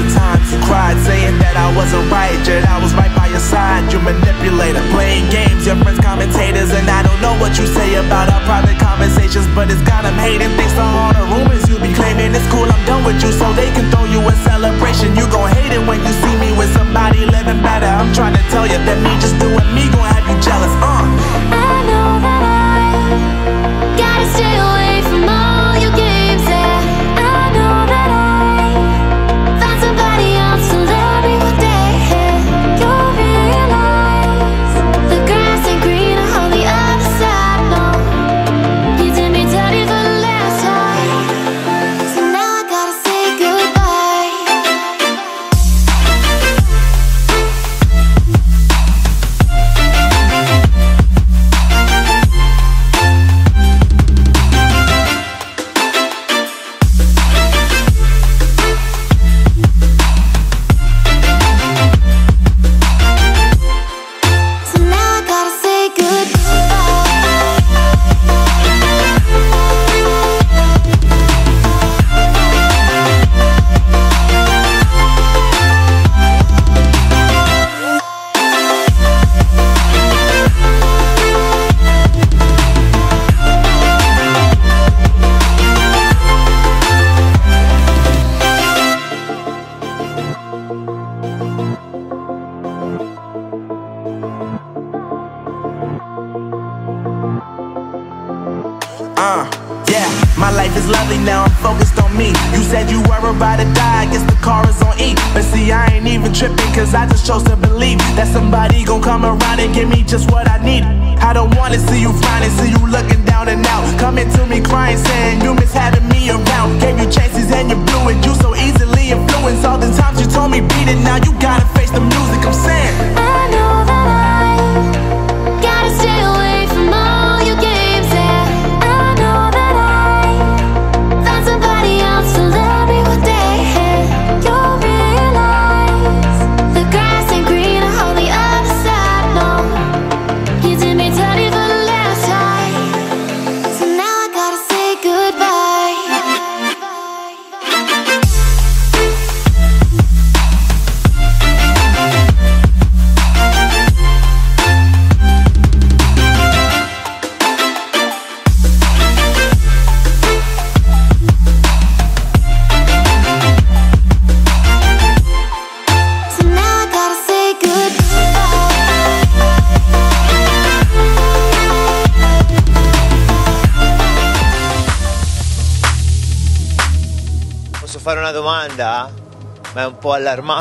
the times you cried, saying that I wasn't right, yet I was right by your side. You manipulator, playing games, your friends commentators, and I don't know what you say about our private conversations, but it's got them hating. Thanks to all the rumors you be claiming, it's cool, I'm done with you, so they can throw you a celebration. You gon' hate it when you see me with somebody living better. I'm trying to tell you that me just doing me gon' have you jealous. Uh.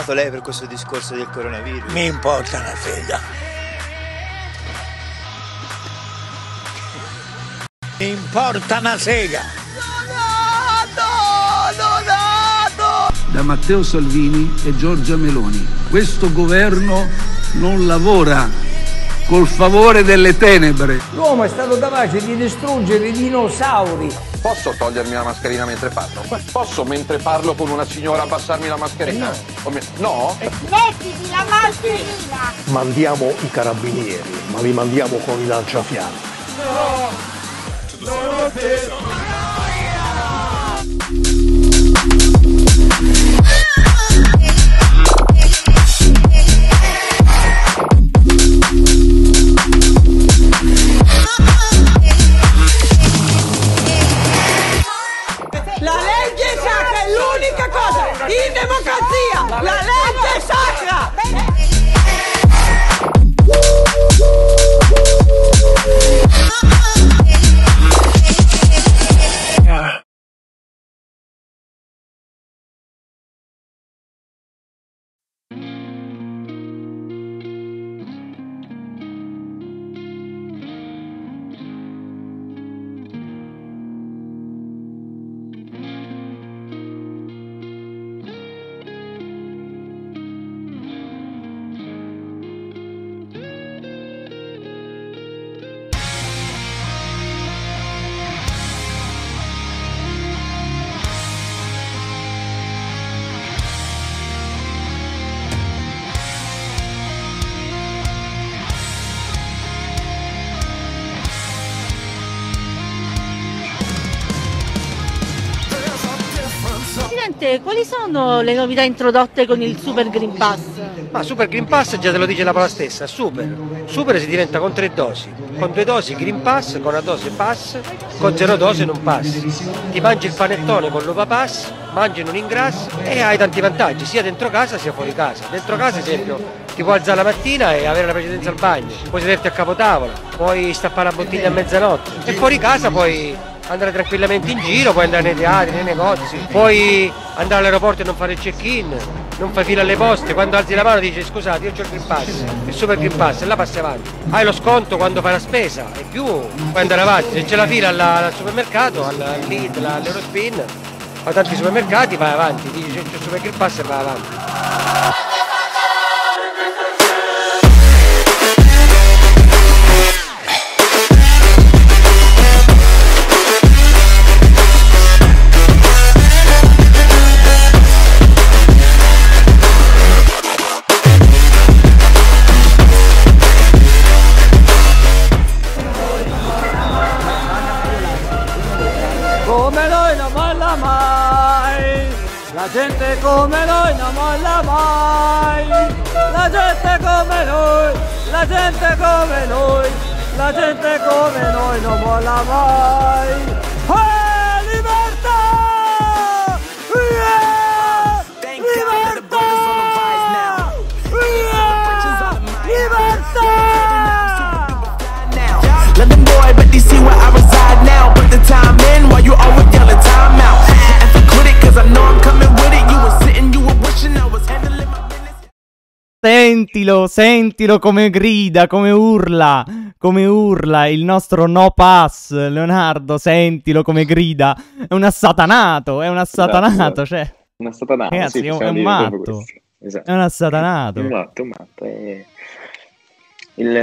Allarmato lei per questo discorso del coronavirus? Mi importa una sega. Mi importa una sega. da Matteo Salvini e Giorgia Meloni. Questo governo non lavora col favore delle tenebre. L'uomo è stato capace di distruggere i dinosauri. Posso togliermi la mascherina mentre parlo? Posso mentre parlo con una signora abbassarmi la mascherina? O mi- No? Mettiti la mascherina! Mandiamo i carabinieri, ma li mandiamo con i lanciafiamme. La le novità introdotte con il Super Green Pass? Ma Super Green Pass già te lo dice la parola stessa, super. Super si diventa con tre dosi. Con due dosi Green Pass, con una dose Pass, con zero dose non pass. Ti mangi il panettone con l'uva pass, mangi non ingrassi e hai tanti vantaggi, sia dentro casa sia fuori casa. Dentro casa, ad esempio, ti puoi alzare la mattina e avere la precedenza al bagno, puoi sederti a capotavola, puoi stappare la bottiglia a mezzanotte e fuori casa puoi andare tranquillamente in giro, puoi andare nei teatri, nei negozi, puoi andare all'aeroporto e non fare il check-in, non fai fila alle poste, quando alzi la mano dici scusate io ho il Green Pass, il Super Green Pass e là passi avanti. Hai lo sconto quando fai la spesa e più puoi andare avanti, se c'è la fila alla- al supermercato, al al all'Eurospin, a tanti supermercati vai avanti, dici c'è il Super Green Pass e vai avanti. Gente come noi non molla mai, la gente come noi, la gente come noi, la gente come noi non molla mai. Eh, libertà! Yeah! Libertà! Yeah! Libertà! London boy, but they see where I reside now. Put the time in while you always Sentilo, sentilo come grida, come urla, come urla il nostro no pass, Leonardo, sentilo come grida. È un assatanato, è un assatanato, Esatto. cioè, Una statanata, Ragazzi, sì, è un- un matto. Esatto. è un assatanato. Un matto, un matto. È il,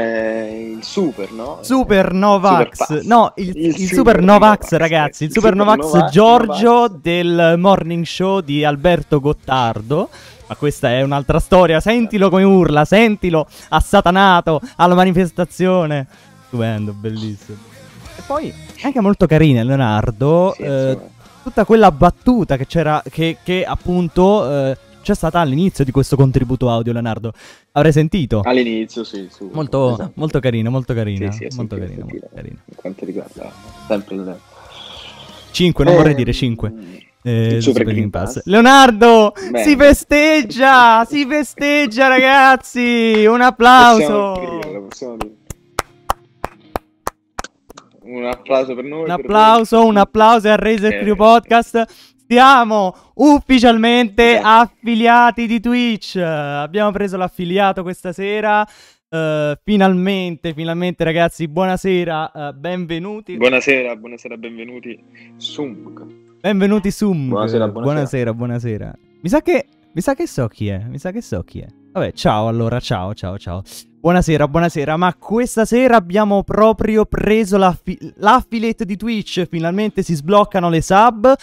il super, no? Super Novax, Super no, il, il Il Super Super Novax, Novax, ragazzi, il Super Super Novax Nova- Giorgio del morning show di Alberto Gottardo. Ma questa è un'altra storia, sentilo come urla, sentilo assatanato alla manifestazione. Stupendo, bellissimo. E poi anche molto carina Leonardo, Sì, eh, tutta quella battuta che c'era, che, che appunto eh, c'è stata all'inizio di questo contributo audio, Leonardo. Avrei sentito? All'inizio, sì. Su, Molto, esatto. molto carino, molto carina. Sì, sì, molto carina, molto. Per quanto riguarda sempre il... 5, non Eh, vorrei dire 5. Il Super Green Pass. Leonardo, Bene. si festeggia, si festeggia ragazzi, un applauso. possiamo. Un applauso per noi. Un per applauso, voi. un applauso a Razer Eh, Crew Podcast. Siamo ufficialmente Esatto. affiliati di Twitch. Abbiamo preso l'affiliato questa sera. Eh, finalmente, finalmente ragazzi, buonasera, eh, benvenuti. Buonasera, buonasera, benvenuti. Sumk. Benvenuti Sum. Buonasera, buonasera. buonasera, buonasera. Mi sa che mi sa che so chi è, mi sa che so chi è. Vabbè, ciao allora, ciao, ciao, ciao. Buonasera, buonasera, ma questa sera abbiamo proprio preso l'affi- l'affiliate di Twitch, finalmente si sbloccano le sub.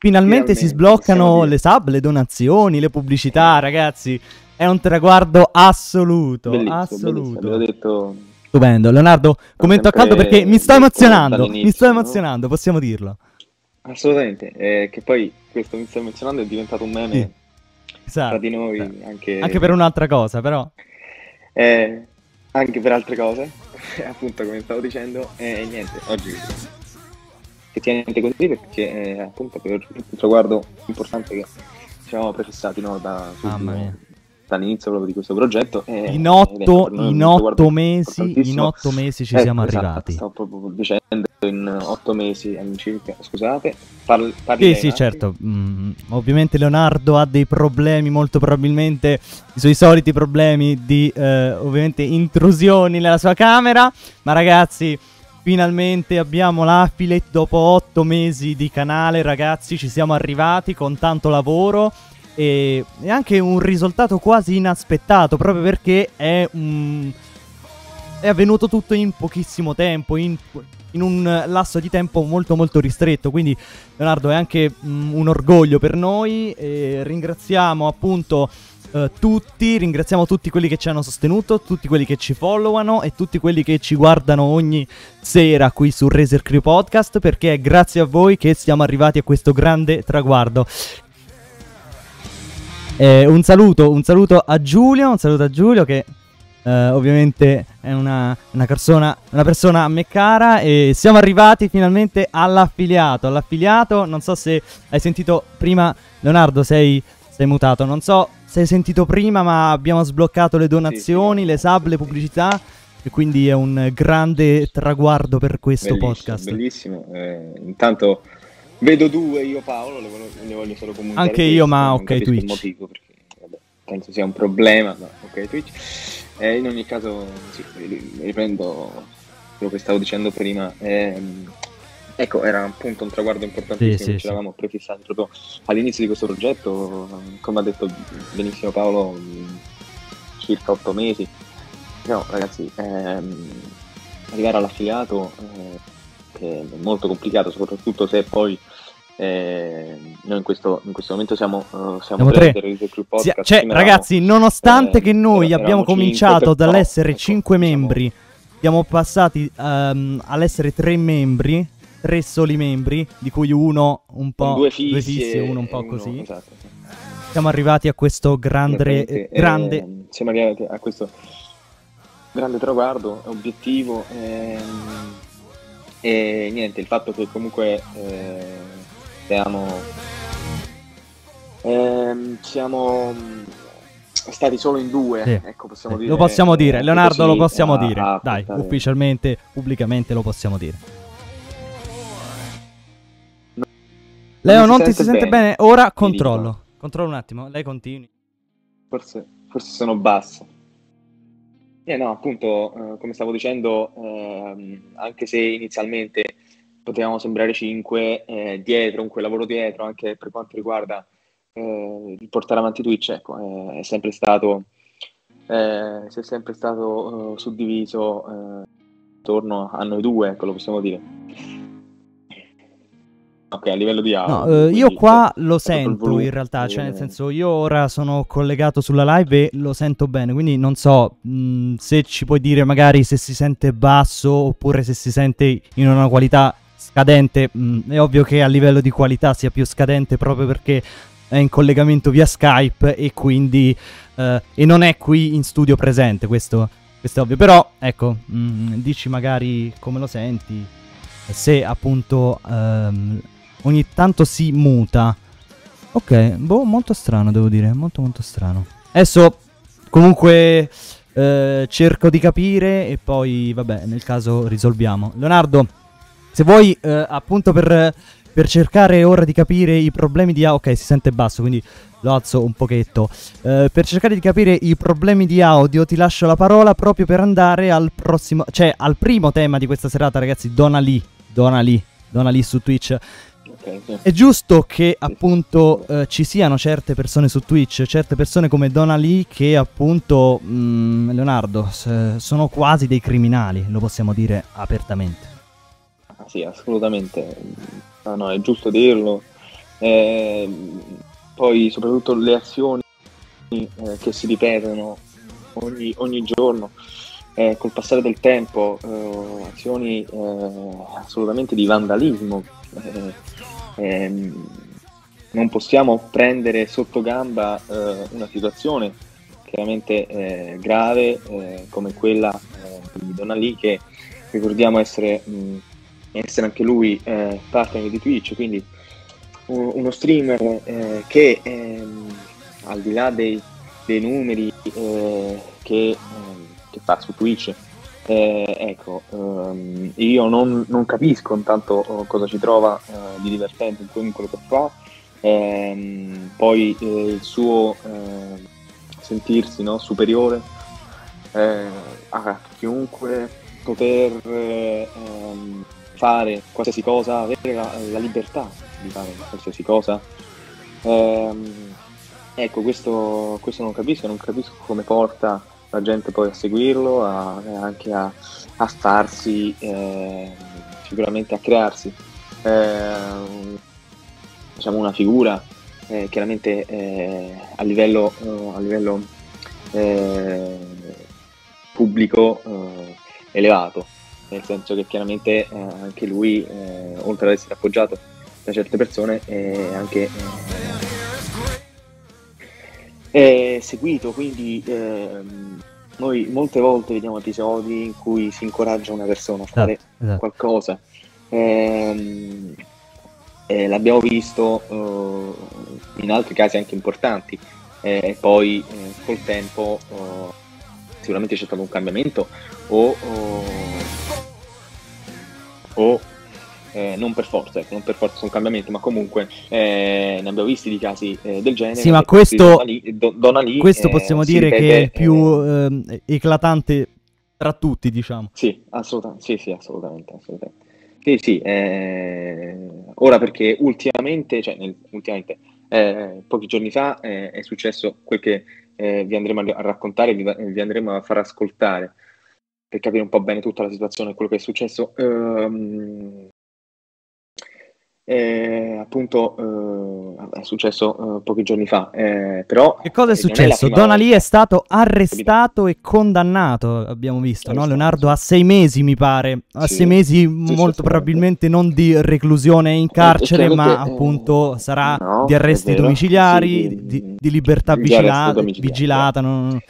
Finalmente, si sbloccano le sub, le donazioni, le pubblicità, ragazzi. È un traguardo assoluto, Bellissimo, assoluto. bellissimo. Detto Stupendo. Leonardo, commento a caldo perché mi sto emozionando, mi sto emozionando, possiamo dirlo. Assolutamente. eh, che poi questo mi stai menzionando è diventato un meme Sì. Esatto. tra di noi anche, Anche per un'altra cosa, però. eh, anche per altre cose. appunto, come stavo dicendo, e niente, oggi effettivamente così perché eh, appunto per il traguardo importante che ci eravamo prefissati no, da, Dall'inizio proprio di questo progetto. e- In otto, è in otto mesi, in otto mesi ci Ecco, siamo esatto, arrivati. Stavo proprio dicendo in otto mesi all'incirca, scusate. Parli, parli Sì, sì, certo. Mm, ovviamente Leonardo ha dei problemi, molto probabilmente i suoi soliti problemi di eh, ovviamente intrusioni nella sua camera. Ma ragazzi, finalmente abbiamo l'affiliate dopo otto mesi di canale, ragazzi, ci siamo arrivati con tanto lavoro. E, e anche un risultato quasi inaspettato, proprio perché è un è avvenuto tutto in pochissimo tempo, in, in un lasso di tempo molto molto ristretto. Quindi Leonardo è anche mm, un orgoglio per noi. Ringraziamo appunto eh, tutti, ringraziamo tutti quelli che ci hanno sostenuto, tutti quelli che ci followano e tutti quelli che ci guardano ogni sera qui su Razer Crew Podcast perché è grazie a voi che siamo arrivati a questo grande traguardo. Eh, un saluto, un saluto a Giulio, un saluto a Giulio che eh, ovviamente è una, una persona, una persona a me cara e siamo arrivati finalmente all'affiliato. All'affiliato, non so se hai sentito prima, Leonardo, sei, sei mutato, non so se hai sentito prima, ma abbiamo sbloccato le donazioni, le sub, le pubblicità. E quindi è un grande traguardo per questo Bellissimo, podcast. Bellissimo. Eh, intanto vedo due io Paolo, le voglio, ne voglio solo comunicare. Anche io, ma ok, Twitch. motivo perché vabbè, penso sia un problema, ma ok Twitch. Eh, in ogni caso, sì, ri- riprendo quello che stavo dicendo prima. Ehm, ecco, era appunto un traguardo importantissimo Sì, che sì, ci eravamo prefissati proprio all'inizio di questo progetto, come ha detto benissimo Paolo, circa otto mesi. No, ragazzi, ehm, arrivare all'affiliato eh, che è molto complicato, soprattutto se poi eh, noi in questo, in questo momento siamo, eh, siamo, Siamo tre, tre. Podcast. cioè, prima eravamo- ragazzi, nonostante eh, che noi abbiamo cominciato dall'essere ecco, 5 diciamo- membri, siamo passati ehm, all'essere 3 membri, 3 soli membri, di cui uno un po' con due fissi, e uno un po' così. esatto, sì. Siamo arrivati a questo grande, eh, grande siamo arrivati a questo grande traguardo, obiettivo ehm, e niente, il fatto che comunque eh, siamo, ehm, siamo mh, stati solo in due, Sì. ecco possiamo Sì, dire. lo possiamo dire, eh, Leonardo lo possiamo a- dire. a Dai, ufficialmente, pubblicamente lo possiamo dire. Leo, mi non ti si sente bene? Ora controllo. dico. Controllo un attimo, lei continui. Forse, forse sono basso. Eh no, appunto, eh, come stavo dicendo, ehm, anche se inizialmente potevamo sembrare 5 dietro, un quel lavoro dietro, anche per quanto riguarda eh, il portare avanti Twitch, ecco, eh, è sempre stato, eh, si è sempre stato eh, suddiviso eh, intorno a noi due, ecco, lo possiamo dire. Ok, a livello di audio. No, eh, io qua lo sento volume, in realtà, cioè nel eh, senso io ora sono collegato sulla live e lo sento bene, quindi non so mh, se ci puoi dire magari se si sente basso oppure se si sente in una qualità scadente. Mh, è ovvio che a livello di qualità sia più scadente proprio perché è in collegamento via Skype e quindi eh, e non è qui in studio presente, questo, questo è ovvio. Però ecco, mh, dici magari come lo senti, se appunto ehm, ogni tanto si muta. Ok, boh, molto strano devo dire, molto molto strano. Adesso comunque eh, cerco di capire e poi vabbè, nel caso risolviamo. Leonardo, se vuoi eh, appunto per, per cercare ora di capire i problemi di... Ok, si sente basso, quindi lo alzo un pochetto. Eh, per cercare di capire i problemi di audio ti lascio la parola proprio per andare al prossimo... Cioè al primo tema di questa serata ragazzi, Dona Lee. Dona Lee. Dona Lee su Twitch. È giusto che appunto eh, ci siano certe persone su Twitch, certe persone come Donna Lee che appunto, mm, Leonardo, s- sono quasi dei criminali, lo possiamo dire apertamente. Sì, assolutamente. Ah, no, è giusto dirlo. Eh, poi soprattutto le azioni eh, che si ripetono ogni, ogni giorno eh, col passare del tempo, eh, azioni eh, assolutamente di vandalismo. eh, ehm, non possiamo prendere sotto gamba eh, una situazione chiaramente eh, grave come quella di Donalì che ricordiamo essere, mh, essere anche lui eh, partner di Twitch, quindi uno streamer eh, che ehm, al di là dei, dei numeri eh, che, ehm, che fa su Twitch, eh, ecco, ehm, io non, non capisco intanto oh, cosa ci trova eh, di divertente in quello che fa, ehm, poi eh, il suo eh, sentirsi no, superiore a chiunque poter eh, ehm, fare qualsiasi cosa, avere la, la libertà di fare qualsiasi cosa. Ehm, ecco, questo, questo non capisco, non capisco come porta la gente poi a seguirlo, a, anche a, a farsi, eh, sicuramente a crearsi eh, diciamo una figura eh, chiaramente eh, a livello, eh, a livello eh, pubblico eh, elevato, nel senso che chiaramente eh, anche lui, eh, oltre ad essere appoggiato da certe persone, è anche, è seguito, quindi ehm, noi molte volte vediamo episodi in cui si incoraggia una persona a fare Esatto, esatto. qualcosa. Ehm, l'abbiamo visto eh, in altri casi anche importanti Eh, e poi eh, col tempo eh, sicuramente c'è stato un cambiamento o, o- o, eh, non per forza, ecco, non per forza un cambiamento, ma comunque eh, ne abbiamo visti di casi eh, del genere. Sì, ma questo di questo, eh, possiamo si dire che è ripete, il più ehm, eclatante tra tutti, diciamo. Sì, assolutamente, sì, sì, assolutamente, assolutamente. Sì, sì, eh, ora perché ultimamente, cioè nel- ultimamente, eh, pochi giorni fa eh, è successo quel che eh, vi andremo a, a raccontare, vi, vi andremo a far ascoltare per capire un po' bene tutta la situazione, quello che è successo. Ehm, eh, appunto, eh, è successo eh, pochi giorni fa, eh, però Che cosa è eh, successo? Donna volta. Lee è stato arrestato e condannato, abbiamo visto, no? Leonardo a sei mesi, mi pare. A Sì, sei mesi, sì, molto probabilmente non di reclusione in carcere, credo ma che, eh, appunto sarà no, di arresti è domiciliari, di, di libertà di arresto vigila- domiciliare, vigilata. non-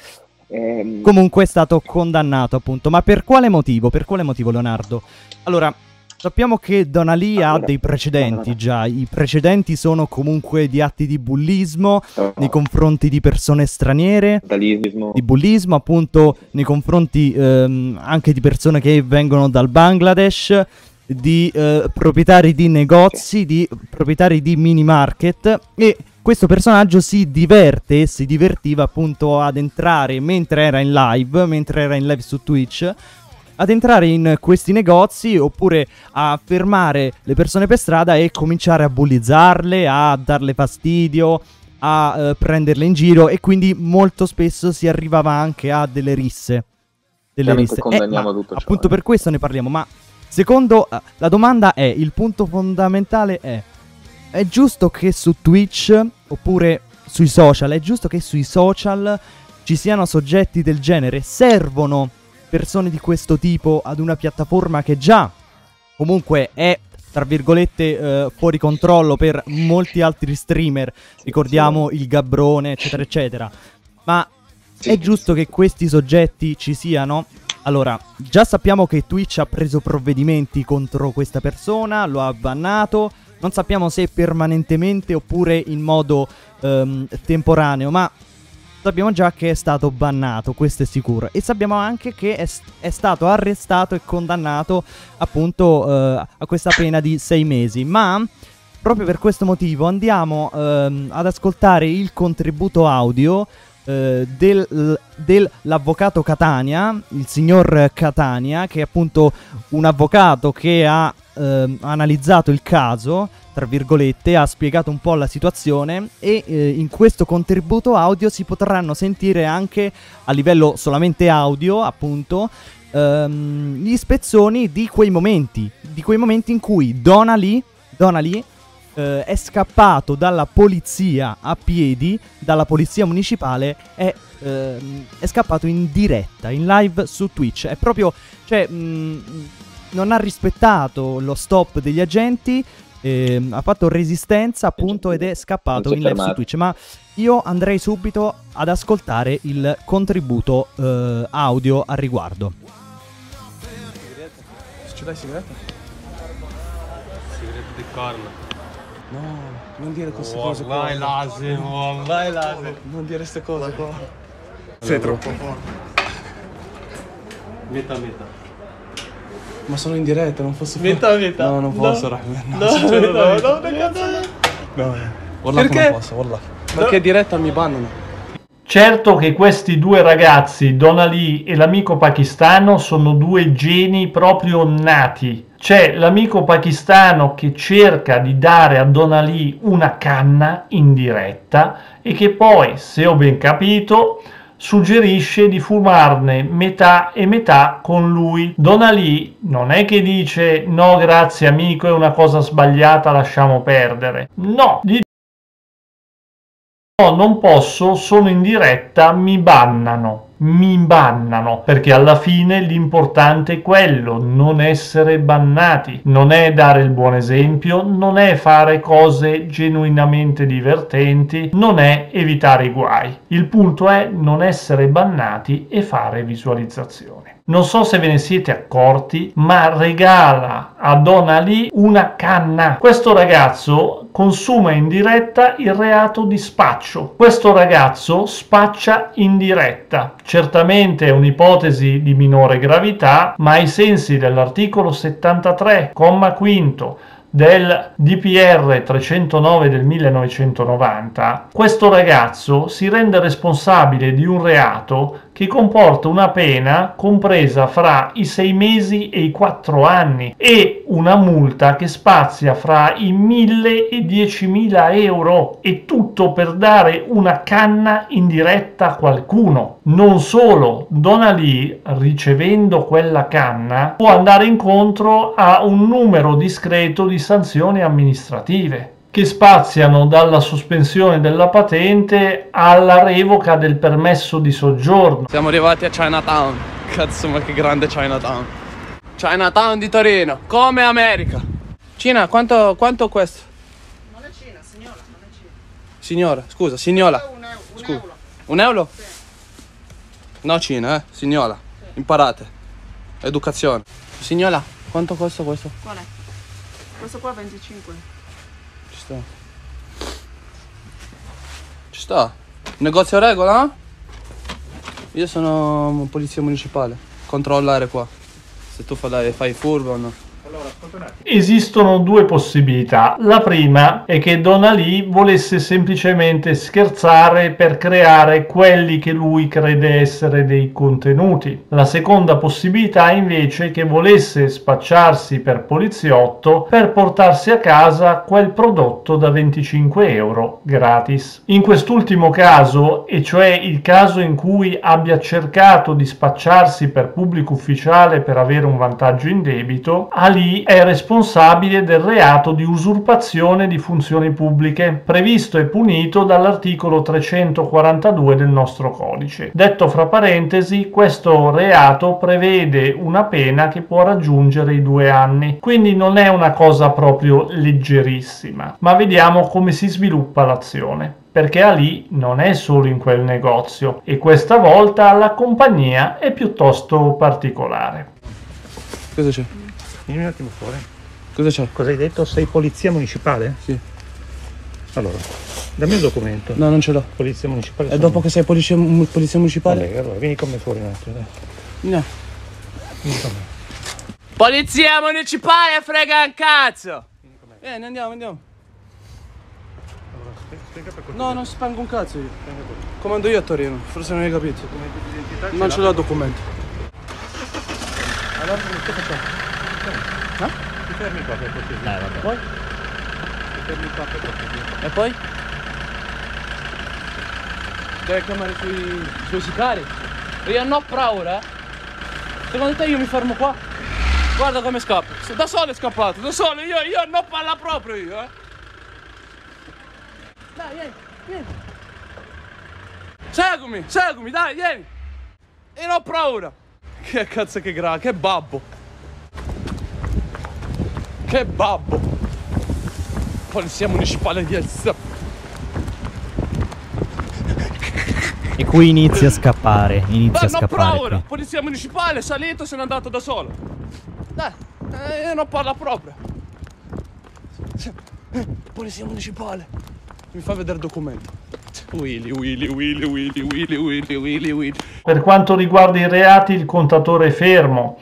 Ehm, Comunque è stato condannato, appunto. Ma per quale motivo? Per quale motivo, Leonardo? Allora, sappiamo che Donna Lee ha Allora, dei precedenti allora. già. I precedenti sono comunque di atti di bullismo Oh. nei confronti di persone straniere. vandalismo, Di bullismo, appunto, nei confronti ehm, anche di persone che vengono dal Bangladesh. Di eh, proprietari di negozi, di proprietari di mini market. E questo personaggio si diverte, si divertiva appunto ad entrare mentre era in live, mentre era in live su Twitch, ad entrare in questi negozi oppure a fermare le persone per strada e cominciare a bullizzarle, a darle fastidio, a eh, prenderle in giro e quindi molto spesso si arrivava anche a delle risse. Delle risse. condanniamo ma appunto eh. per questo ne parliamo, ma secondo eh, la domanda è, il punto fondamentale è è giusto che su Twitch oppure sui social, è giusto che sui social ci siano soggetti del genere? Servono persone di questo tipo ad una piattaforma che già comunque è tra virgolette eh, fuori controllo per molti altri streamer, ricordiamo il Gabbrone, eccetera, eccetera. Ma è giusto che questi soggetti ci siano? Allora, già sappiamo che Twitch ha preso provvedimenti contro questa persona, lo ha bannato, non sappiamo se permanentemente oppure in modo ehm, temporaneo, ma sappiamo già che è stato bannato, questo è sicuro. E sappiamo anche che è, è stato arrestato e condannato appunto eh, a questa pena di sei mesi. Ma proprio per questo motivo andiamo ehm, ad ascoltare il contributo audio eh, del- dell'avvocato Catania, il signor Catania, che è appunto un avvocato che ha ehm, analizzato il caso, tra virgolette, ha spiegato un po' la situazione e eh, in questo contributo audio si potranno sentire anche a livello solamente audio, appunto, ehm, gli spezzoni di quei momenti, di quei momenti in cui Donna Lee eh, è scappato dalla polizia a piedi, dalla polizia municipale, è, ehm, è scappato in diretta, in live su Twitch. È proprio, cioè, mh, non ha rispettato lo stop degli agenti. ehm, ha fatto resistenza appunto ed è scappato in live su. Twitch. Ma io andrei subito ad ascoltare il contributo eh, audio al riguardo. Ce l'hai sigaretta? Sigaretta di corno. No, non dire queste Oh, cose qua. vai lazim, oh, vai lazim. Non dire queste cose qua. Sei troppo Metà metà. Ma sono in diretta, non posso Metà fare- metà. No, non No. posso, Rahman. No, sinceramente. no, no, che cazzo No, Wallah Perché? non posso, wallah. Perché diretta mi bannano. Certo che questi due ragazzi, Donna Lee e l'amico pakistano, sono due geni proprio nati. C'è l'amico pakistano che cerca di dare a Donna Lee una canna in diretta e che poi, se ho ben capito, suggerisce di fumarne metà e metà con lui. Donna Lee non è che dice no grazie amico è una cosa sbagliata lasciamo perdere. No, gli No, non posso, sono in diretta, mi bannano. mi bannano, perché alla fine l'importante è quello, non essere bannati, non è dare il buon esempio, non è fare cose genuinamente divertenti, non è evitare i guai. Il punto è non essere bannati e fare visualizzazioni. Non so se ve ne siete accorti, ma regala a Donna Lee una canna. Questo ragazzo consuma in diretta il reato di spaccio. Questo ragazzo spaccia in diretta. Certamente è un'ipotesi di minore gravità, ma ai sensi dell'articolo 73, comma quinto del DPR 309 del 1990, questo ragazzo si rende responsabile di un reato che comporta una pena compresa fra i sei mesi e i quattro anni e una multa che spazia fra i 1000 e i 10.000 euro e tutto per dare una canna in diretta a qualcuno. Non solo, Donna Lee ricevendo quella canna può andare incontro a un numero discreto di sanzioni amministrative che spaziano dalla sospensione della patente alla revoca del permesso di soggiorno. Siamo arrivati a Chinatown. Cazzo, ma che grande Chinatown. Chinatown di Torino, come America. Cina, quanto, quanto questo? Non è Cina, signora, non è Cina. Signora, scusa, signola. Scusa. Un euro? No, Cina, eh, signola. Imparate. Educazione. Signola, quanto costa questo? Qual è? Questo qua 25. Sta. Ci sta. Negozio regola? Io sono polizia municipale. Controllare qua. Se tu fai, fai furbo o no. Esistono due possibilità. La prima è che Donna Lee volesse semplicemente scherzare per creare quelli che lui crede essere dei contenuti. La seconda possibilità invece è che volesse spacciarsi per poliziotto per portarsi a casa quel prodotto da 25 euro gratis. In quest'ultimo caso, e cioè il caso in cui abbia cercato di spacciarsi per pubblico ufficiale per avere un vantaggio in debito, Ali è responsabile del reato di usurpazione di funzioni pubbliche, previsto e punito dall'articolo 342 del nostro codice. Detto fra parentesi, questo reato prevede una pena che può raggiungere i due anni, quindi non è una cosa proprio leggerissima. Ma vediamo come si sviluppa l'azione perché Ali non è solo in quel negozio e questa volta la compagnia è piuttosto particolare. Cosa c'è? Vieni un attimo fuori. Cosa c'è? Cosa hai detto? Sei polizia municipale? Sì. Allora, dammi il documento. No, non ce l'ho. Polizia municipale. E dopo che sei polizia, polizia municipale? Vabbè, allora vieni con me fuori un attimo, dai. No. Vieni con me. Polizia municipale frega un cazzo! Vieni, andiamo, andiamo. Allora, spe- spiega per cortesia. No, non spango un cazzo io. Comando io a Torino, forse non hai capito. Non ce l'ho documento. Allora, che facciamo? Eh? Ti fermi qua per cortesia. Dai, vabbè. Poi? Ti fermi qua per cortesia. E poi? Devi chiamare i suoi, i suoi sicari? Io non ho paura, eh? Secondo te io mi fermo qua? Guarda come scappa. Da solo è scappato, da solo, io, io non parla proprio io, eh? Dai, vieni, vieni. Seguimi, seguimi, dai, vieni. Io non ho paura. Che cazzo che gra, che babbo. Che babbo. Polizia municipale di Elsa. E qui inizia a scappare, inizia a Ma non scappare paura, polizia municipale, salito, se n'è andato da solo. Dai, eh, non parla proprio. Polizia municipale. Mi fa vedere il documento. Willy, Willy, Willy, Willy, Willy, Willy, Willy, Willy. Per quanto riguarda i reati, il contatore è fermo.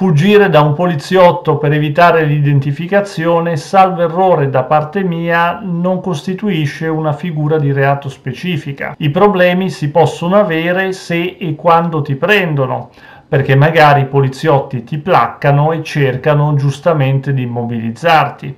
Fuggire da un poliziotto per evitare l'identificazione, salvo errore da parte mia, non costituisce una figura di reato specifica. I problemi si possono avere se e quando ti prendono, perché magari i poliziotti ti placcano e cercano giustamente di immobilizzarti.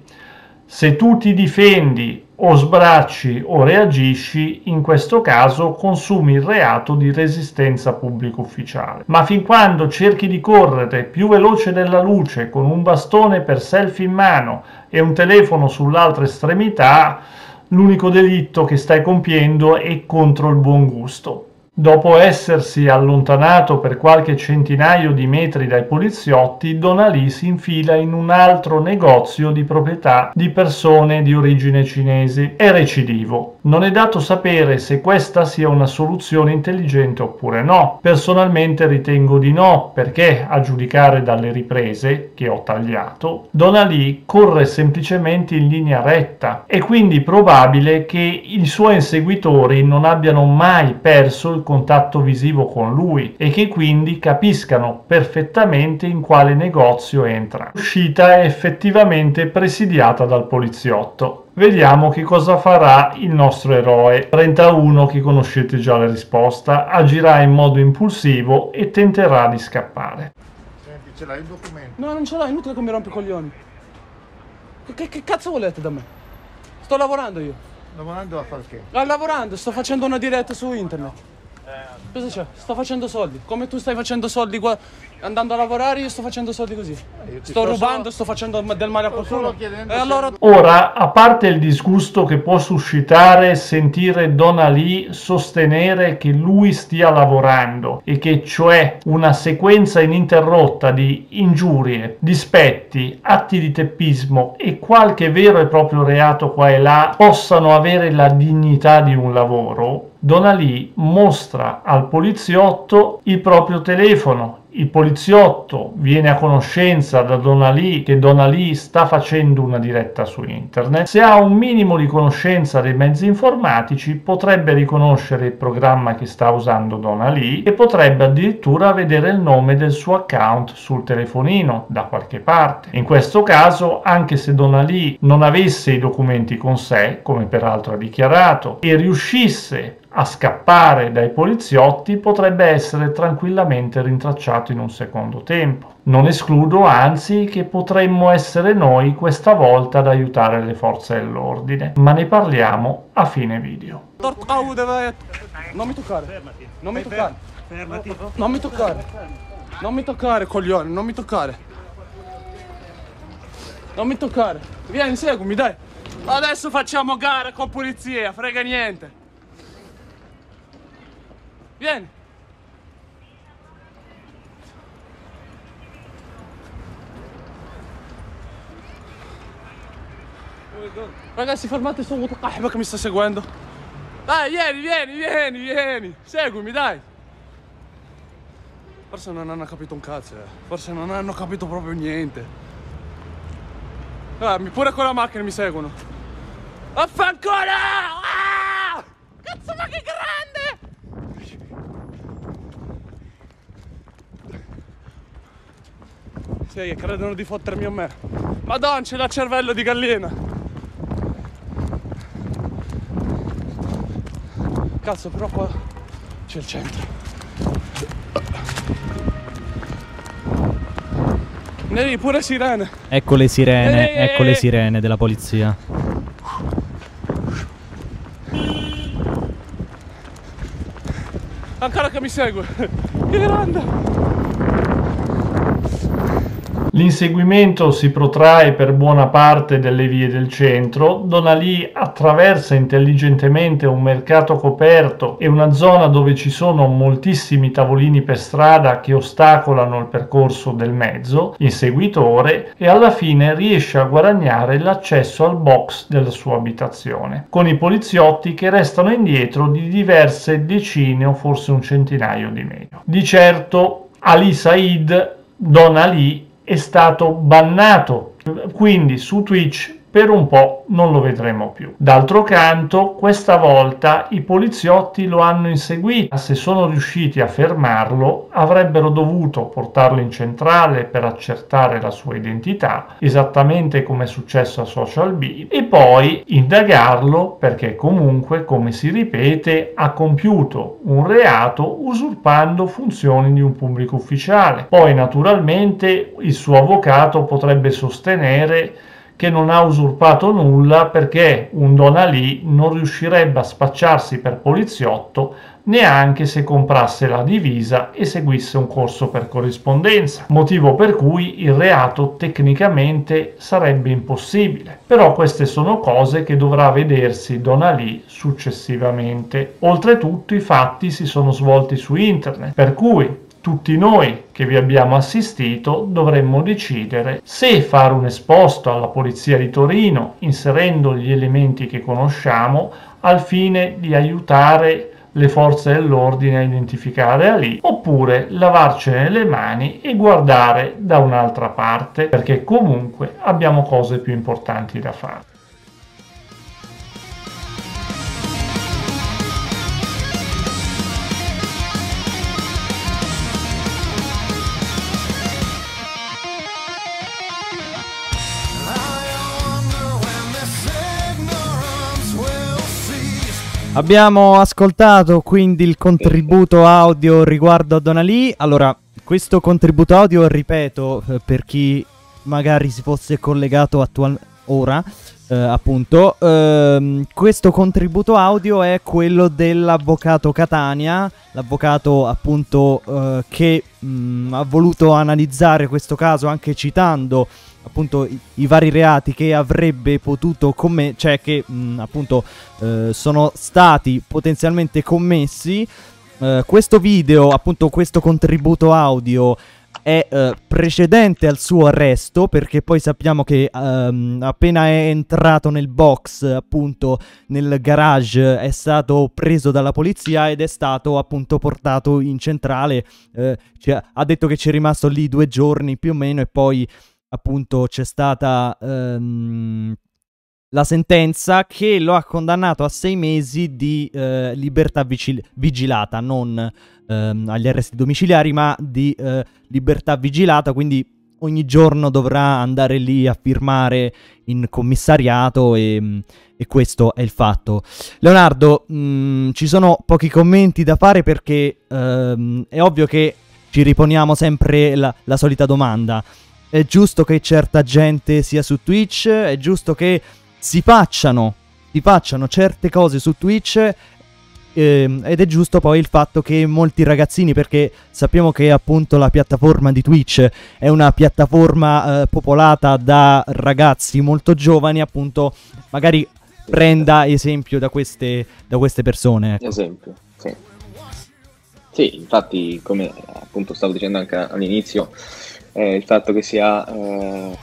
Se tu ti difendi o sbracci o reagisci, in questo caso consumi il reato di resistenza pubblico ufficiale. Ma fin quando cerchi di correre più veloce della luce con un bastone per selfie in mano e un telefono sull'altra estremità, l'unico delitto che stai compiendo è contro il buon gusto. Dopo essersi allontanato per qualche centinaio di metri dai poliziotti, Donalì si infila in un altro negozio di proprietà di persone di origine cinesi. È recidivo. Non è dato sapere se questa sia una soluzione intelligente oppure no. Personalmente ritengo di no, perché a giudicare dalle riprese che ho tagliato, Donalì corre semplicemente in linea retta. È quindi probabile che i suoi inseguitori non abbiano mai perso il contatto visivo con lui e che quindi capiscano perfettamente in quale negozio entra. L'uscita è effettivamente presidiata dal poliziotto. Vediamo che cosa farà il nostro eroe. 31 che conoscete già la risposta, agirà in modo impulsivo e tenterà di scappare. Senti, ce l'hai il documento? No, non ce l'ho, è inutile che mi rompi i coglioni. Che, che cazzo volete da me? Sto lavorando io. Lavorando a fare che? Ah, lavorando, sto facendo una diretta su internet. Cosa c'è? Sto facendo soldi. Come tu stai facendo soldi qua andando a lavorare, io sto facendo soldi così. ti Sto sto rubando, sto facendo del male a qualcuno. E se- allora Ora, a parte il disgusto che può suscitare sentire Donna Lee sostenere che lui stia lavorando e che cioè una sequenza ininterrotta di ingiurie, dispetti, atti di teppismo e qualche vero e proprio reato qua e là possano avere la dignità di un lavoro, Donna Lee mostra al poliziotto il proprio telefono. Il poliziotto viene a conoscenza da Donna Lee che Donna Lee sta facendo una diretta su internet. Se ha un minimo di conoscenza dei mezzi informatici potrebbe riconoscere il programma che sta usando Donna Lee e potrebbe addirittura vedere il nome del suo account sul telefonino da qualche parte. In questo caso, anche se Donna Lee non avesse i documenti con sé, come peraltro ha dichiarato, e riuscisse a scappare dai poliziotti potrebbe essere tranquillamente rintracciato in un secondo tempo. Non escludo anzi che potremmo essere noi questa volta ad aiutare le forze dell'ordine, ma ne parliamo a fine video. Non mi toccare. Non mi toccare. Fermati. Non mi toccare. Non mi toccare, coglione, non mi toccare. Non mi toccare. Vieni, seguimi, dai. Adesso facciamo gara con polizia, frega niente. Vieni. Ragazzi, fermate su Mutaqahba che mi sta seguendo. Dai, vieni, vieni, vieni, vieni. Seguimi, dai. Forse non hanno capito un cazzo, eh. Forse non hanno capito proprio niente. Ah, mi- pure con la macchina mi seguono. Affanculo! Ah! Cazzo, ma che grande! Sì, credono di fottermi a me. Madonna, c'è il cervello di gallina. Cazzo, però qua c'è il centro. Neri, pure sirene. Ecco le sirene, Eh, ecco le eh. sirene della polizia. Ancora che mi segue. Che grande. L'inseguimento si protrae per buona parte delle vie del centro, Donna Lee attraversa intelligentemente un mercato coperto e una zona dove ci sono moltissimi tavolini per strada che ostacolano il percorso del mezzo, inseguitore, e alla fine riesce a guadagnare l'accesso al box della sua abitazione, con i poliziotti che restano indietro di diverse decine o forse un centinaio di metri. Di certo Ali Said, Don Ali, è stato bannato, quindi su Twitch per un po' non lo vedremo più. D'altro canto, questa volta i poliziotti lo hanno inseguito. Se sono riusciti a fermarlo, avrebbero dovuto portarlo in centrale per accertare la sua identità, esattamente come è successo a Social B, e poi indagarlo perché comunque, come si ripete, ha compiuto un reato usurpando funzioni di un pubblico ufficiale. Poi, naturalmente, il suo avvocato potrebbe sostenere che non ha usurpato nulla perché un Donalì non riuscirebbe a spacciarsi per poliziotto neanche se comprasse la divisa e seguisse un corso per corrispondenza, motivo per cui il reato tecnicamente sarebbe impossibile. Però queste sono cose che dovrà vedersi Donalì successivamente. Oltretutto i fatti si sono svolti su internet, per cui tutti noi che vi abbiamo assistito dovremmo decidere se fare un esposto alla Polizia di Torino inserendo gli elementi che conosciamo al fine di aiutare le forze dell'ordine a identificare Ali oppure lavarcene le mani e guardare da un'altra parte perché comunque abbiamo cose più importanti da fare. Abbiamo ascoltato quindi il contributo audio riguardo a Donalì. Allora, questo contributo audio, ripeto, eh, per chi magari si fosse collegato attual- ora, eh, appunto, ehm, questo contributo audio è quello dell'avvocato Catania, l'avvocato appunto eh, che mh, ha voluto analizzare questo caso anche citando appunto i, i vari reati che avrebbe potuto commettere, cioè che mh, appunto eh, sono stati potenzialmente commessi. Eh, questo video, appunto questo contributo audio è eh, precedente al suo arresto perché poi sappiamo che ehm, appena è entrato nel box appunto nel garage è stato preso dalla polizia ed è stato appunto portato in centrale eh, cioè, ha detto che ci è rimasto lì due giorni più o meno e poi appunto c'è stata ehm, la sentenza che lo ha condannato a sei mesi di eh, libertà vigil- vigilata, non ehm, agli arresti domiciliari, ma di eh, libertà vigilata, quindi ogni giorno dovrà andare lì a firmare in commissariato e, e questo è il fatto. Leonardo, mh, ci sono pochi commenti da fare perché ehm, è ovvio che ci riponiamo sempre la, la solita domanda. È giusto che certa gente sia su Twitch, è giusto che si facciano, si facciano certe cose su Twitch ehm, ed è giusto poi il fatto che molti ragazzini, perché sappiamo che appunto la piattaforma di Twitch è una piattaforma eh, popolata da ragazzi molto giovani, appunto magari prenda esempio da queste, da queste persone. Ecco. Esempio, sì. Sì, infatti, come appunto stavo dicendo anche all'inizio, eh, il fatto che sia eh,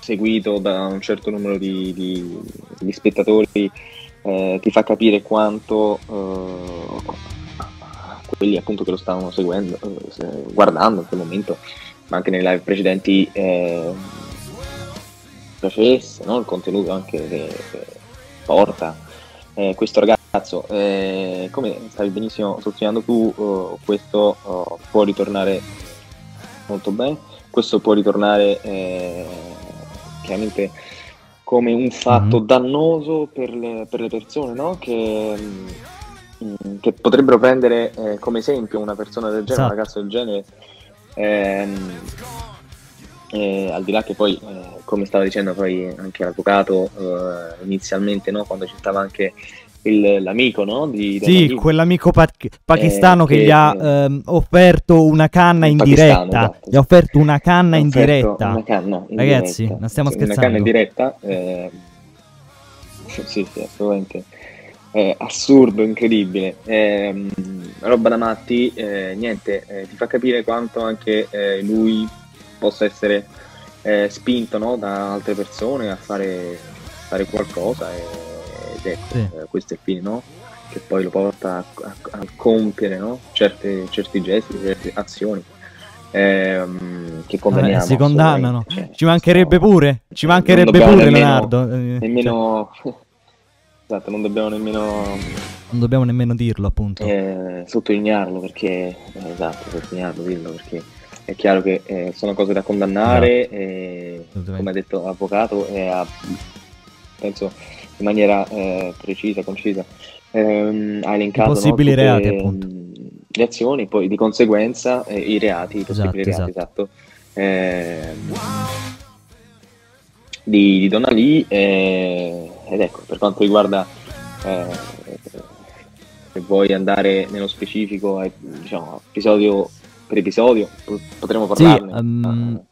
seguito da un certo numero di, di, di spettatori eh, ti fa capire quanto eh, quelli appunto che lo stavano seguendo, eh, guardando in quel momento, ma anche nei live precedenti, eh, piacesse no? il contenuto anche che, che porta questo ragazzo. come stavi benissimo sottolineando tu, questo può ritornare molto bene. Questo può ritornare eh, chiaramente come un fatto mm-hmm. dannoso per le, per le persone, no? che, mh, mm, che, potrebbero prendere eh, come esempio una persona del genere, esatto. un ragazzo del genere. Ehm, eh, al di là che poi, eh, come stava dicendo poi anche l'avvocato eh, inizialmente, no? quando ci stava anche il, l'amico, no? Di, sì, quell'amico pa- pakistano eh, che, che, gli ha ehm, offerto una canna in diretta. Esatto. Gli ha offerto una canna in diretta. Una canna in Ragazzi, diretta. non stiamo scherzando. Una canna in diretta. Eh... Sì, sì, assolutamente. Eh, assurdo, incredibile. Eh, roba da matti, eh, niente, eh, ti fa capire quanto anche eh, lui possa essere spinto no, da altre persone a fare, fare qualcosa. E ed ecco, sì. eh, questo è il fine, no? Che poi lo porta a, a, a compiere no? Certe, certi gesti, certe azioni. Ehm, che condanniamo. Si condannano. Cioè, ci mancherebbe pure, ci mancherebbe pure nemmeno, Leonardo. Nemmeno... Cioè. esatto, non dobbiamo nemmeno... Non dobbiamo nemmeno dirlo, appunto. Eh, sottolinearlo perché... Eh, esatto, sottolinearlo, dirlo perché è chiaro che eh, sono cose da condannare, no. come ha detto l'avvocato, e penso in maniera eh, precisa, concisa. Eh, ha elencato possibili no, reati, appunto. le azioni, poi di conseguenza eh, i reati, i possibili esatto, reati, esatto. esatto. di, di Donna Lee eh, ed ecco per quanto riguarda eh, se vuoi andare nello specifico eh, diciamo episodio per episodio po- potremmo Sì, parlarne ehm,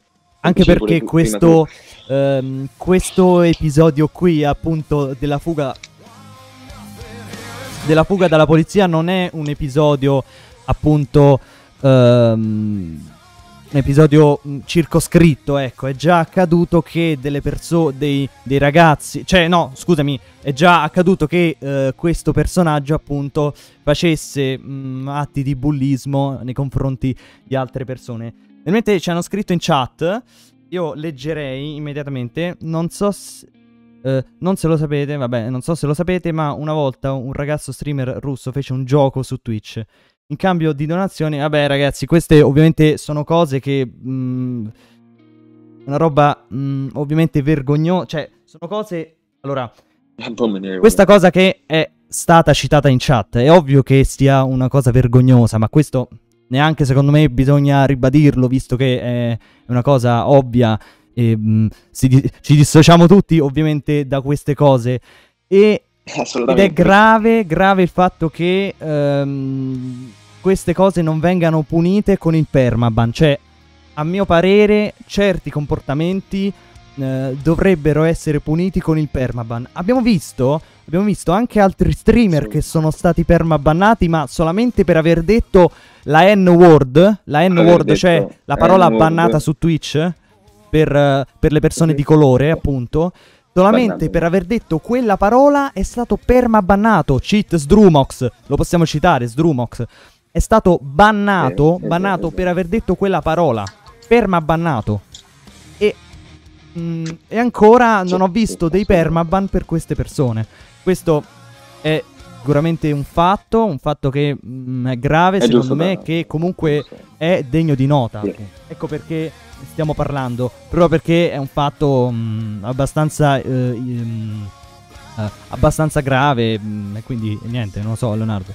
anche perché questo, ehm, questo episodio qui, appunto, della fuga della fuga dalla polizia non è un episodio, appunto, ehm, un episodio circoscritto, ecco, è già accaduto che delle persone, dei, dei ragazzi, cioè no, scusami, è già accaduto che eh, questo personaggio, appunto, facesse mh, atti di bullismo nei confronti di altre persone. Nel mentre ci hanno scritto in chat, io leggerei immediatamente, non so se... eh, non se lo sapete, vabbè, non so se lo sapete, ma una volta un ragazzo streamer russo fece un gioco su Twitch. In cambio di donazioni, vabbè ragazzi, queste ovviamente sono cose che... mh, una roba mh, ovviamente vergognosa, cioè sono cose... Allora, questa cosa che è stata citata in chat, è ovvio che sia una cosa vergognosa, ma questo neanche secondo me bisogna ribadirlo, visto che è una cosa ovvia e mh, si di- ci dissociamo tutti ovviamente da queste cose. E ed è grave, grave il fatto che ehm, queste cose non vengano punite con il permaban. Cioè, a mio parere, certi comportamenti eh, dovrebbero essere puniti con il permaban. Abbiamo visto, abbiamo visto anche altri streamer che sono stati permabannati, ma solamente per aver detto la N-word, la N-word, cioè la parola bannata su Twitch per, eh, per le persone di colore, appunto. Solamente Bannato. per aver detto quella parola è stato permabannato. Cheat Sdrumox, lo possiamo citare, Sdrumox. È stato bannato, Sì, sì, bannato sì, sì. per aver detto quella parola. Permabannato. E, mm, e ancora non ho visto dei permaban per queste persone. Questo è sicuramente un fatto, un fatto che mm, è grave È secondo me, da- che comunque è degno di nota. Sì. Ecco perché stiamo parlando, proprio perché è un fatto mm, abbastanza, eh, mm, eh, abbastanza grave mm, quindi niente, non lo so Leonardo.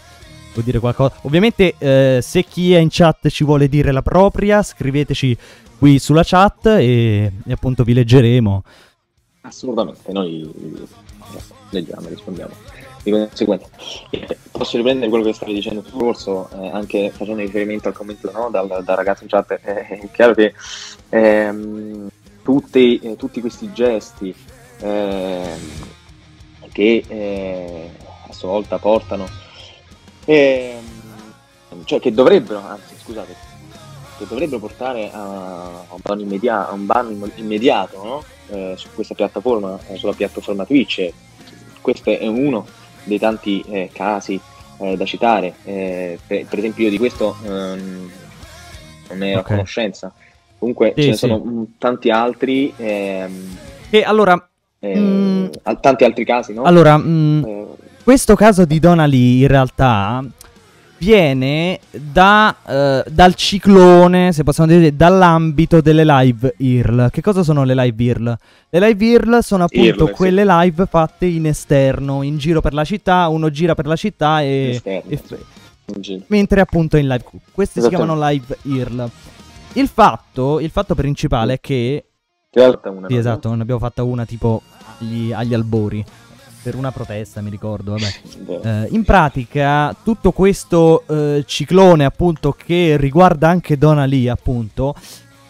Vuoi dire qualcosa? Ovviamente eh, se chi è in chat ci vuole dire la propria, scriveteci qui sulla chat e, e appunto vi leggeremo. Assolutamente, noi leggiamo, rispondiamo di conseguenza. Posso riprendere quello che stavi dicendo tu, Corso, eh, anche facendo riferimento al commento no, dal, dal ragazzo in chat. Eh, è chiaro che ehm, tutti, eh, tutti questi gesti ehm, che eh, a sua volta portano, ehm, cioè che dovrebbero, anzi scusate, che dovrebbero portare a, a un ban, immedia- a un ban imm- immediato no? Eh, su questa piattaforma, eh, sulla piattaforma Twitch. Questo è uno dei tanti eh, casi eh, da citare. Eh, per, per esempio, io di questo ehm, non ne ero a Ok. conoscenza. Comunque Sì, ce ne sì. sono mm, tanti altri. ehm, E allora, eh, Mm. al- tanti altri casi, no? allora mm, Eh, questo caso di Donna Lee in realtà viene da, eh, dal ciclone, se possiamo dire, dall'ambito delle live IRL. Che cosa sono le live IRL? Le live IRL sono appunto IRL, sì. quelle live fatte in esterno, in giro per la città, uno gira per la città e... esterni, e- sì, giro. mentre appunto in live. Queste si chiamano live IRL. Il fatto, il fatto principale è che una, sì, esatto, ne abbiamo fatta una tipo agli, agli albori. Per una protesta, mi ricordo. Eh, in pratica, tutto questo eh, ciclone, appunto, che riguarda anche Donna Lee, appunto,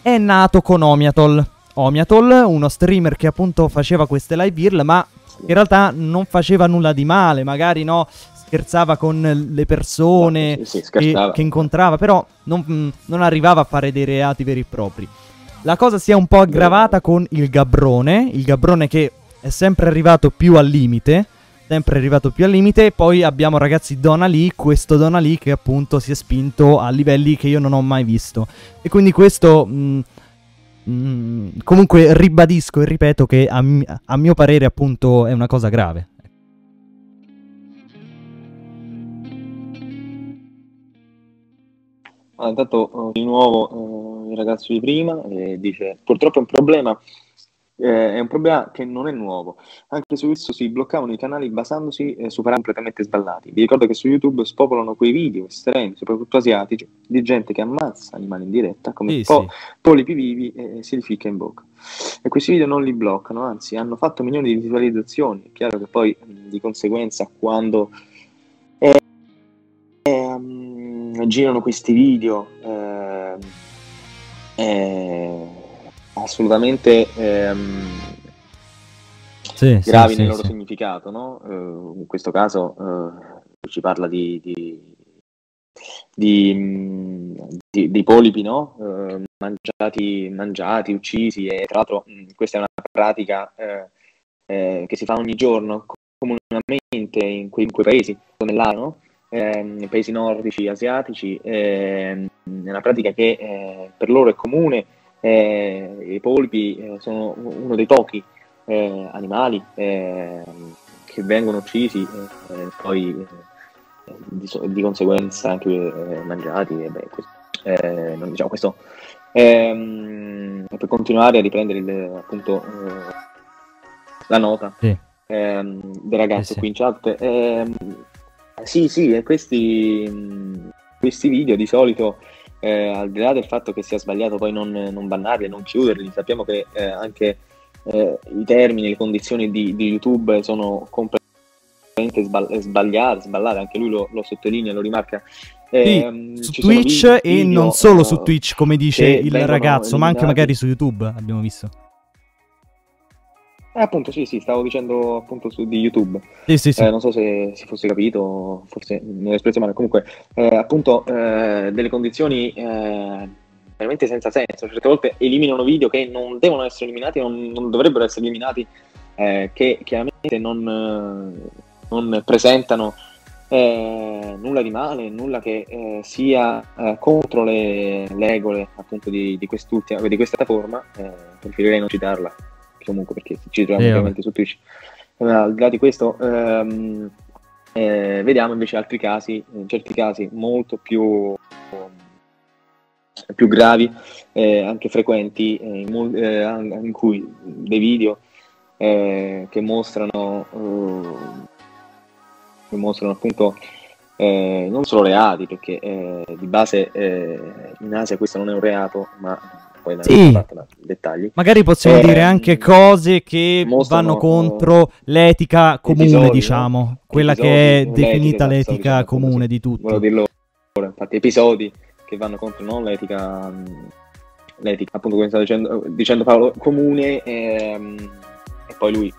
è nato con Omiatol. Omiatol, uno streamer che appunto faceva queste live IRL, ma in realtà non faceva nulla di male, magari no, scherzava con le persone Sì, sì, che, che incontrava, però non, non arrivava a fare dei reati veri e propri. La cosa si è un po' aggravata con il Gabbrone, il Gabbrone che è sempre arrivato più al limite, sempre arrivato più al limite, e poi abbiamo ragazzi Donna Lee, questo Donna Lee che appunto si è spinto a livelli che io non ho mai visto. E quindi questo... mm, mm, comunque ribadisco e ripeto che a, mi- a mio parere appunto è una cosa grave. Ah, intanto eh, di nuovo eh, il ragazzo di prima eh, dice purtroppo è un problema Eh, è un problema che non è nuovo. Anche su esso si bloccavano i canali basandosi eh, su parametri completamente sballati. Vi ricordo che su YouTube spopolano quei video estremi, soprattutto asiatici, di gente che ammazza animali in diretta come Sì, po- sì. polipi vivi e si li ficca in bocca. E questi video non li bloccano, anzi hanno fatto milioni di visualizzazioni. È chiaro che poi di conseguenza quando eh, ehm, girano questi video ehm, eh, assolutamente ehm, Sì, gravi sì, nel loro sì. significato, no? Eh, in questo caso eh, ci parla di, di, di, di- di polipi, no? Eh, mangiati, mangiati, uccisi e tra l'altro mh, questa è una pratica eh, eh, che si fa ogni giorno comunemente in quei, in quei paesi, nell'area, no? Ehm, nei paesi nordici, asiatici, ehm, è una pratica che eh, per loro è comune. Eh, I polipi eh, sono uno dei pochi eh, animali ehm, che vengono uccisi e e poi eh, di, di conseguenza anche eh, mangiati. E beh, questo, eh, non diciamo questo. Ehm, per continuare a riprendere il, appunto eh, la nota Sì. ehm, del ragazzo Sì, sì. qui in chat. Ehm, sì, sì, e questi, questi video di solito, eh, al di là del fatto che sia sbagliato poi non, non bannarli, non chiuderli, sappiamo che eh, anche eh, i termini, le condizioni di, di YouTube sono completamente sbal- sbagliate, sballate, anche lui lo, lo sottolinea, lo rimarca. Sì, Ehm, su Twitch vi- e video, non solo eh, su Twitch, come dice il ragazzo, ma anche magari su YouTube, abbiamo visto. Eh, appunto, sì, sì, stavo dicendo appunto su di YouTube. Sì, sì, sì. Eh, non so se si fosse capito, forse mi ho espresso male. Comunque, eh, appunto, eh, delle condizioni eh, veramente senza senso. Certe volte eliminano video che non devono essere eliminati, non, non dovrebbero essere eliminati, eh, che chiaramente non, non presentano nulla di male, nulla che sia contro le, le regole appunto di, di quest'ultima, di questa piattaforma. Preferirei non citarla comunque perché ci troviamo ovviamente su Twitch. Eh, al di là di questo, ehm, eh, vediamo invece altri casi, in certi casi molto più, più gravi, eh, anche frequenti, eh, in, eh, in cui dei video eh, che mostrano, eh, che mostrano appunto non solo reati, perché di base in Asia questo non è un reato, ma poi Sì. dettagli. Magari possiamo Eh, dire anche cose che vanno contro l'etica comune, episodi, diciamo, no? quella Episodi, che è definita l'etica dicendo comune di tutti. Volevo dirlo ora, infatti, episodi che vanno contro non l'etica, l'etica, appunto come stavo dicendo, dicendo Paolo, comune, ehm, e poi lui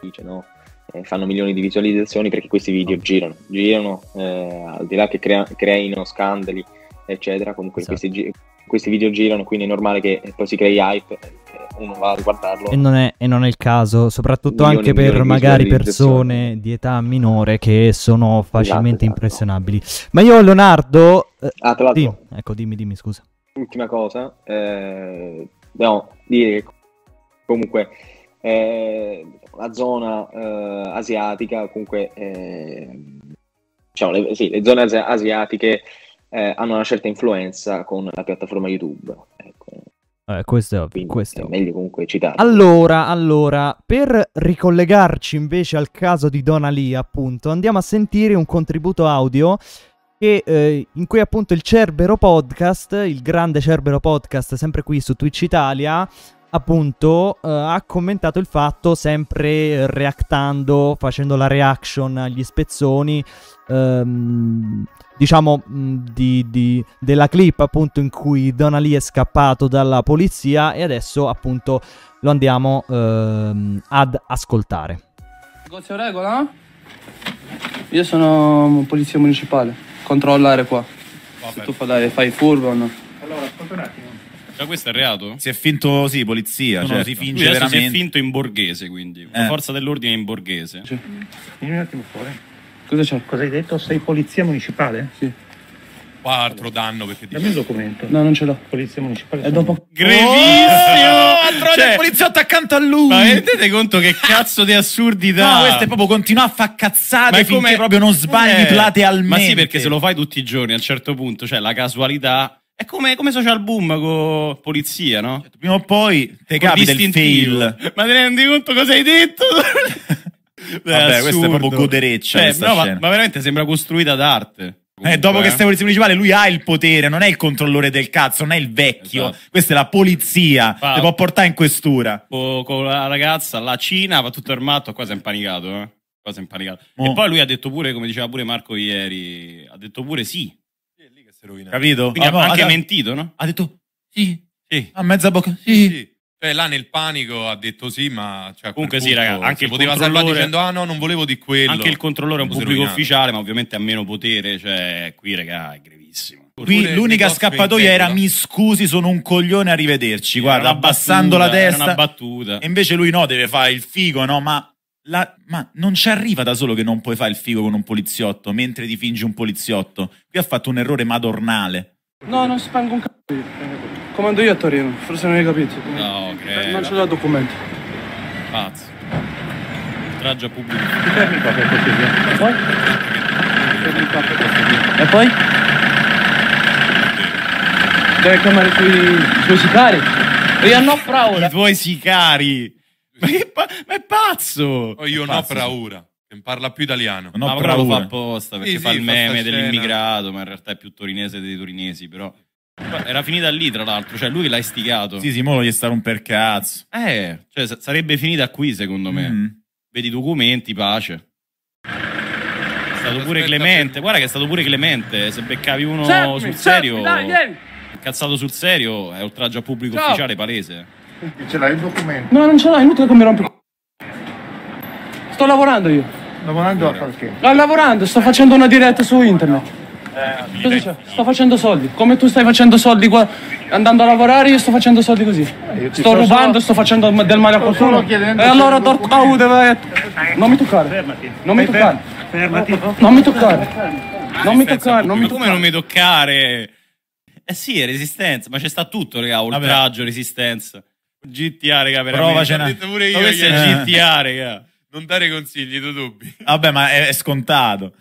dice no, eh, fanno milioni di visualizzazioni perché questi video girano, girano, eh, al di là che crea- creino scandali, eccetera, comunque Esatto. questi, questi video girano, quindi è normale che poi si crei hype, eh, uno va a riguardarlo. E non, è, e non è il caso, soprattutto Milioni anche per magari persone di età minore che sono facilmente esatto. impressionabili. Ma io, Leonardo. eh, Ah, tra l'altro, sì, ecco, dimmi, dimmi, scusa. ultima cosa, eh, dobbiamo dire che comunque eh, la zona eh, asiatica, comunque eh, diciamo, le, sì, le zone asi- asiatiche eh, hanno una certa influenza con la piattaforma YouTube. Ecco, Eh, questo è ovvio. quindi questo è ovvio. meglio comunque citarlo. Allora, allora, per ricollegarci invece al caso di Donna Lee, appunto, andiamo a sentire un contributo audio che, eh, in cui appunto il Cerbero Podcast, il grande Cerbero Podcast, sempre qui su Twitch Italia, appunto, eh, ha commentato il fatto, sempre reactando, facendo la reaction agli spezzoni, ehm, diciamo, mh, di, di- della clip appunto in cui Donna Lee è scappato dalla polizia e adesso appunto lo andiamo ehm, ad ascoltare. Negozio regola? Io sono polizia municipale, controllare qua. Se tu fai, fai il furbo o no. Allora, ascolta un attimo. Ma questo è reato? Si è finto, sì, polizia, No, cioè no, si finge veramente. si è finto in borghese, quindi. La Eh. forza dell'ordine è in borghese. Vieni un attimo fuori. Cosa c'è? Cosa hai detto? Sei polizia municipale? Sì. Qua altro danno perché Dammi il documento. No, non ce l'ho. Polizia municipale. E dopo... Grevissimo! Oh, trovato Cioè, il poliziotto accanto a lui. Ma rendete conto che cazzo di assurdità? No, questo è proprio continua a fa cazzate è finché proprio non sbagli Eh, platealmente. Ma sì, perché se lo fai tutti i giorni a un certo punto, cioè la casualità È come, come social boom con polizia, no? Prima o poi te capita il fail. Ma ti rendi conto cosa hai detto? Vabbè, questo è proprio godereccia questa no, ma, ma veramente sembra costruita d'arte. Eh, dopo che eh. stai polizia municipale, lui ha il potere, non è il controllore del cazzo, non è il vecchio. Esatto. Questa è la polizia. Fa- può portare in questura. Co- con la ragazza, la Cina, va tutto armato, qua si è impanicato, eh. Qua si è impanicato. Mo. E poi lui ha detto pure, come diceva pure Marco ieri, ha detto pure sì. Capito? Quindi Ah, no, ha anche ha- mentito, no? Ha detto sì. Sì. A mezza bocca. Sì. Sì. Cioè, là nel panico ha detto sì, ma cioè, Comunque sì, raga, anche poteva salvare dicendo ah no, non volevo di quello. Anche il controllore è un pubblico rovinato. ufficiale, ma ovviamente ha meno potere, cioè qui, raga, è grevissimo. Qui l'unica scappatoia era mi scusi, sono un coglione, arrivederci. Guarda, Era abbassando la battuta, era testa. una battuta. E invece lui no, deve fare il figo, no? Ma, la- ma non ci arriva da solo che non puoi fare il figo con un poliziotto mentre ti fingi un poliziotto. Qui ha fatto un errore madornale. No, non spango un c***o Comando io a Torino, forse non hai capito. No, credo. Non ce l'ho il documento. Pazzo. Oltraggio a pubblico. Ti fermi qua per cortesia. E poi? E poi? Deve chiamare i suoi, i suoi sicari. E io no ora. I tuoi sicari. Ma, che pa- ma è pazzo! Oh, io no Pazzo. praura, che non parla più italiano. Non ho ma però lo fa paura. apposta perché Sì, fa sì, il meme dell'immigrato, ma in realtà è più torinese dei torinesi, però. Era finita lì, tra l'altro, cioè lui l'ha istigato. Sì, sì, mo gli sta a romper cazzo. Eh, cioè sa- sarebbe finita qui, secondo me. Mm. Vedi i documenti, pace. È stato pure Aspetta, Clemente. Guarda che è stato pure Clemente. Se beccavi uno Fermi, sul fermi, serio, dai, vieni. incazzato sul serio, è oltraggio a pubblico Ciao. ufficiale palese. Ce l'hai il documento? No, non ce l'ho, è inutile che mi rompi. Sto lavorando io. Lavorando a fare che? Sto lavorando, sto facendo una diretta su internet. Cosa c'è? Sto facendo soldi. Come tu stai facendo soldi qua andando a lavorare, io sto facendo soldi così. ti Sto rubando, solo- sto facendo del male a qualcuno. E se allora il Dort documento- Au deve... Non mi toccare. Non mi toccare. Fermati. Non mi toccare. Non mi toccare, non mi Ma come toccare. non mi toccare? Eh sì, è resistenza, ma c'è sta tutto, raga. Oltraggio, resistenza. GTA, raga, veramente. Provacene. Ho detto pure io questo è GTA, raga. Non dare consigli, tu dubbi. Vabbè, ma è, è scontato.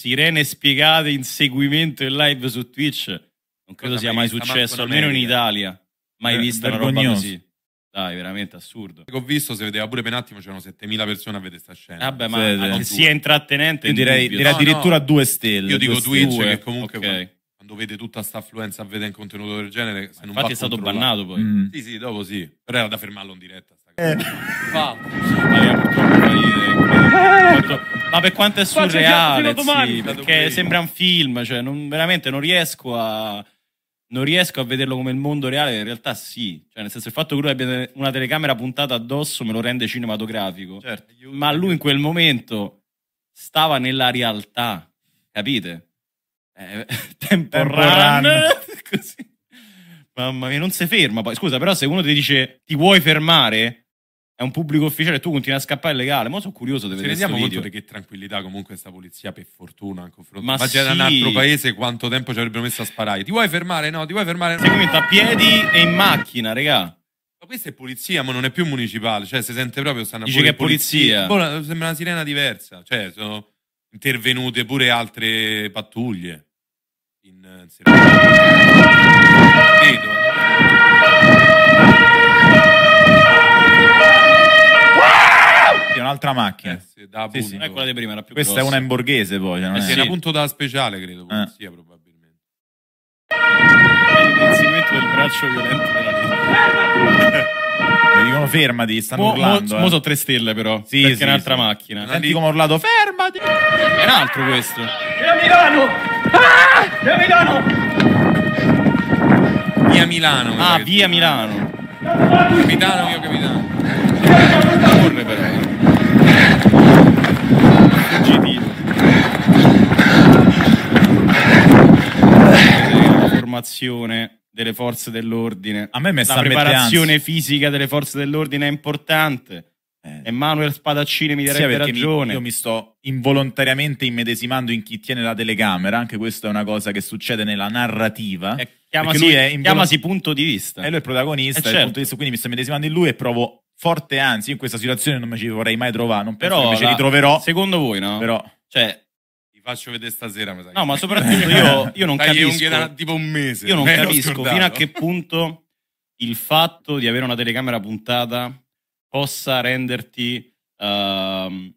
Sirene spiegate in seguimento in live su Twitch. Non credo Cosa sia mai successo, almeno in. Italia. Mai Eh, vista una roba così. Dai, veramente assurdo. Che ho visto, si vedeva pure per un attimo, c'erano 7000 persone a vedere sta scena. Vabbè, ma Sì, che sia intrattenente, Io direi, direi No, addirittura no. due stelle. Io dico due Twitch Due, che comunque ok. quando, vede tutta sta affluenza a vedere un contenuto del genere, se non Infatti va è stato bannato poi. Mm. Sì, sì, dopo sì. Però era da fermarlo in diretta. sta Eh. cosa. Va. Ma purtroppo Ma per quanto è surreale, domani. sì, perché sembra un film, cioè non, veramente non riesco a non riesco a vederlo come il mondo reale, in realtà sì, cioè nel senso il fatto che lui abbia una telecamera puntata addosso me lo rende cinematografico. Certo. Ma lui in quel momento stava nella realtà, capite? Eh, tempo Tempo run. run. Così. Mamma mia, non si ferma poi. Scusa, però se uno ti dice ti vuoi fermare, è un pubblico ufficiale tu continui a scappare illegale. Ma sono curioso di Ci vedere rendiamo questo conto di che tranquillità comunque sta polizia per fortuna in confronto. Ma Immagina sì. in un altro paese quanto tempo ci avrebbero messo a sparare. Ti vuoi fermare? No, ti vuoi fermare? Sei convinto a piedi e in macchina, regà. Ma questa è polizia, ma non è più municipale. Cioè, si sente proprio stanno Dici pure che è polizia? Boh, sembra una sirena diversa. Cioè, sono intervenute pure altre pattuglie. In, eh, Vedo. Sì, un'altra macchina. Eh, sì, da Sì, sì. punto. Eh, quella di prima era più Questa grossa. è una in borghese poi. cioè, non Eh è- sì, sì. è una punto da speciale, credo. Polizia, probabilmente. Il inseguimento del braccio violento della vita. Mi dicono fermati, stanno Mo, mo, urlando. mo eh. sono tre stelle però. Sì, perché sì, è un'altra sì. macchina. Senti come ho urlato, fermati! È un altro questo. Via Milano! Ah! Via Milano! Via Milano. Ah, via Milano. Capitano, mio capitano. Corre però. eh. Fuggitivo. La formazione delle forze dell'ordine. A me mi La sta preparazione fisica delle forze dell'ordine è importante. Eh. Emanuele Spadaccini mi Sia darebbe perché mi- ragione. io mi sto involontariamente immedesimando in chi tiene la telecamera, anche questa è una cosa che succede nella narrativa. Eh, chiamasi, lui è chiamasi punto di vista. E lui è il protagonista, Eh, certo. punto di vista, quindi mi sto immedesimando in lui e provo forte ansia. Io in questa situazione non mi ci vorrei mai trovare, non Però ci la- ritroverò. Secondo voi, no? Però Cioè, faccio vedere stasera. mi sa No, che- ma soprattutto io, io non Tagli capisco. da tipo un mese. Io non Me capisco scordato. fino a che punto il fatto di avere una telecamera puntata possa renderti. ehm,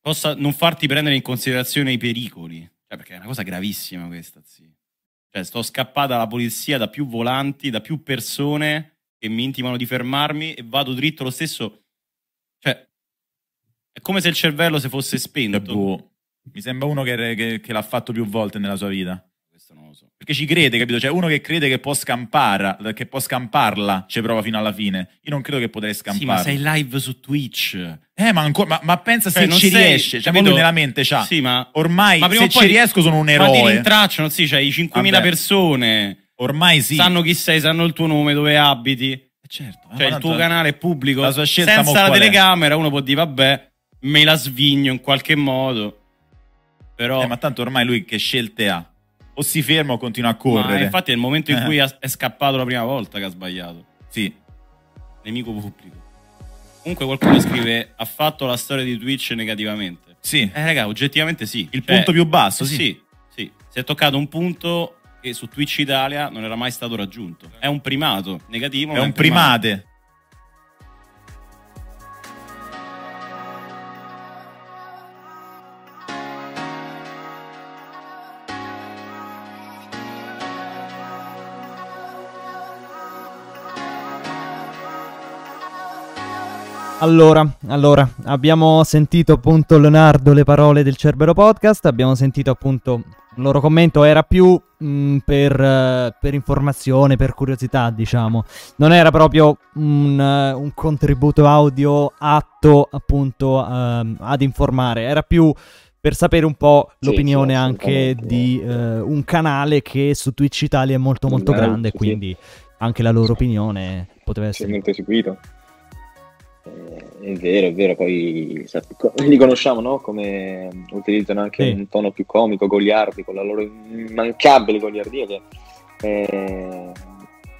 possa non farti prendere in considerazione i pericoli. Cioè, perché è una cosa gravissima questa, sì. Cioè, sto scappata dalla polizia da più volanti, da più persone che mi intimano di fermarmi e vado dritto lo stesso. Cioè, è come se il cervello si fosse spento. boh, Mi sembra uno che, che- che l'ha fatto più volte nella sua vita. Perché ci crede, capito? Cioè, uno che crede che può scampare, che può scamparla, ci prova fino alla fine. Io non credo che potrei scampare. Sì, ma sei live su Twitch. Eh, ma, ancora, ma, ma pensa Cioè, se non ci sei- riesce. Cioè, capito? ma lui nella mente c'ha. Sì, ma Ormai, ma se ci riesco, sono un Ma ti eroe. rintracciano, sì, c'hai 5.000 Vabbè. persone. Ormai sì. Sanno chi sei, sanno il tuo nome, dove abiti. certo. Cioè, il tanto tuo canale è pubblico. la sua scelta Senza la telecamera uno può dire, vabbè, me la svigno in qualche modo. Però... Eh, ma tanto ormai lui che scelte ha? O si ferma o continua a Ma correre. infatti è il momento in Eh. cui è scappato la prima volta che ha sbagliato. Sì. Nemico pubblico. Comunque qualcuno scrive ha fatto la storia di Twitch negativamente. Sì. Eh raga, oggettivamente sì. Il punto più basso, sì. Sì, sì. Si è toccato un punto che su Twitch Italia non era mai stato raggiunto. È un primato negativo. È ma un primate. Allora, allora, abbiamo sentito appunto Leonardo le parole del Cerbero Podcast, abbiamo sentito appunto il loro commento, era più mh, per, eh, per informazione, per curiosità, diciamo. Non era proprio un, eh, un contributo audio atto appunto ehm, ad informare, era più per sapere un po' Sì, l'opinione sì, anche assolutamente. di eh, un canale che su Twitch Italia è molto molto grande, sì. quindi anche la loro opinione poteva essere... molto seguito. Eh, è vero, è vero, poi sa- li conosciamo, no? Come utilizzano anche Sì. un tono più comico, goliardi, con la loro immancabile goliardia che eh,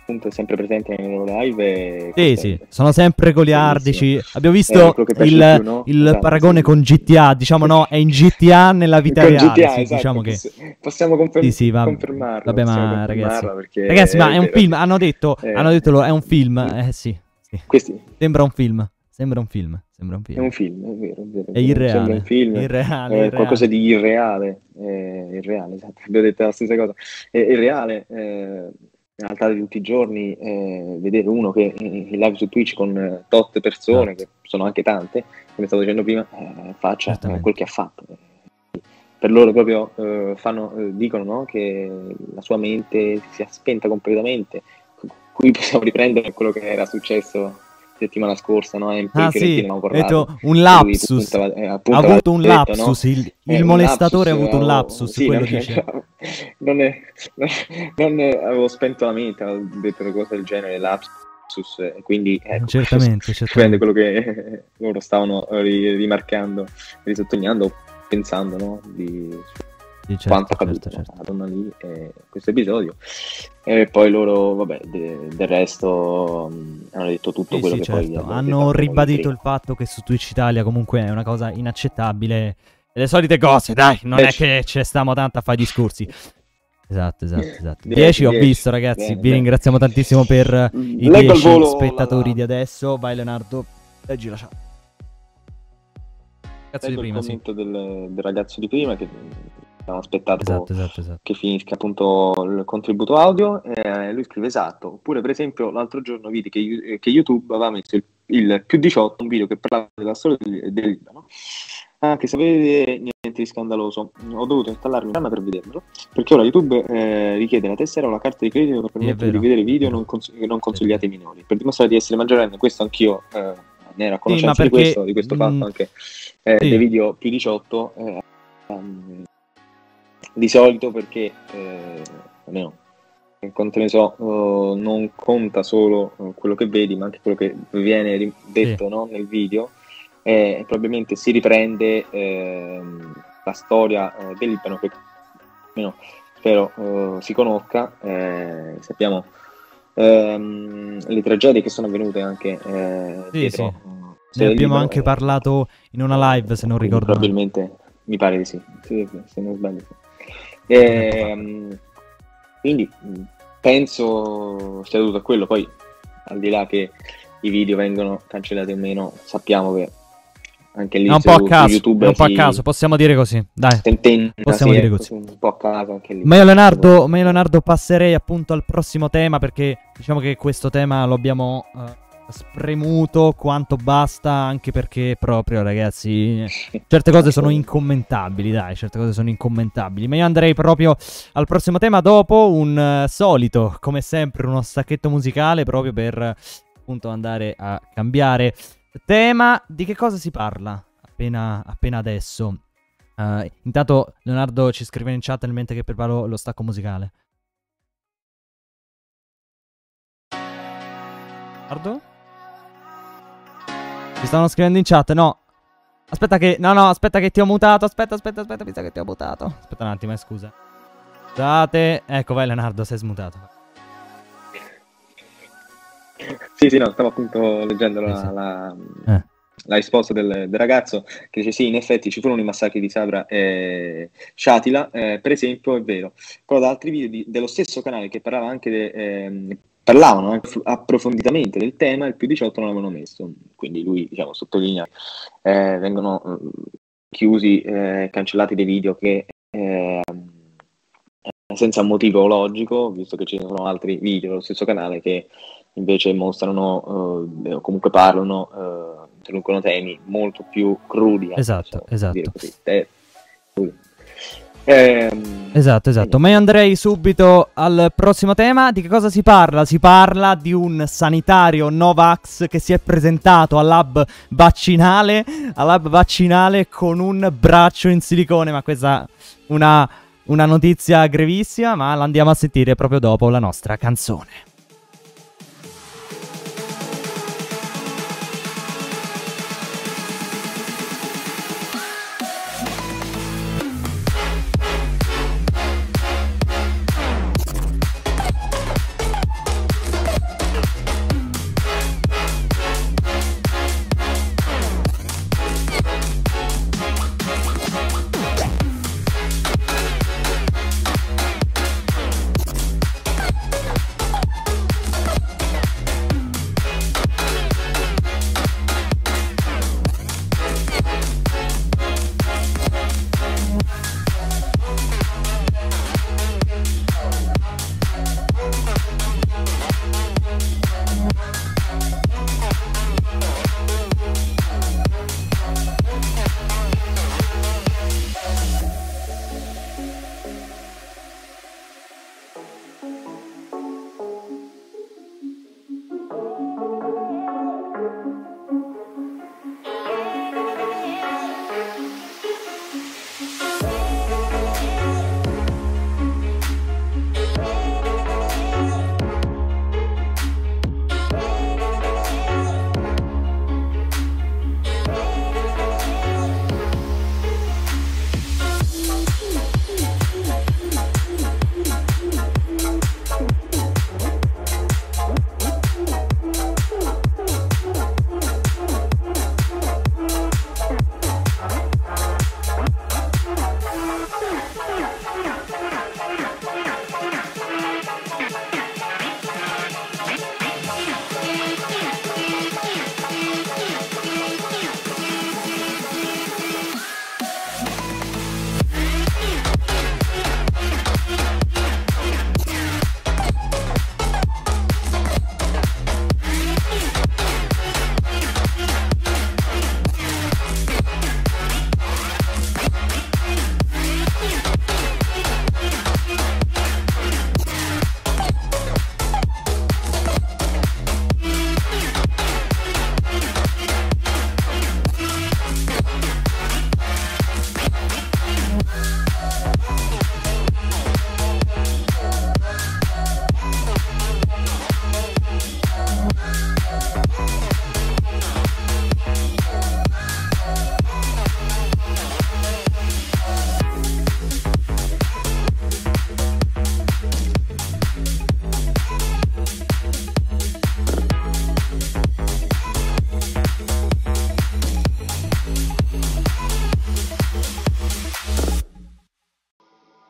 appunto è sempre presente nelle loro live. Sì, sì, è- sono sempre goliardici. Abbiamo Eh, visto il, più, no? il Esatto, paragone sì. con GTA, diciamo no, è in GTA nella vita Con reale, GTA, sì, esatto, diciamo che... poss- possiamo confer- Sì, sì, va- confermarlo. Vabbè, ma ragazzi, perché ragazzi, ma è un vero. film, hanno detto, Eh, hanno detto loro, è un film, eh sì, sì. Questi- Sembra un film, sembra un film, sembra un film. È un film, è vero, è vero. È irreale, Sembra un film, irreale, è irreale. qualcosa di irreale, è irreale, esatto, abbiamo detto la stessa cosa. È irreale, eh, in realtà di tutti i giorni, eh, vedere uno che in live su Twitch con eh, tot persone, Esatto. che sono anche tante, come stavo dicendo prima, eh, faccia eh, quel che ha fatto. Per loro proprio eh, fanno, eh, dicono no, che la sua mente si è spenta completamente. Qui possiamo riprendere quello che era successo settimana scorsa, no? In Ah sì, detto un Lui lapsus, puntava- eh, ha appunto avuto un detto, lapsus, no? il, Eh, il un molestatore ha lapsus, avuto un lapsus, sì, non, dice. non, è- non è- avevo spento la mente, avevo detto una cosa del genere, lapsus, e quindi ecco, Certamente, certamente. quello che loro stavano ri- rimarcando, risottolineando, pensando no? di Sì, certo, quanto certo, a Donna Lee e questo episodio. E poi loro, vabbè, de- del resto mh, hanno detto tutto Sì, quello sì, che poi certo. abbiamo Hanno ribadito prima. il fatto che su Twitch Italia comunque è una cosa inaccettabile. E le solite cose, dai, non Eh, è che ci stiamo tanto a fare discorsi. Esatto, esatto, esatto. 10 Dieci, ho visto, ragazzi. Bene, Vi bene. ringraziamo tantissimo per eh, i Leggo al 10 volo spettatori la- di adesso. Vai Leonardo, leggi la chat. Cazzo di Leggo il prima, sì. commento del, del ragazzo di prima che abbiamo aspettato Esatto, esatto, esatto. che finisca appunto il contributo audio. eh, lui scrive esatto. Oppure, per esempio, l'altro giorno vidi che, che YouTube aveva messo il, il più 18, un video che parlava della storia del, del Libano. Anche se vede niente di scandaloso, ho dovuto installarmi un programma per vedermelo perché ora YouTube eh, richiede la tessera o la carta di credito per permettere di vedere video non, cons- non consigliati ai minori. Per dimostrare di essere maggiorenne, questo anch'io eh, ne ero a conoscenza di perché, questo, di questo mh, fatto anche eh, sì. dei video più 18 eh, ehm, di solito perché eh, almeno per quanto ne so eh, non conta solo eh, quello che vedi ma anche quello che viene detto no, nel video e probabilmente si riprende ehm, la storia eh, del Libano che almeno spero eh, si conosca eh, sappiamo ehm, le tragedie che sono avvenute anche eh, Sì, dietro sì. eh, Ne abbiamo anche eh, parlato in una live, se non ricordo probabilmente Mi pare di sì, sì, sì, se non sbaglio. sì. Ehm, quindi mh, penso sia dovuto a quello, poi al di là che i video vengono cancellati o meno, sappiamo che anche lì È un po' a caso, YouTube un po' a caso, possiamo dire così. Dai, tentenna, possiamo sì, dire ecco, così. un po' a caso anche lì. Ma io, Leonardo, ma io, Leonardo, passerei appunto al prossimo tema perché diciamo che questo tema lo abbiamo eh, spremuto quanto basta, anche perché proprio, ragazzi, certe cose sono incommentabili, dai, certe cose sono incommentabili. Ma io andrei proprio al prossimo tema dopo un eh, solito, come sempre, uno stacchetto musicale proprio per appunto andare a cambiare tema. Di che cosa si parla? Appena, appena adesso. Eh, intanto Leonardo ci scrive in chat nel mentre che preparo lo stacco musicale. Leonardo? Ci stanno scrivendo in chat, no. Aspetta che... No, no, aspetta che ti ho mutato. Aspetta, aspetta, aspetta, mi sa che ti ho mutato. Aspetta un attimo, eh, scusa. Scusate. Ecco, vai Leonardo, sei smutato. Sì, sì, no, stavo appunto leggendo la, Sì, la- Eh. la risposta del, del ragazzo che dice sì, in effetti ci furono i massacri di Sabra e Shatila, eh, per esempio, è vero. Però da altri video di- dello stesso canale che parlava anche de- ehm, parlavano approfonditamente del tema, il più 18 non l'avevano messo. Quindi lui, diciamo, sottolinea, eh, vengono eh, chiusi, eh, cancellati dei video che eh, senza motivo logico, visto che ci sono altri video dello stesso canale che invece mostrano eh, o comunque parlano, eh, introducono temi molto più crudi. Esatto, dire esatto. così. Crudi. Ehm, Esatto, esatto. Ma io andrei subito al prossimo tema. Di che cosa si parla? Si parla di un sanitario Novax che si è presentato all'hub vaccinale, all'hub vaccinale con un braccio in silicone. Ma questa una, una notizia grevissima, ma la andiamo a sentire proprio dopo la nostra canzone.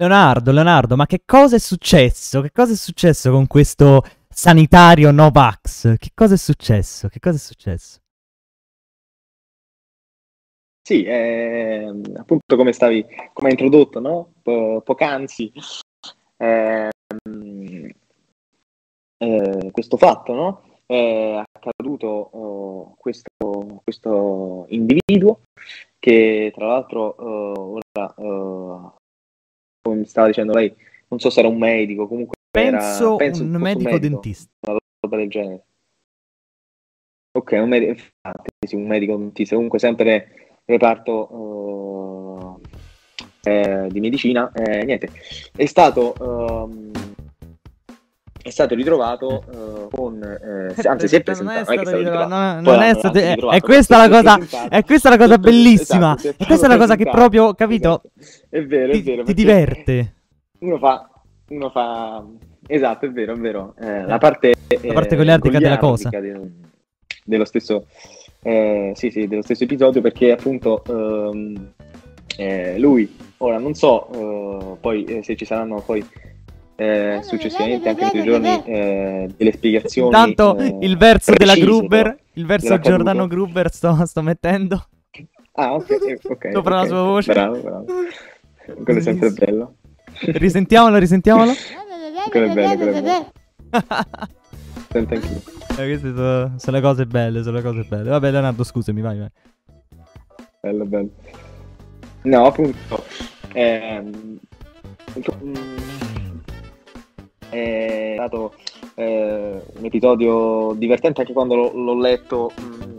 Leonardo, Leonardo, ma che cosa è successo? Che cosa è successo con questo sanitario Novax? Che cosa è successo? Che cosa è successo? Sì, eh, appunto come stavi, come hai introdotto, no? Po- poc'anzi, ehm, eh, questo fatto, no? È accaduto oh, questo, questo individuo che tra l'altro eh, ora, eh, come stava dicendo lei, non so se era un medico, comunque Penso, era, penso un medico dentista. una roba del genere. Ok, un medico, infatti, sì, un medico dentista, comunque sempre reparto eh, eh, di medicina, eh, niente, è stato, ehm, è stato ritrovato eh, con, eh, anzi si è presentato, non è stato ritrovato, No, poi non è stato- questa la cosa, presentato. è questa la cosa bellissima. esatto, è questa è la cosa che proprio, capito? Esatto. È vero, è Ti, vero. ti perché diverte. Uno fa, uno fa, esatto, è vero, è vero. Eh, la parte, La parte eh, goliardica della cosa. de- dello stesso, eh, sì, sì, dello stesso episodio perché appunto ehm, eh, lui, ora non so eh, poi eh, se ci saranno poi eh, successivamente anche nei giorni eh, delle spiegazioni. Intanto eh, il verso della precise, Gruber, il verso dell'accaduto. Giordano Gruber sto, sto mettendo. Ah, ok, eh, ok. Sopra la ok. sua voce. Bravo, bravo. Quello è sempre bello. Risentiamolo, risentiamolo. Quello è bello, quello è bello. Sento anch'io. Eh, queste sono, sono le cose belle, sono le cose belle. Vabbè, Leonardo, scusami, vai, vai. Bello, bello. No, appunto. ehm, è stato eh, un episodio divertente anche quando l'ho, l'ho letto. mm,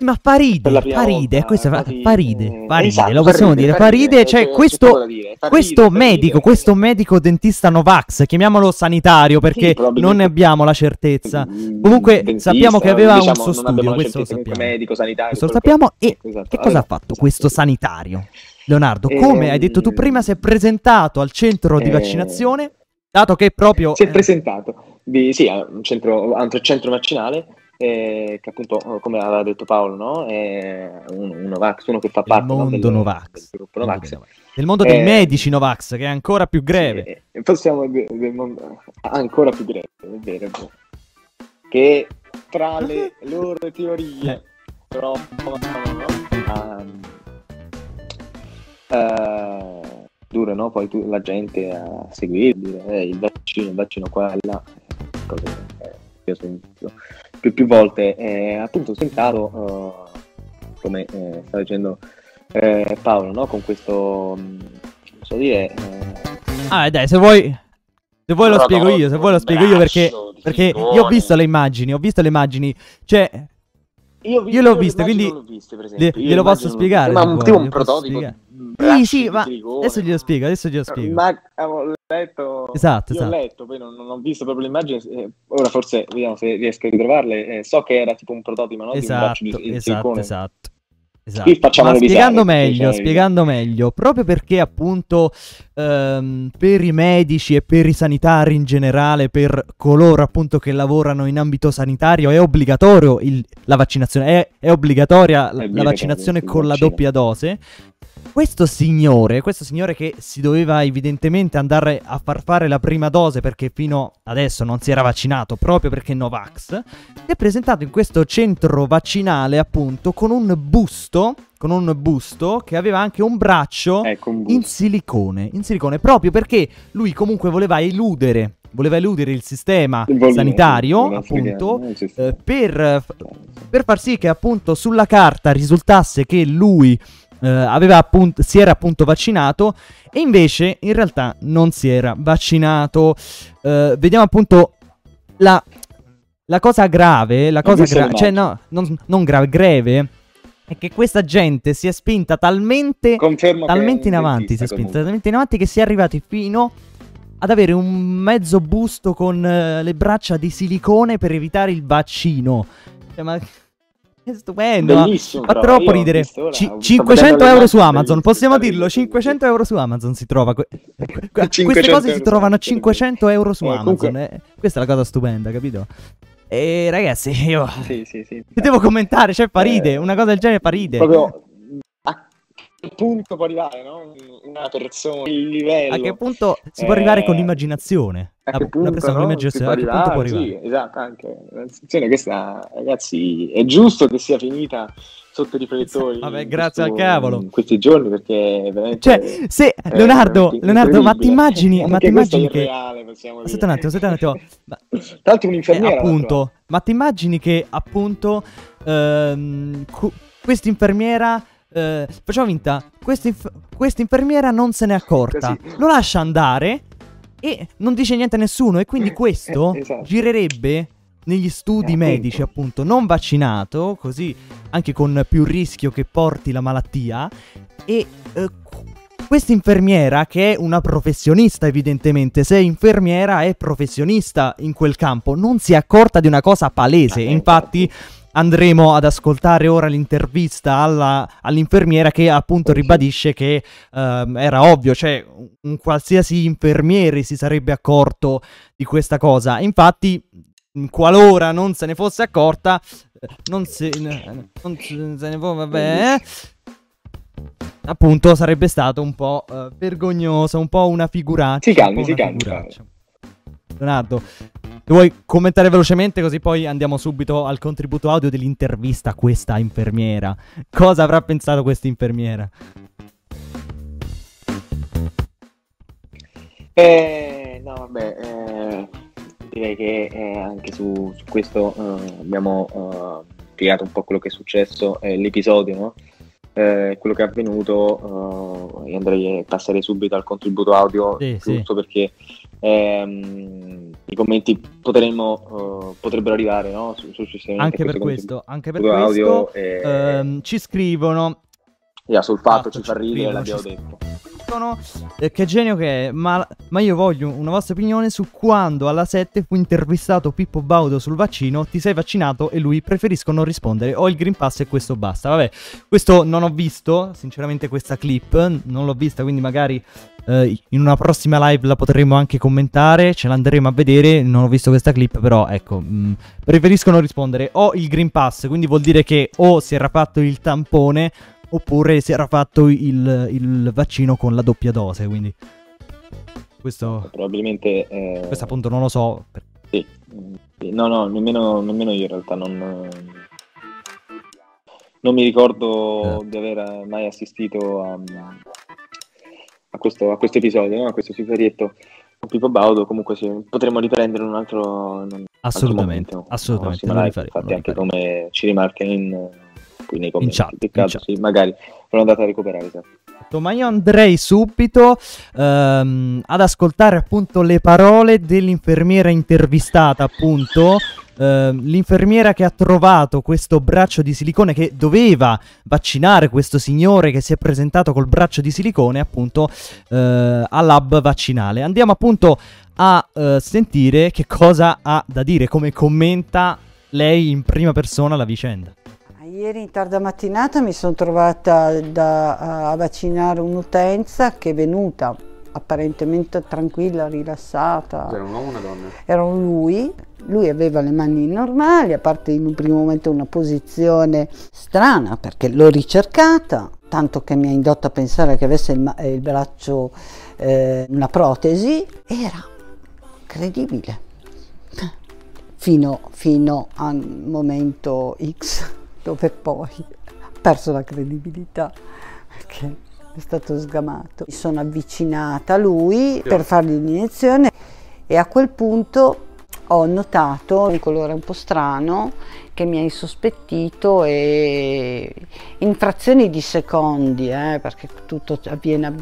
Ma fa ride, Per la prima fa ride, volta, questo fa, quasi, fa ride, eh, esatto, lo possiamo ride, dire, fa fa ride, ride, c'è- cioè questo, dire, fa questo medico, questo medico dentista Novax, chiamiamolo sanitario perché probabilmente- non ne abbiamo la certezza. Mm, Comunque dentista, sappiamo che aveva diciamo, un suo studio, questo lo sappiamo. medico, sanitario, Questo lo sappiamo e esatto. che cosa ha fatto questo sanitario? Leonardo, Ehm, come hai detto tu prima, si è presentato al centro di eh, vaccinazione, dato che proprio... Si è eh, presentato, di- sì, a un centro, a un centro vaccinale, eh, che appunto, eh, come aveva detto Paolo, no? È un, un Novax, uno che fa parte no, mondo del, Novax. del gruppo Novax. Del mondo dei Eh, medici Novax, che è ancora più greve. E possiamo dire del mondo ancora più greve, è vero. Che tra le loro teorie provano a eh, duro, no? Poi tu- la gente a seguire, dire eh, il vaccino, il vaccino qua e là, eh, cose che ho sentito più, più volte. Eh, appunto ho sentato, eh, come eh, stava dicendo eh, Paolo, no? Con questo, non so dire, eh, Ah, dai, se vuoi. Se vuoi lo spiego io, se vuoi lo spiego io perché, perché io ho visto le immagini, ho visto le immagini, cioè Io, vi- Io l'ho immagini quindi non l'ho viste, per esempio. le- glielo posso spiegare. Ma un, tipo un prototipo. bracci Sì, sì, ma silicone. adesso glielo spiego, adesso glielo spiego. Ma avevo letto, Esatto, io ho esatto. letto, poi non, non ho visto proprio le immagini. eh, ora forse vediamo se riesco a ritrovarle. eh, so che era tipo un prototipo, no? di un braccio Esatto, di, di esatto, silicone. esatto. Qui Esatto. facciamo Ma spiegando qui facciamo meglio, spiegando meglio, proprio perché appunto ehm, per i medici e per i sanitari in generale, per coloro appunto che lavorano in ambito sanitario, è obbligatorio il- la vaccinazione, è, è obbligatoria la, la vaccinazione con la doppia dose. Questo signore, questo signore che si doveva evidentemente andare a far fare la prima dose perché fino adesso non si era vaccinato proprio perché Novax, si è presentato in questo centro vaccinale appunto con un busto, con un busto che aveva anche un braccio Ecco, un in silicone, in silicone, proprio perché lui comunque voleva eludere, voleva eludere il sistema Voleva- sanitario appunto? Il eh, per, per far sì che appunto sulla carta risultasse che lui eh, aveva appunto, si era appunto vaccinato e invece in realtà non si era vaccinato. Eh, vediamo appunto la, la cosa grave, la cosa grave, cioè no, non, non grave, greve. È che questa gente si è spinta talmente, talmente in avanti, si è spinta comunque. talmente in avanti che si è arrivati fino ad avere un mezzo busto con eh, le braccia di silicone per evitare il vaccino. Cioè, ma stupendo. Bellissimo, Fa però, troppo io ridere. sto 500 vedendo le euro su Amazon, possiamo dirlo. ridendo, 500 euro su Amazon si trova. que- que- queste 500 cose si trovano a su 500 euro su Eh, Amazon. comunque- eh. Questa è la cosa stupenda, capito? E ragazzi, io Sì, sì, sì. che devo commentare, cioè fa Eh, ride, una cosa del genere fa ride. Proprio a punto può arrivare, no? Una persona, il livello. A che punto si può arrivare con Eh, l'immaginazione? A La- punto, persona con no? l'immaginazione, a Si che punto può arrivare? Sì, esatto, anche. La situazione questa, ragazzi, è giusto che sia finita sotto i riflettori. Vabbè, grazie al questo- cavolo. In questi giorni, perché veramente... Cioè, se Leonardo, Leonardo, ma ti immagini, ma ti immagini che. Aspetta un attimo, aspetta un attimo. Ma- Tra l'altro un'infermiera. Eh, appunto, ma ti immagini che appunto ehm, cu- quest'infermiera eh, facciamo finta, quest'inf- quest'infermiera non se n'è accorta, Così. lo lascia andare e non dice niente a nessuno e quindi questo Eh, esatto. girerebbe negli studi Eh, medici appunto non vaccinato, così anche con più rischio che porti la malattia e eh, questa infermiera, che è una professionista evidentemente, se è infermiera è professionista in quel campo, non si è accorta di una cosa palese. Eh, Infatti andremo ad ascoltare ora l'intervista alla- all'infermiera che appunto ribadisce che ehm, era ovvio, cioè un qualsiasi infermiere si sarebbe accorto di questa cosa. Infatti, qualora non se ne fosse accorta, eh, non se, non se ne può, vabbè. eh, Appunto, sarebbe stato un po' eh, vergognoso, un po' una figuraccia. Si calmi, si calmi. Leonardo, vuoi commentare velocemente così poi andiamo subito al contributo audio dell'intervista a questa infermiera? Cosa avrà pensato questa infermiera? Eh, no, vabbè, eh, direi che eh, anche su, su questo eh, abbiamo eh, spiegato un po' quello che è successo, eh, l'episodio, no? Quello che è avvenuto, andrei, passerei subito al contributo audio, Sì, giusto perché ehm, i commenti potremmo, eh, potrebbero arrivare no? Su- successivamente. Anche per questo, anche per contributo audio, questo eh, ehm, ci scrivono yeah, sul fatto ci fa ridere, l'abbiamo detto. dicono eh, che genio che è, ma, ma io voglio una vostra opinione su quando alla 7 fu intervistato Pippo Baudo sul vaccino, ti sei vaccinato e lui preferisco non rispondere, ho il Green Pass e questo basta. Vabbè, questo non ho visto, sinceramente questa clip, non l'ho vista, quindi magari eh, in una prossima live la potremo anche commentare, ce l'andremo a vedere, non ho visto questa clip, però ecco, mh, preferisco non rispondere, ho il Green Pass, quindi vuol dire che o si era fatto il tampone oppure si era fatto il, il vaccino con la doppia dose, quindi questo, Probabilmente... eh, questo appunto non lo so. Sì, sì, no, no, nemmeno, nemmeno io in realtà non, non mi ricordo di aver mai assistito a, a questo, a questo episodio, no? a questo siparietto con Pippo Baudo. Comunque sì, potremmo riprendere un altro, un altro Assolutamente, momento, assolutamente, live, rifaremo, infatti lo anche come ci rimarca in, qui nei commenti. chat, Peccato, sì, magari l'ho andata a recuperare. esatto. Ma io andrei subito ehm, ad ascoltare appunto le parole dell'infermiera intervistata, appunto. ehm, l'infermiera che ha trovato questo braccio di silicone che doveva vaccinare questo signore che si è presentato col braccio di silicone appunto eh, al lab vaccinale. Andiamo appunto a eh, sentire che cosa ha da dire, come commenta lei in prima persona la vicenda. Ieri in tarda mattinata mi sono trovata da- a vaccinare un'utenza che è venuta apparentemente tranquilla, rilassata. Era un uomo o una donna? Era un lui, lui aveva le mani normali, a parte in un primo momento una posizione strana perché l'ho ricercata, tanto che mi ha indotto a pensare che avesse il, eh, il braccio, eh, una protesi, era credibile. Fino, fino al momento X, dove poi ha perso la credibilità, perché è stato sgamato. Mi sono avvicinata a lui per fargli l'iniezione e a quel punto ho notato un colore un po' strano che mi ha insospettito e in frazioni di secondi, eh, perché tutto avviene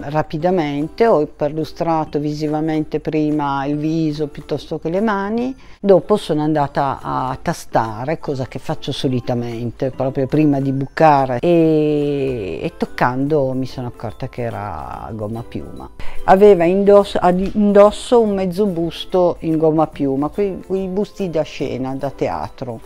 rapidamente, ho perlustrato visivamente prima il viso piuttosto che le mani, dopo sono andata a tastare, cosa che faccio solitamente, proprio prima di bucare e, e toccando mi sono accorta che era gomma piuma. Aveva indosso, indosso un mezzo busto in gomma piuma, quei, quei busti da scena, da teatro,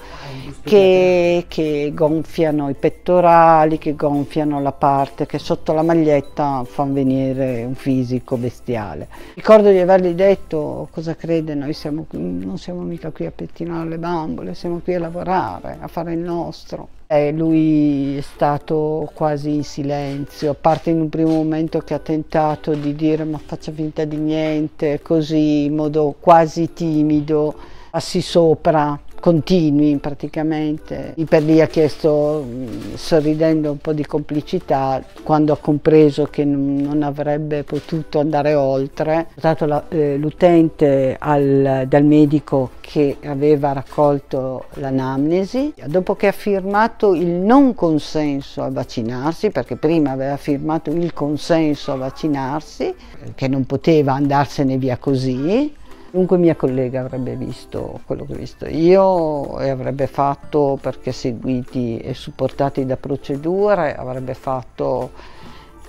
che, che gonfiano i pettorali, che gonfiano la parte che sotto la maglietta fanno venire un fisico bestiale. Ricordo di avergli detto cosa crede, noi siamo non siamo mica qui a pettinare le bambole, siamo qui a lavorare, a fare il nostro. E lui è stato quasi in silenzio, a parte in un primo momento che ha tentato di dire ma faccia finta di niente, così in modo quasi timido, passi sopra, continui praticamente. Lì per lì ha chiesto, mh, sorridendo un po' di complicità, quando ha compreso che non, avrebbe potuto andare oltre, ha portato eh, l'utente al- dal medico che aveva raccolto l'anamnesi, dopo che ha firmato il non consenso a vaccinarsi, perché prima aveva firmato il consenso a vaccinarsi, che non poteva andarsene via così, Dunque mia collega avrebbe visto quello che ho visto io e avrebbe fatto, perché seguiti e supportati da procedure, avrebbe fatto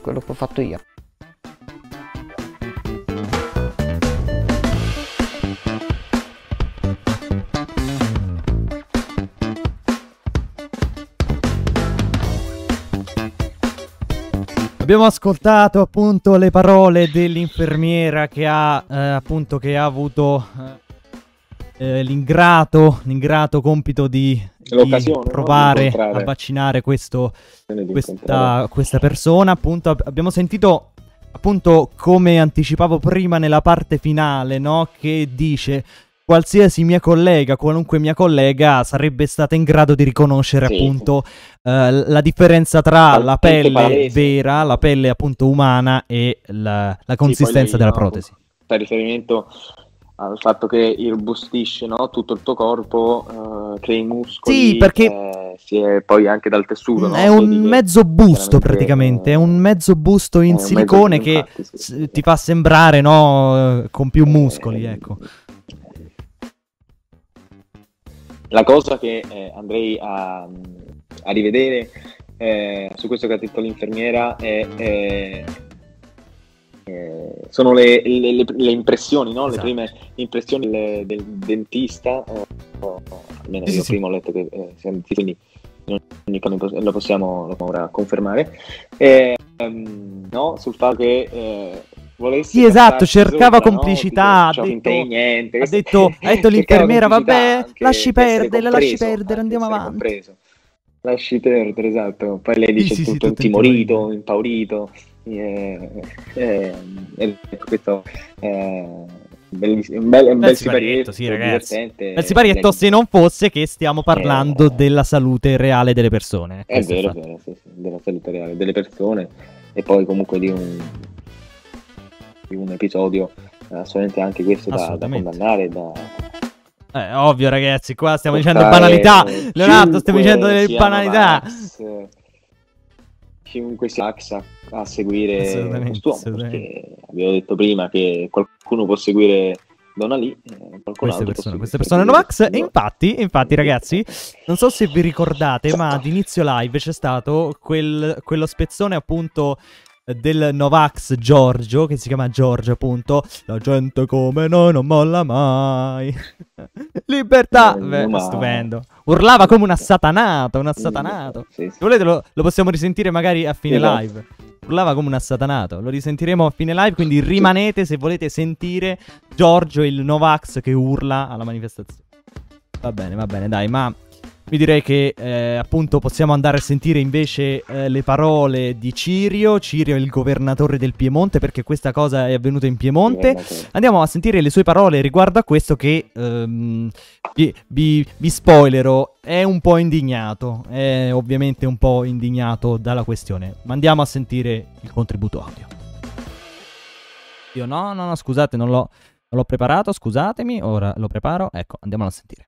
quello che ho fatto io. Abbiamo ascoltato appunto le parole dell'infermiera che ha eh, appunto che ha avuto eh, eh, l'ingrato, l'ingrato compito di, di L'occasione, no? Di provare a vaccinare questo, questa, questa persona. Appunto ab- abbiamo sentito appunto come anticipavo prima nella parte finale, no? Che dice qualsiasi mia collega, qualunque mia collega sarebbe stata in grado di riconoscere Sì, appunto eh, la differenza tra la Talmente pelle palese. vera, la pelle appunto umana e la, la consistenza Sì, della no, protesi. Fa riferimento al fatto che irrobustisce no? tutto il tuo corpo, eh, crei muscoli, Sì, perché- eh, si è poi anche dal tessuto. no? È un che mezzo busto praticamente, è un mezzo busto in un mezzo- silicone che infatti, sì, ti fa sembrare no, eh, con più muscoli, ecco. La cosa che eh, andrei a, a rivedere eh, su questo che ha detto l'infermiera è, eh, eh, sono le, le- le- le impressioni, no? Esatto. le prime impressioni del, del dentista, o- o- almeno io sì, prima ho letto che eh, quindi lo possiamo, ora confermare, Eh, no? sul fatto che eh, Sì, esatto, cercava sopra, no? complicità, Tipo, ha "C'ho finta di detto- niente", Ha detto, ha detto l'infermiera, vabbè, lasci perdere, lasci perdere, andiamo avanti. compreso. Lasci perdere, esatto. Poi lei dice sì, sì, tutto, tutto intimorito, impaurito. eh, eh, questo è bellissimo, un bel, un bel siparietto, sì. Bel siparietto se non fosse che stiamo parlando della salute reale delle persone. È vero, è vero, sì, della salute reale delle persone e poi comunque di un, un episodio eh, assolutamente anche questo da, da condannare, da, Eh, ovvio, ragazzi, qua stiamo dicendo banalità. Leonardo, stiamo dicendo delle banalità. Chiunque sia Novax a, a seguire quest'uomo, perché abbiamo detto prima che qualcuno può seguire Donna Lee, eh, Queste persone, queste persone Novax. E infatti, infatti, ragazzi, non so se vi ricordate, ma ad inizio live c'è stato quel- quello spezzone appunto del Novax Giorgio, che si chiama Giorgio appunto. La gente come noi non molla mai. Libertà! Eh, Beh, ma- stupendo. Urlava come un assatanato, un assatanato. Sì, sì. Se volete lo, lo possiamo risentire magari a fine Esatto. live. Urlava come un assatanato. Lo risentiremo a fine live, quindi rimanete se volete sentire Giorgio il Novax che urla alla manifestazione. Va bene, va bene, dai, ma vi direi che eh, appunto possiamo andare a sentire invece eh, le parole di Cirio. Cirio è il governatore del Piemonte perché questa cosa è avvenuta in Piemonte. Andiamo a sentire le sue parole riguardo a questo che ehm, vi, vi, vi spoilerò, è un po' indignato, è ovviamente un po' indignato dalla questione. Ma andiamo a sentire il contributo audio. Io no, no, no, scusate, non l'ho, non l'ho preparato, scusatemi, ora lo preparo, ecco, andiamolo a sentire.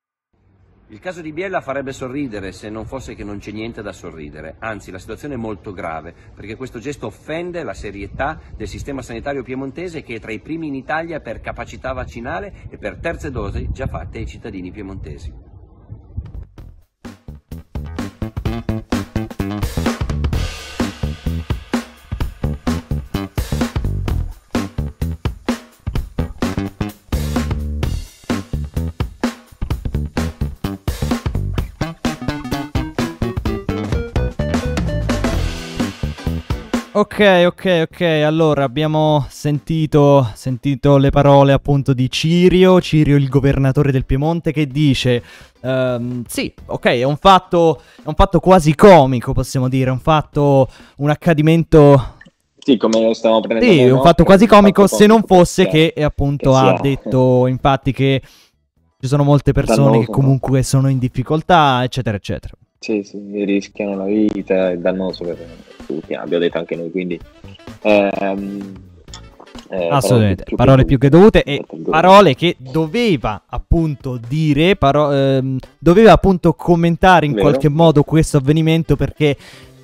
Il caso di Biella farebbe sorridere se non fosse che non c'è niente da sorridere, anzi la situazione è molto grave perché questo gesto offende la serietà del sistema sanitario piemontese che è tra i primi in Italia per capacità vaccinale e per terze dosi già fatte ai cittadini piemontesi. Ok, ok, ok. Allora abbiamo sentito, sentito le parole appunto di Cirio, Cirio il governatore del Piemonte, che dice: ehm, Sì, ok, è un fatto, è un fatto quasi comico, possiamo dire. Un fatto, un accadimento Sì, come lo stiamo prendendo Sì, un no? fatto quasi È comico fatto se non fosse che eh, appunto che ha detto infatti che ci sono molte persone Dannoso, che comunque sono in difficoltà, eccetera, eccetera. Sì, sì, rischiano la vita, è dannoso per tutti, abbiamo detto anche noi, quindi... ehm, eh, Assolutamente, più- parole più che dovute e parole che doveva appunto dire, paro- ehm, doveva appunto commentare in Vero. qualche modo questo avvenimento perché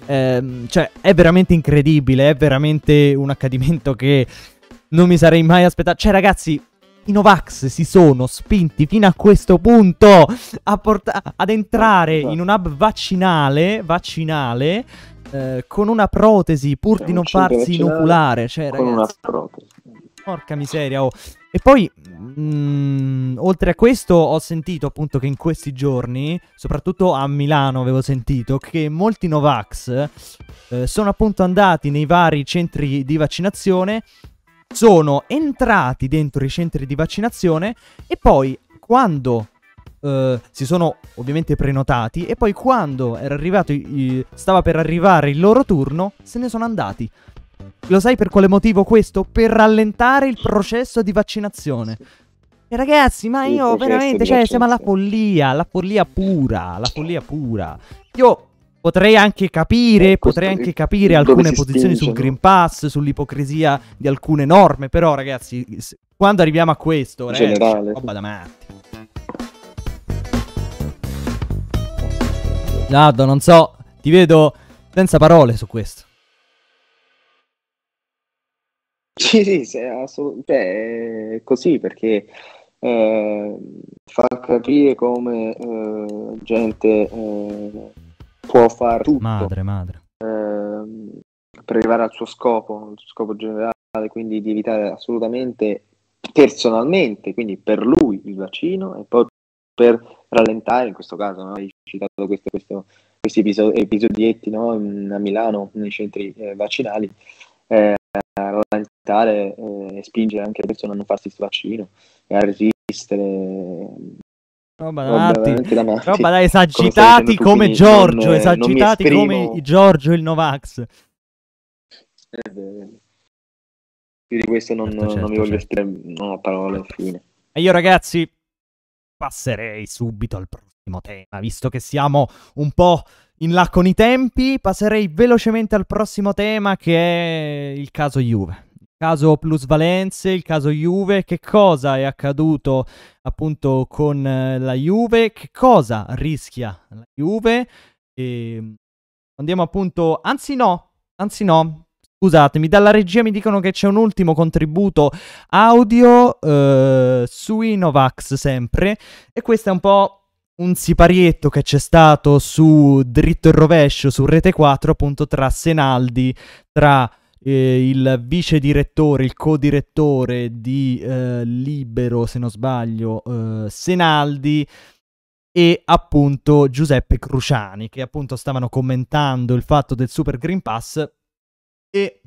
ehm, cioè, è veramente incredibile, è veramente un accadimento che non mi sarei mai aspettato. Cioè ragazzi, i Novax si sono spinti fino a questo punto a porta- ad entrare in un hub vaccinale, vaccinale eh, con una protesi pur di non farsi inoculare. Cioè, con una ragazzi, protesi. Porca miseria, oh. E poi, mm, oltre a questo, ho sentito appunto che in questi giorni, soprattutto a Milano avevo sentito, che molti Novax eh, sono appunto andati nei vari centri di vaccinazione, sono entrati dentro i centri di vaccinazione e poi quando eh, si sono ovviamente prenotati e poi quando era arrivato i- stava per arrivare il loro turno, se ne sono andati. Lo sai per quale motivo questo? Per rallentare il processo di vaccinazione. E ragazzi, ma io veramente, cioè, siamo alla follia, la follia pura, la follia pura. Io potrei anche capire, Eh, potrei anche capire alcune si posizioni sul? Green Pass, sull'ipocrisia di alcune norme, però ragazzi, quando arriviamo a questo, In ragazzi, generale, roba da matti. Nardo, non so, ti vedo senza parole su questo. Sì, sì, sì, assolut- cioè, è così perché eh, fa capire come eh, gente eh, può fare tutto Madre, madre. ehm, per arrivare al suo scopo, al suo scopo generale, quindi di evitare assolutamente personalmente, quindi per lui il vaccino e poi per rallentare, in questo caso, no? hai citato questo- questo- questi episo- episodietti no? a Milano nei centri eh, vaccinali, eh, rallentare eh, e spingere anche le persone a non farsi questo vaccino e a resistere. Roba da matti. veramente da matti. Roba da Come esagitati come quindi Giorgio, non, eh, non esagitati come Giorgio il Novax. Eh, di questo non, Certo, non certo, mi voglio certo. esprimere, non ho parole, fine. E io ragazzi passerei subito al prossimo tema, visto che siamo un po' in là con i tempi, passerei velocemente al prossimo tema che è il caso Juve. Caso plusvalenze, il caso Juve, che cosa è accaduto appunto con eh, la Juve, che cosa rischia la Juve e andiamo appunto, anzi no, anzi no, Scusatemi, dalla regia mi dicono che c'è un ultimo contributo audio eh, sui Novax sempre. E questo è un po' un siparietto che c'è stato su dritto e rovescio su Rete 4, appunto tra Senaldi, tra eh, il vice direttore, il co-direttore di eh, Libero, se non sbaglio, eh, Senaldi e appunto Giuseppe Cruciani che appunto stavano commentando il fatto del Super Green Pass e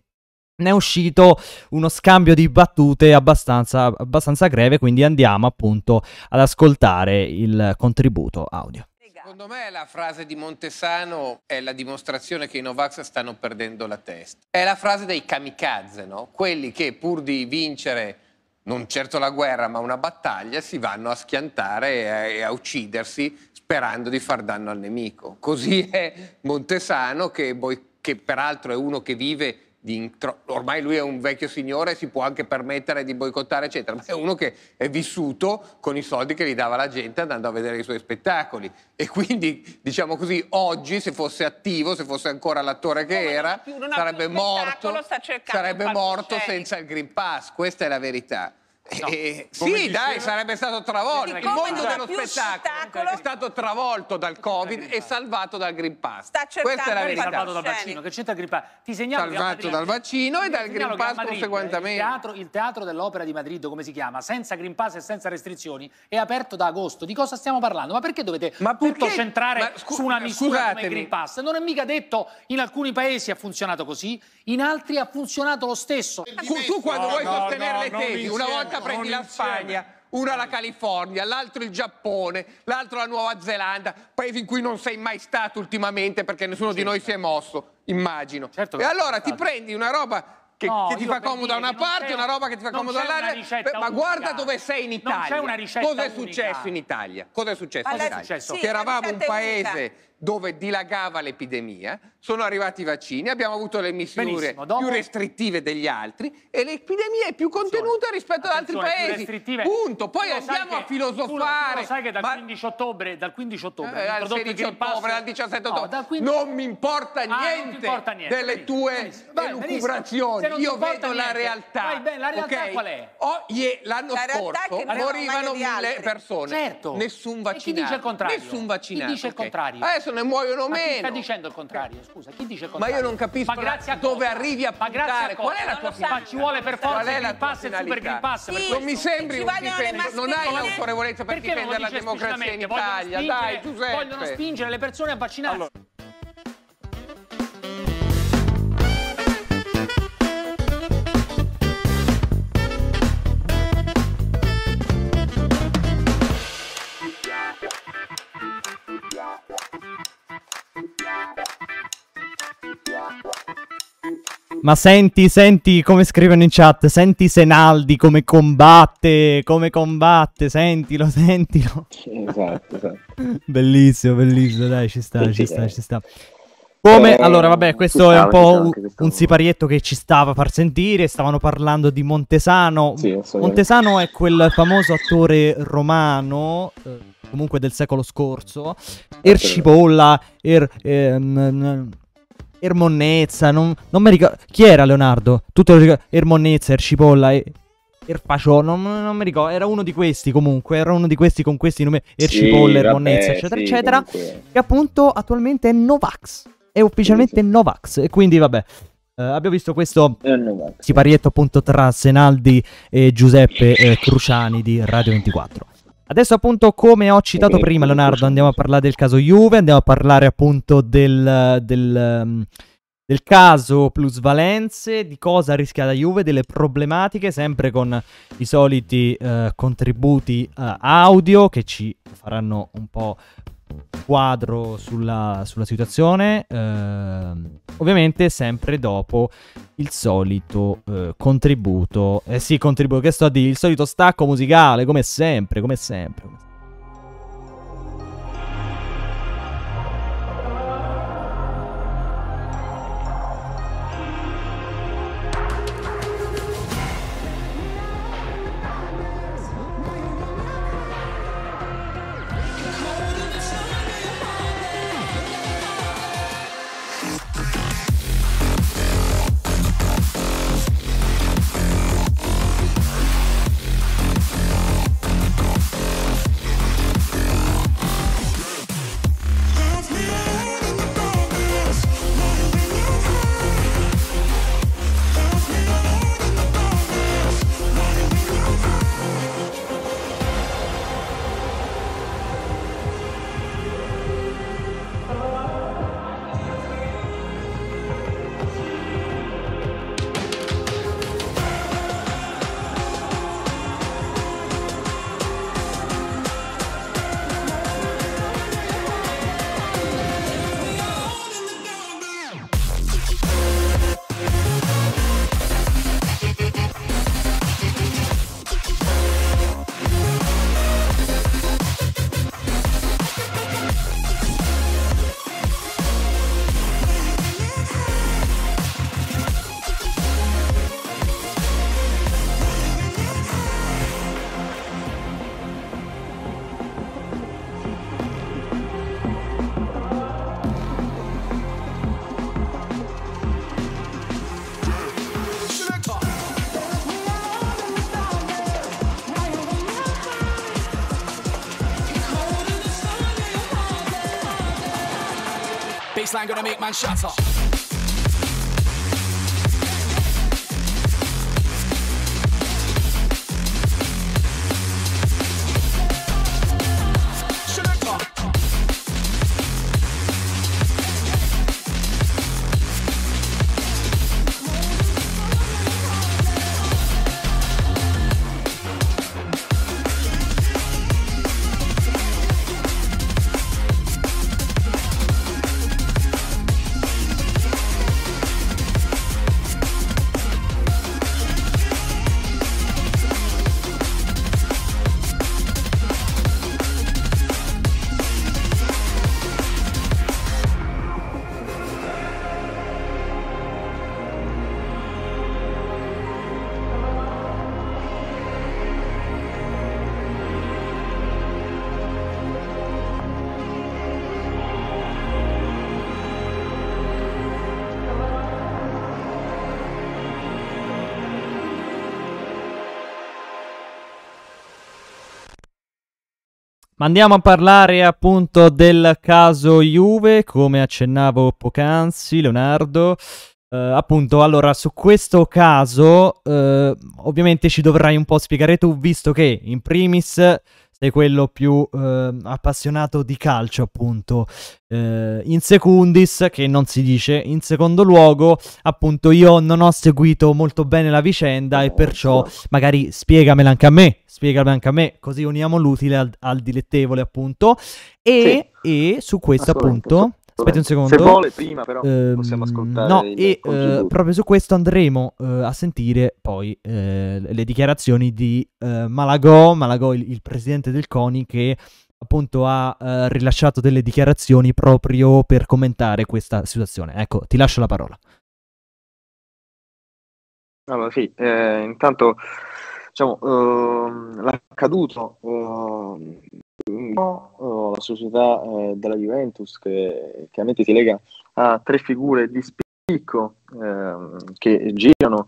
ne è uscito uno scambio di battute abbastanza, abbastanza greve, quindi andiamo appunto ad ascoltare il contributo audio. Secondo me la frase di Montesano è la dimostrazione che i Novax stanno perdendo la testa. È la frase dei kamikaze, no? Quelli che pur di vincere non certo la guerra, ma una battaglia, si vanno a schiantare e a, uccidersi sperando di far danno al nemico. Così è Montesano, che, che peraltro è uno che vive intro- ormai lui è un vecchio signore, si può anche permettere di boicottare, eccetera, ma è uno che è vissuto con i soldi che gli dava la gente andando a vedere i suoi spettacoli. E quindi, diciamo così, oggi, se fosse attivo, se fosse ancora l'attore che era, più, non ha sarebbe più morto, sarebbe morto senza il Green Pass. Questa è la verità. Eh, Come sì, dai, sarebbe stato travolto. Il mondo dello spettacolo è stato travolto dal Covid e salvato dal Green Pass. Questa è la verità. salvato dal vaccino, che c'entra il Green Pass? Ti segnalo Salvato dal vaccino e dal Green Pass Madrid conseguentemente. Il teatro, il teatro dell'Opera di Madrid, come si chiama, senza Green Pass e senza restrizioni, è aperto da agosto. Di cosa stiamo parlando? Ma perché dovete tutto perché- centrare ma scu- su una misura come il scusatemi. Green Pass? Non è mica detto in alcuni paesi ha funzionato così, in altri ha funzionato lo stesso. Tu, tu quando vuoi sostenere le tesi, una volta prendi la Spagna, una la California, l'altro il Giappone, l'altro la Nuova Zelanda, paesi in cui non sei mai stato ultimamente perché nessuno di noi si è mosso, immagino. Certo e allora ti prendi una roba che, No, che ti fa comodo da una che parte e una roba che ti fa comodo dall'altra. Ma guarda dove sei in Non c'è Italia. una ricetta Cosa è unica. successo in Italia? Cosa è successo in Cosa è Italia? successo? Che Sì, la eravamo un è unica. Dove dilagava l'epidemia, sono arrivati i vaccini, abbiamo avuto le misure dopo- più restrittive degli altri e l'epidemia è più contenuta rispetto ad altri paesi. Punto. Poi andiamo a che- tu lo- tu filosofare. lo sai che dal Ma- 15 ottobre, dal 15 ottobre eh, il 16 Green Pass- ottobre, dal 17 No, ottobre. dal 15 Non mi importa Ah, niente, importa niente, delle benissimo, tue benissimo. Elucubrazioni. Io vedo la niente. realtà. Vai bene, la realtà ok? qual è? Oh, ie- l'anno La scorso morivano mille altri. persone. Certo. Nessun E chi vaccinato. dice il contrario? Nessun vaccinato. Chi dice il contrario? Adesso ne muoiono Ma chi meno. sta dicendo il contrario? Scusa, chi dice il Ma contrario? io non capisco Ma grazie a dove cosa? arrivi a Ma puntare. a Qual è la tua sa. Ma ci vuole per forza il Green Pass e il Super finalità? Green Pass Sì, non mi sembri un difensore, non hai l'autorevolezza per difendere la democrazia in Italia. spingere- Dai, Giuseppe. Vogliono spingere le persone a vaccinarsi. Ma senti, senti come scrivono in chat, senti Senaldi come combatte, come combatte, sentilo, sentilo. Esatto, esatto. bellissimo, bellissimo, dai, ci sta, ci sta, ci sta. Come, Eh, allora, vabbè, questo è un stava, po' stava un, siparietto che ci stava a far sentire. Stavano parlando di Montesano. Sì. Montesano è quel famoso attore romano, eh, comunque del secolo scorso. Ercipolla, er, ehm, Ermonnezza, non, non mi ricordo. Chi era Leonardo? Tu te lo ricordi? Ermonnezza, Ercipolla e. Erfacio, non, non mi ricordo, era uno di questi comunque, era uno di questi con questi nomi, Ercipolla, vabbè, Ermonnezza, eccetera, sì, eccetera, comunque. che appunto attualmente è Novax, è ufficialmente Novax, e quindi vabbè, eh, abbiamo visto questo siparietto appunto tra Senaldi e Giuseppe eh, Cruciani di Radio 24. Adesso appunto come ho citato prima. Leonardo andiamo a parlare del caso Juve, andiamo a parlare appunto del, del, um, del caso plusvalenze, di cosa rischia la Juve, delle problematiche, sempre con i soliti eh, contributi eh, audio che ci faranno un po' quadro sulla, sulla situazione. ehm, ovviamente sempre dopo il solito eh, contributo. Eh sì, contributo che sto a dire, il solito stacco musicale, come sempre, come sempre. come sempre. Baseline gonna make man shatter. Andiamo a parlare appunto del caso Juve, come accennavo poc'anzi, Leonardo. Eh, appunto, allora, su questo caso, eh, ovviamente ci dovrai un po' spiegare tu, visto che in primis sei quello più eh, appassionato di calcio, appunto. Eh, in secundis, che non si dice, in secondo luogo, appunto, io non ho seguito molto bene la vicenda e perciò magari spiegamela anche a me, spiegamela anche a me, così uniamo l'utile al, al dilettevole, appunto. E, e su questo, appunto, aspetta un secondo. Se vuole prima però Ehm, possiamo ascoltare No, e eh, proprio su questo andremo eh, a sentire poi eh, le dichiarazioni di eh, Malagò, Malagò il, il presidente del CONI che appunto ha eh, rilasciato delle dichiarazioni proprio per commentare questa situazione. Ecco, ti lascio la parola. Allora sì, eh, intanto diciamo, ehm, l'accaduto, ehm, eh, la società eh, della Juventus che chiaramente si lega a tre figure di spicco ehm, che girano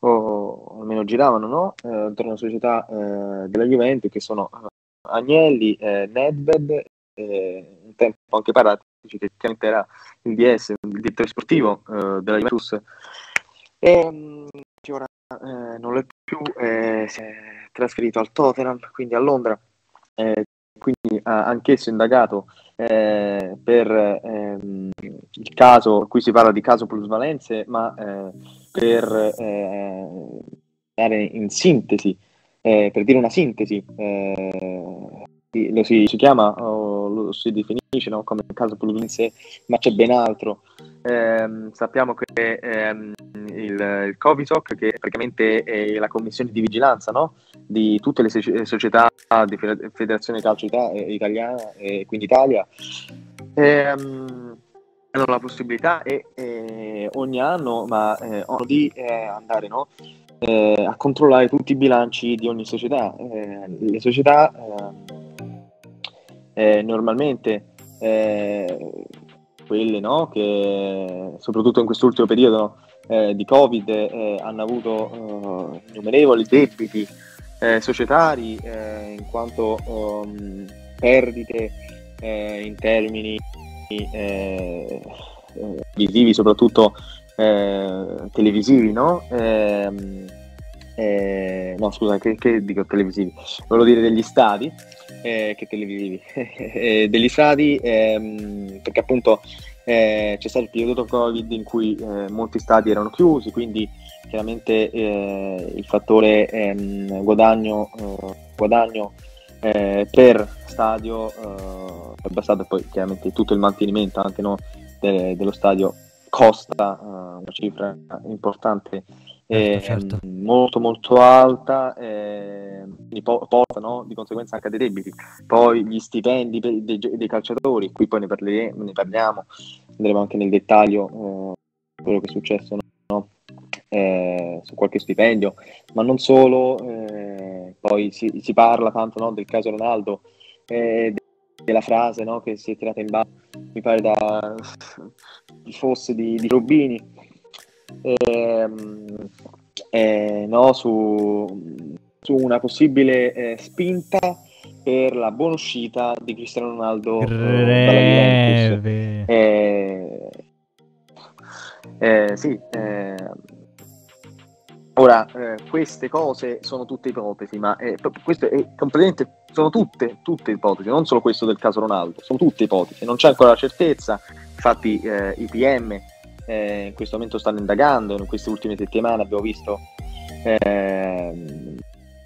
o almeno giravano no? eh, intorno alla società eh, della Juventus che sono eh, Agnelli, eh, Nedved, eh, un tempo anche Paratici che chiaramente era il DS, il direttore sportivo eh, della Juventus e mm, che ora eh, non lo è più, eh, si è trasferito al Tottenham, quindi a Londra, eh, quindi ha anch'esso indagato eh, per ehm, il caso, qui si parla di caso plusvalenze, ma eh, per eh, dare in sintesi, eh, per dire una sintesi, eh, lo si, si chiama o lo si definisce no, come caso plusvalenze, ma c'è ben altro. Ehm, sappiamo che ehm, il, il Covisoc, che è praticamente è la commissione di vigilanza no? di tutte le soci- società di Fede- Federazione Calcio Ita- eh, Italiana e quindi Italia, ehm, hanno la possibilità e, e ogni anno ma, eh, di eh, andare no? eh, a controllare tutti i bilanci di ogni società. Eh, le società ehm, eh, normalmente eh, quelle no, che soprattutto in quest'ultimo periodo eh, di Covid eh, hanno avuto eh, innumerevoli debiti eh, societari in quanto ehm, perdite in termini visivi, soprattutto televisivi, no? Ehm, eh, no, scusa, che, che dico televisivi? Volevo dire degli stadi, eh, che televisivi, Eh, degli stadi, ehm, perché appunto eh, c'è stato il periodo Covid in cui eh, molti stadi erano chiusi, quindi chiaramente eh, il fattore ehm, guadagno, eh, guadagno per stadio è bastato poi chiaramente tutto il mantenimento anche no, de- dello stadio costa una cifra importante eh, Certo, molto molto alta eh, quindi po- porta no, di conseguenza anche dei debiti poi gli stipendi dei, gio- dei calciatori qui poi ne, parlere- ne parliamo andremo anche nel dettaglio eh, quello che è successo no? Eh, su qualche stipendio ma non solo eh, poi si, si parla tanto no, del caso Ronaldo eh, della frase no, che si è tirata in ballo mi pare da fosse di, di Rubini ehm, eh, no, su, su una possibile eh, spinta per la buona uscita di Cristiano Ronaldo eh. Eh, eh, sì, eh, ora eh, queste cose sono tutte ipotesi, ma eh, questo è completamente, sono tutte, tutte ipotesi, non solo questo del caso Ronaldo, sono tutte ipotesi, non c'è ancora la certezza, infatti eh, i PM eh, in questo momento stanno indagando, in queste ultime settimane abbiamo visto ehm,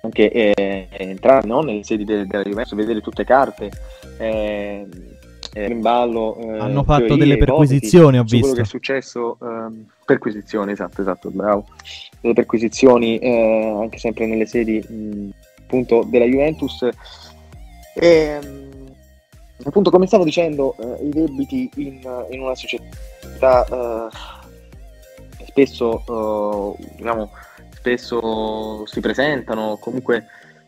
anche eh, entrare no, nelle sedi de- della Juventus, vedere tutte carte. Eh, eh, in ballo eh, Hanno fatto delle perquisizioni, ho su quello visto. che è successo ehm, perquisizioni esatto esatto bravo delle perquisizioni eh, anche sempre nelle sedi mh, appunto della Juventus e mh, appunto come stavo dicendo eh, i debiti in, in una società eh, spesso eh, diciamo spesso si presentano comunque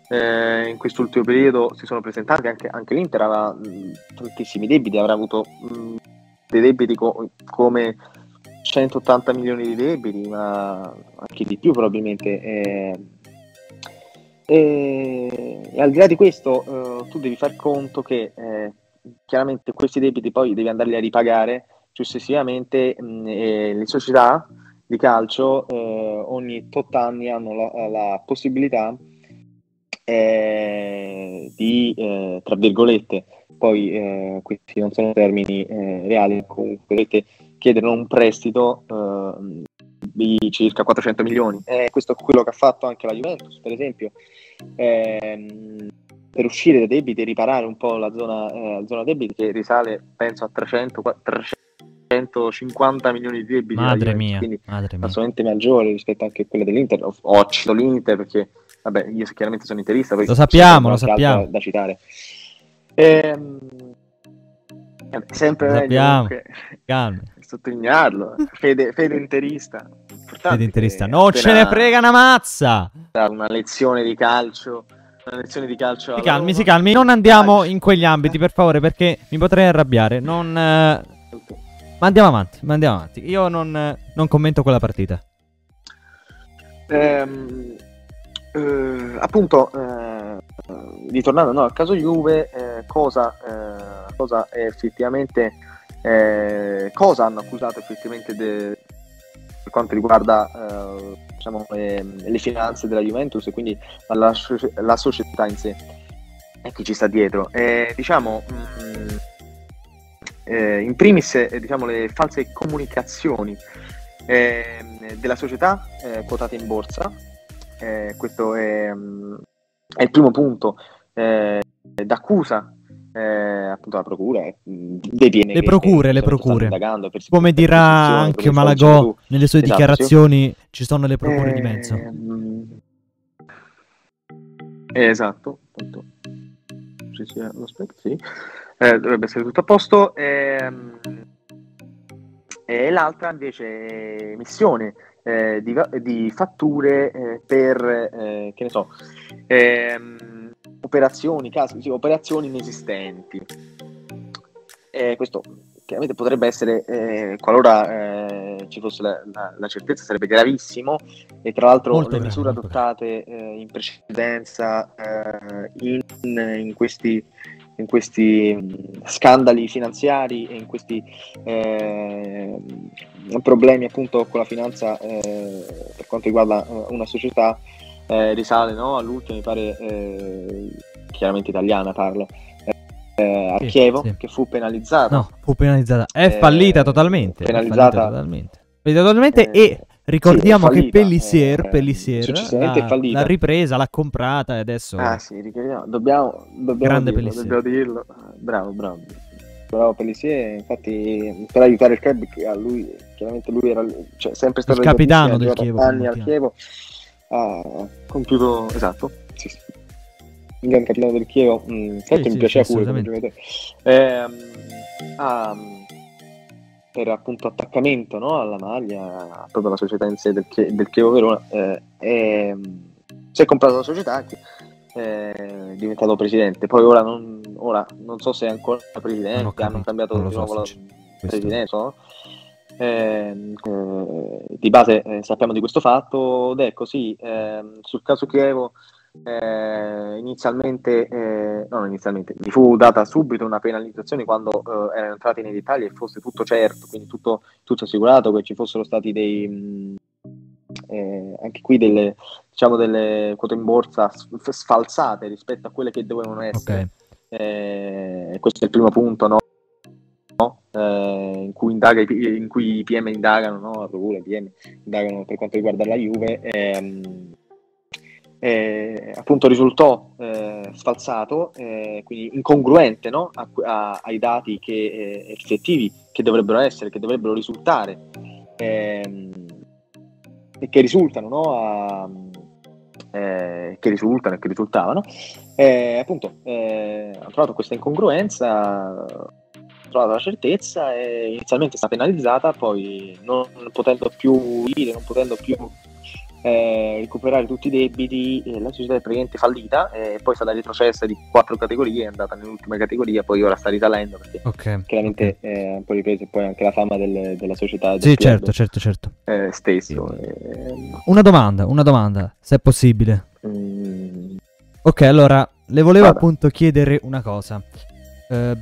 eh, in quest'ultimo periodo si sono presentati anche, anche l'Inter aveva tantissimi debiti avrà avuto mh, dei debiti co- come 180 milioni di debiti ma anche di più probabilmente eh, e, e al di là di questo eh, tu devi far conto che eh, chiaramente questi debiti poi devi andarli a ripagare successivamente mh, e le società di calcio eh, ogni tot anni hanno la, la possibilità eh, di, eh, tra virgolette, poi eh, questi non sono termini eh, reali, comunque chiedere un prestito eh, di circa 400 milioni. Questo è quello che ha fatto anche la Juventus, per esempio, ehm, per uscire dai debiti e riparare un po' la zona, eh, zona debiti che risale, penso, a 300, 350 milioni di debiti. Madre mia, quindi madre mia. assolutamente maggiore rispetto anche a quelle dell'Inter. Ho, ho l'Inter perché, vabbè, io chiaramente sono interista. Lo sappiamo, lo sappiamo. Da citare. Ehm, sempre Lo meglio sappiamo. Calmi. sottolinearlo. Fede, fede interista. Fede interista. Non ce ne frega una mazza. Una lezione di calcio. Una lezione di calcio. Si calmi, Roma. si calmi. Non andiamo in quegli ambiti, per favore, perché mi potrei arrabbiare. Non. eh, Ma andiamo avanti, ma andiamo avanti. Io non, eh, non commento quella partita. Ehm, eh, appunto, eh, ritornando no, al caso Juve, eh, cosa, eh, cosa effettivamente eh, cosa hanno accusato effettivamente de- per quanto riguarda eh, diciamo, le, le finanze della Juventus e quindi la, la società in sé e chi ci sta dietro. Eh, diciamo, mm, eh, in primis eh, diciamo, le false comunicazioni ehm, della società eh, quotata in borsa. Eh, questo è, mm, è il primo punto eh, d'accusa eh, appunto alla procura eh, dei PNP Le procure, che le procure. Come dirà anche Malagò nelle sue Esatto, sì. dichiarazioni, ci sono le procure di mezzo. Eh, esatto, appunto. Sia lo spec- sì. Eh, dovrebbe essere tutto a posto. Ehm, e l'altra invece è emissione eh, di, di fatture eh, per, eh, che ne so, ehm, operazioni, casi, sì, operazioni inesistenti. Questo chiaramente potrebbe essere, eh, qualora eh, ci fosse la, la- la certezza, sarebbe gravissimo e tra l'altro Molto le grave, misure adottate eh, in precedenza eh, in, in questi, in questi scandali finanziari e in questi eh, problemi appunto con la finanza eh, per quanto riguarda eh, una società eh, risale no, all'ultima, mi pare eh, chiaramente italiana parlo, eh, a Sì, Chievo sì. che fu penalizzata. No, fu penalizzata. È fallita totalmente. è penalizzata- fallita totalmente. Fallita totalmente e ricordiamo sì, che Pellissier, eh, Pellissier l'ha, l'ha ripresa, l'ha comprata e adesso... Ah sì, ricordiamo, dobbiamo, dobbiamo Grande dirlo, dobbiamo dirlo. Bravo, bravo. Bravo Pellissier, infatti per aiutare il club, che a lui, chiaramente lui era cioè, sempre stato Il capitano del Chievo, anni al Chievo, ha compiuto, esatto, sì, sì. il gran capitano del Chievo, mm, infatti Sì, mi piaceva pure come giocatore. Ehm, ha, per appunto attaccamento no, alla maglia, proprio alla società in sé del, del Chievo Verona, eh, e, si è comprato la società che eh, è diventato presidente. Poi ora non, ora non so se è ancora presidente, ho hanno cambiato di so, nuovo la sincer- presidenza. no? Ehm, eh, di base eh, sappiamo di questo fatto ed è così ehm, sul caso Chievo eh, inizialmente, eh, no, inizialmente, gli fu data subito una penalizzazione quando eh, erano entrati nei dettagli e fosse tutto certo, quindi tutto, tutto assicurato, che ci fossero stati dei, mh, eh, anche qui delle, diciamo delle quote in borsa sf- sfalsate rispetto a quelle che dovevano essere. Eh, questo è il primo punto, no? No? Eh, in, cui indaga, in cui i PM indagano, no? La procura, i PM indagano per quanto riguarda la Juve. ehm, eh, appunto risultò eh, sfalsato, eh, quindi incongruente no? a- a- ai dati che, eh, effettivi che dovrebbero essere, che dovrebbero risultare ehm, e che risultano, no? a- eh, che risultano e che risultavano. Eh, appunto, ho trovato questa incongruenza, ho trovato la certezza e inizialmente è stata penalizzata, poi non potendo più dire, non potendo più eh, recuperare tutti i debiti, eh, la società è praticamente fallita e poi è stata retrocessa di quattro categorie, è andata nell'ultima categoria, poi ora sta risalendo perché Ok. chiaramente eh, ha un po' ripreso e poi anche la fama del- della società Sì, certo, certo, certo. eh, stesso. eh, Una domanda, una domanda, se è possibile. mm, Ok, allora, le volevo Vada. appunto chiedere una cosa. Eh,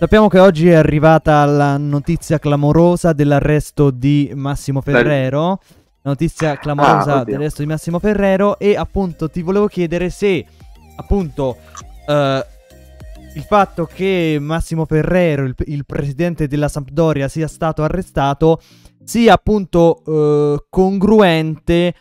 sappiamo che oggi è arrivata la notizia clamorosa dell'arresto di Massimo Ferrero. Notizia clamorosa Ah, oddio. dell'arresto di Massimo Ferrero. E appunto ti volevo chiedere se appunto eh, il fatto che Massimo Ferrero, il, il presidente della Sampdoria, sia stato arrestato sia appunto eh, congruente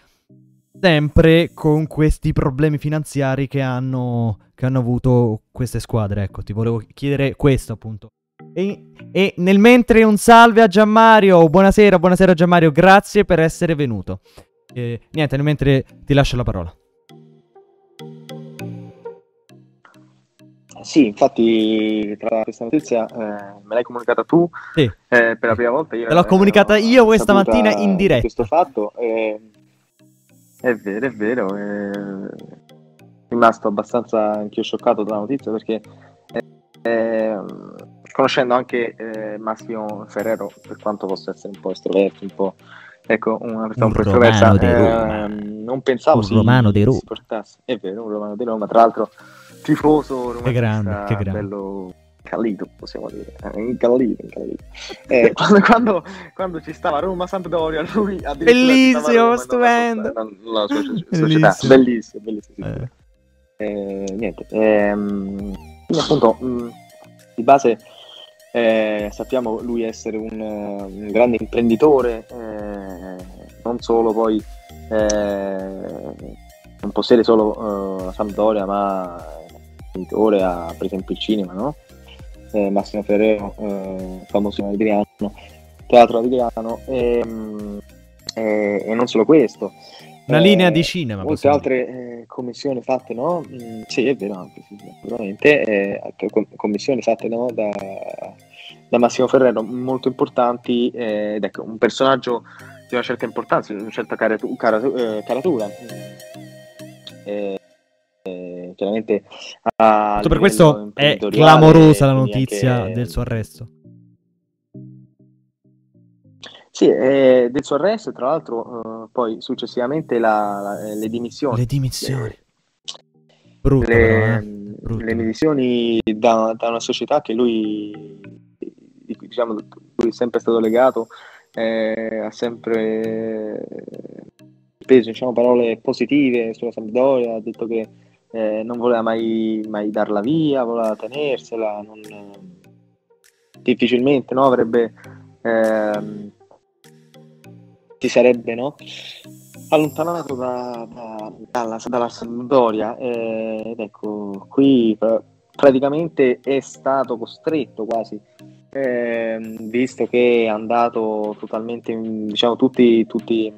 sempre con questi problemi finanziari che hanno, che hanno avuto queste squadre. Ecco, ti volevo chiedere questo appunto. E, e nel mentre un salve a Gianmario, buonasera, buonasera Gianmario, grazie per essere venuto. E, niente, nel mentre ti lascio la parola. Sì, infatti tra questa notizia eh, me l'hai comunicata tu Sì. eh, per la prima volta. Io Te l'ho eh, comunicata ho io questa mattina in di diretta. Questo fatto eh, è vero, è vero. eh, rimasto abbastanza anch'io scioccato dalla notizia perché eh, eh, conoscendo anche eh, Massimo Ferrero, per quanto possa essere un po' estroverso, un po' ecco, una persona un, po' Roma. ehm, non pensavo Un si, romano di Roma. si portasse. È vero, un romano di Roma, tra l'altro tifoso romanista, Che grande, che grande. bello incallito, possiamo dire, eh, incallito, incallito. Eh, quando, quando, quando ci stava Roma Sampdoria, lui addirittura Bellissimo, stupendo. non la non società, Bellissimo. bellissimo, bellissimo. sì. Eh, niente, ehm, quindi appunto mh, di base eh, sappiamo lui essere un, eh, un grande imprenditore, eh, non solo poi eh, non possiede solo eh, la Sampdoria, ma imprenditore ha per esempio il cinema, no? Eh, Massimo Ferrero, famosissimo Adriano, teatro Adriano, e, mh, e- e non solo questo. Una Eh, linea di cinema, Molte altre eh, commissioni fatte, no? Mm, sì, è vero, anche, sì, sicuramente. eh, altre com- commissioni fatte no? da, da Massimo Ferrero, molto importanti. eh, ed ecco, un personaggio di una certa importanza, di una certa caratu- caratu- eh, caratura. Eh, eh, chiaramente Tutto per questo è clamorosa la notizia anche- del suo arresto. Sì, eh, del suo arresto, tra l'altro, eh, poi successivamente la- la- le dimissioni. Le dimissioni. Brutto le, però, eh. le dimissioni da, da una società che lui, di cui, diciamo, lui è sempre stato legato, eh, ha sempre speso diciamo, parole positive sulla Sampdoria, ha detto che eh, non voleva mai, mai darla via, voleva tenersela, non, difficilmente no, avrebbe ehm, si sarebbe no, allontanato da- da- dalla, dalla Sampdoria eh, ed ecco qui pra- praticamente è stato costretto quasi ehm, visto che è andato totalmente diciamo tutti tutti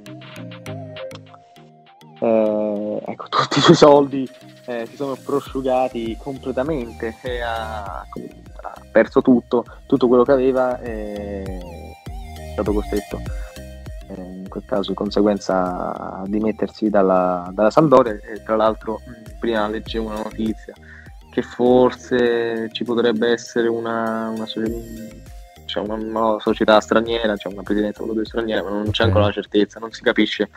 eh, ecco tutti i suoi soldi eh, si sono prosciugati completamente e ha, ha perso tutto tutto quello che aveva e è stato costretto eh, quel caso di conseguenza dimettersi dalla, dalla Sampdoria e tra l'altro prima leggevo una notizia che forse ci potrebbe essere una, una, cioè una nuova società straniera, cioè una presidenza volutamente straniera, ma non c'è ancora la certezza, non si capisce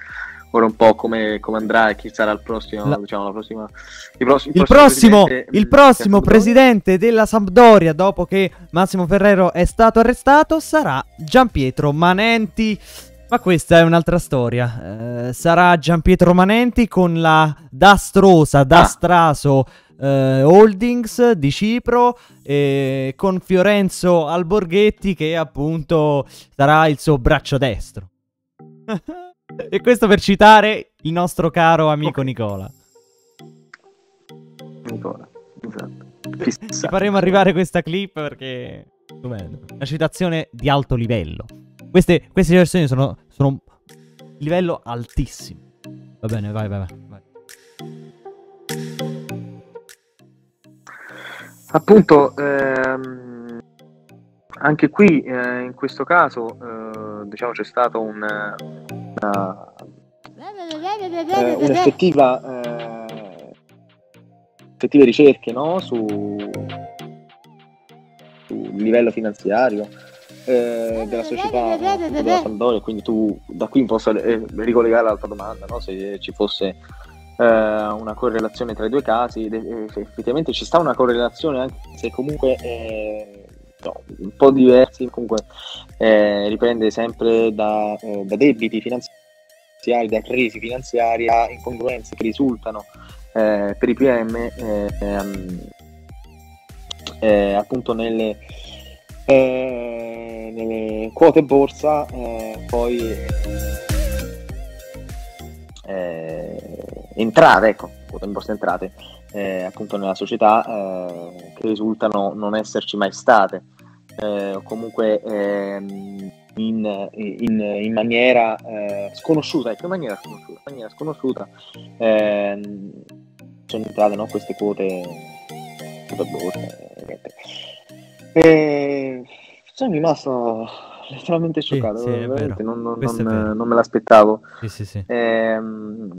ora un po' come, come andrà e chi sarà il prossimo, La- diciamo, la prossima, il, pross- Il prossimo, presidente, il prossimo presidente della Sampdoria, dopo che Massimo Ferrero è stato arrestato, sarà Gianpietro Manenti. Ma questa è un'altra storia. Eh, sarà Gianpietro Manenti con la Dastrosa, Dastraso eh, Holdings di Cipro, e con Fiorenzo Alborghetti che appunto sarà il suo braccio destro. e questo per citare il nostro caro amico Nicola. Nicola, esatto. Ci faremo arrivare questa clip perché stupendo. Una citazione di alto livello. Queste, queste versioni sono, sono livello altissimo. Va bene, vai, vai, vai. Appunto, ehm, anche qui eh, in questo caso eh, diciamo c'è stata un, una, eh, un'effettiva eh, effettive ricerche no? su, sul livello finanziario eh, della società della Sampdoria quindi tu da qui posso eh, ricollegare l'altra domanda no? se ci fosse eh, una correlazione tra i due casi eh, effettivamente ci sta una correlazione anche se comunque eh, no, un po' diversi comunque riprende sempre da, da debiti finanziari da crisi finanziari a incongruenze che risultano eh, per i PM eh, ehm, eh, appunto nelle, eh, nelle quote borsa eh, poi eh, entrate, ecco, quote in borsa entrate, eh, appunto nella società eh, che risultano non esserci mai state, o comunque ehm, in, in, in maniera sconosciuta, ecco, in maniera sconosciuta, in maniera sconosciuta ehm, sono entrate no, queste quote, quote borsa. niente. E sono rimasto letteralmente scioccato, sì, è veramente, vero. non, non- è non- non me l'aspettavo. Sì, sì, sì. Ehm,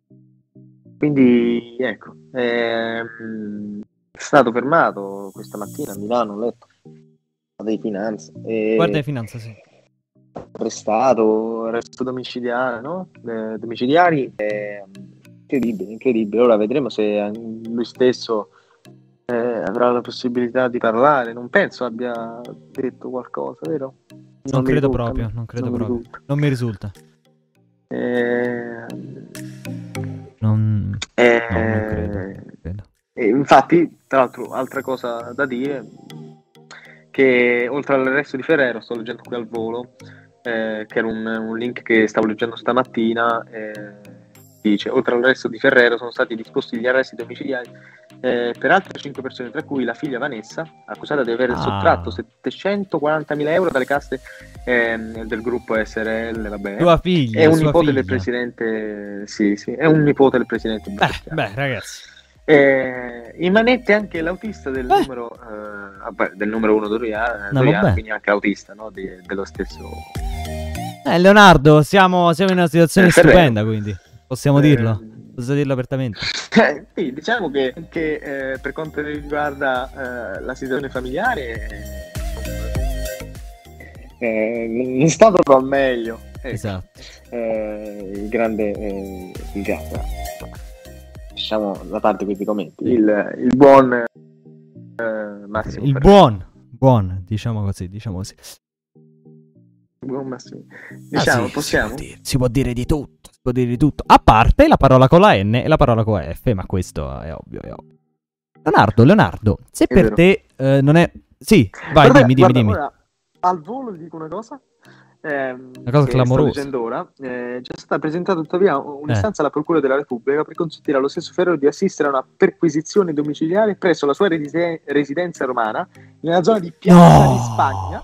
quindi ecco, ehm, è stato fermato questa mattina a Milano, ho letto, dei finanze, e Guarda le finanze, sì. arrestato, arresto domiciliare, no? Eh, domiciliari, ehm, incredibile, incredibile. Ora vedremo se lui stesso eh, avrà la possibilità di parlare. Non penso abbia detto qualcosa, vero? Non, mi credo risulta, proprio, non credo mi proprio. risulta. Non mi risulta. Ehm, Non, Eh, no, non credo. credo. E infatti, tra l'altro, altra cosa da dire, che oltre all'arresto di Ferrero, sto leggendo qui al volo, eh, che era un, un link che stavo leggendo stamattina, eh, dice, oltre all'arresto di Ferrero sono stati disposti gli arresti domiciliari eh, per altre 5 persone, tra cui la figlia Vanessa, accusata di aver Ah. sottratto 740.000 euro dalle casse ehm, del gruppo SRL, vabbè. Sua figlia, È un nipote del figlia. presidente, sì, sì, è un nipote del presidente Beh, beh, ragazzi. Eh, in manette anche l'autista del numero eh, vabbè, del numero uno Doriano, No, Doriano, vabbè. quindi anche autista no, di- dello stesso Eh, Leonardo, siamo, siamo in una situazione Eh, stupenda, quindi. Possiamo Eh, dirlo? Posso dirlo apertamente? Eh, sì, diciamo che anche eh, per quanto riguarda eh, la situazione familiare eh, eh, non sta proprio al meglio ecco. Esatto. Eh, il grande eh, il grande diciamo da parte questi commenti il, il buon eh, Massimo Il buon, buon, diciamo così, diciamo così. buon Massimo Ah, diciamo sì, possiamo Si può dire di tutto, si può dire di tutto. A parte la parola con la N e la parola con la F, ma questo è ovvio, è ovvio. Leonardo, Leonardo, se È per vero. te eh, non è... Sì, vai, Guarda- dimmi, dimmi, guarda, dimmi. ora, al volo dico una cosa. ehm, Una cosa che clamorosa. Sto ora. Eh, è già stata presentata tuttavia un'istanza Eh. alla Procura della Repubblica per consentire allo stesso Ferrero di assistere a una perquisizione domiciliare presso la sua reside- residenza romana nella zona di Piazza No! di Spagna.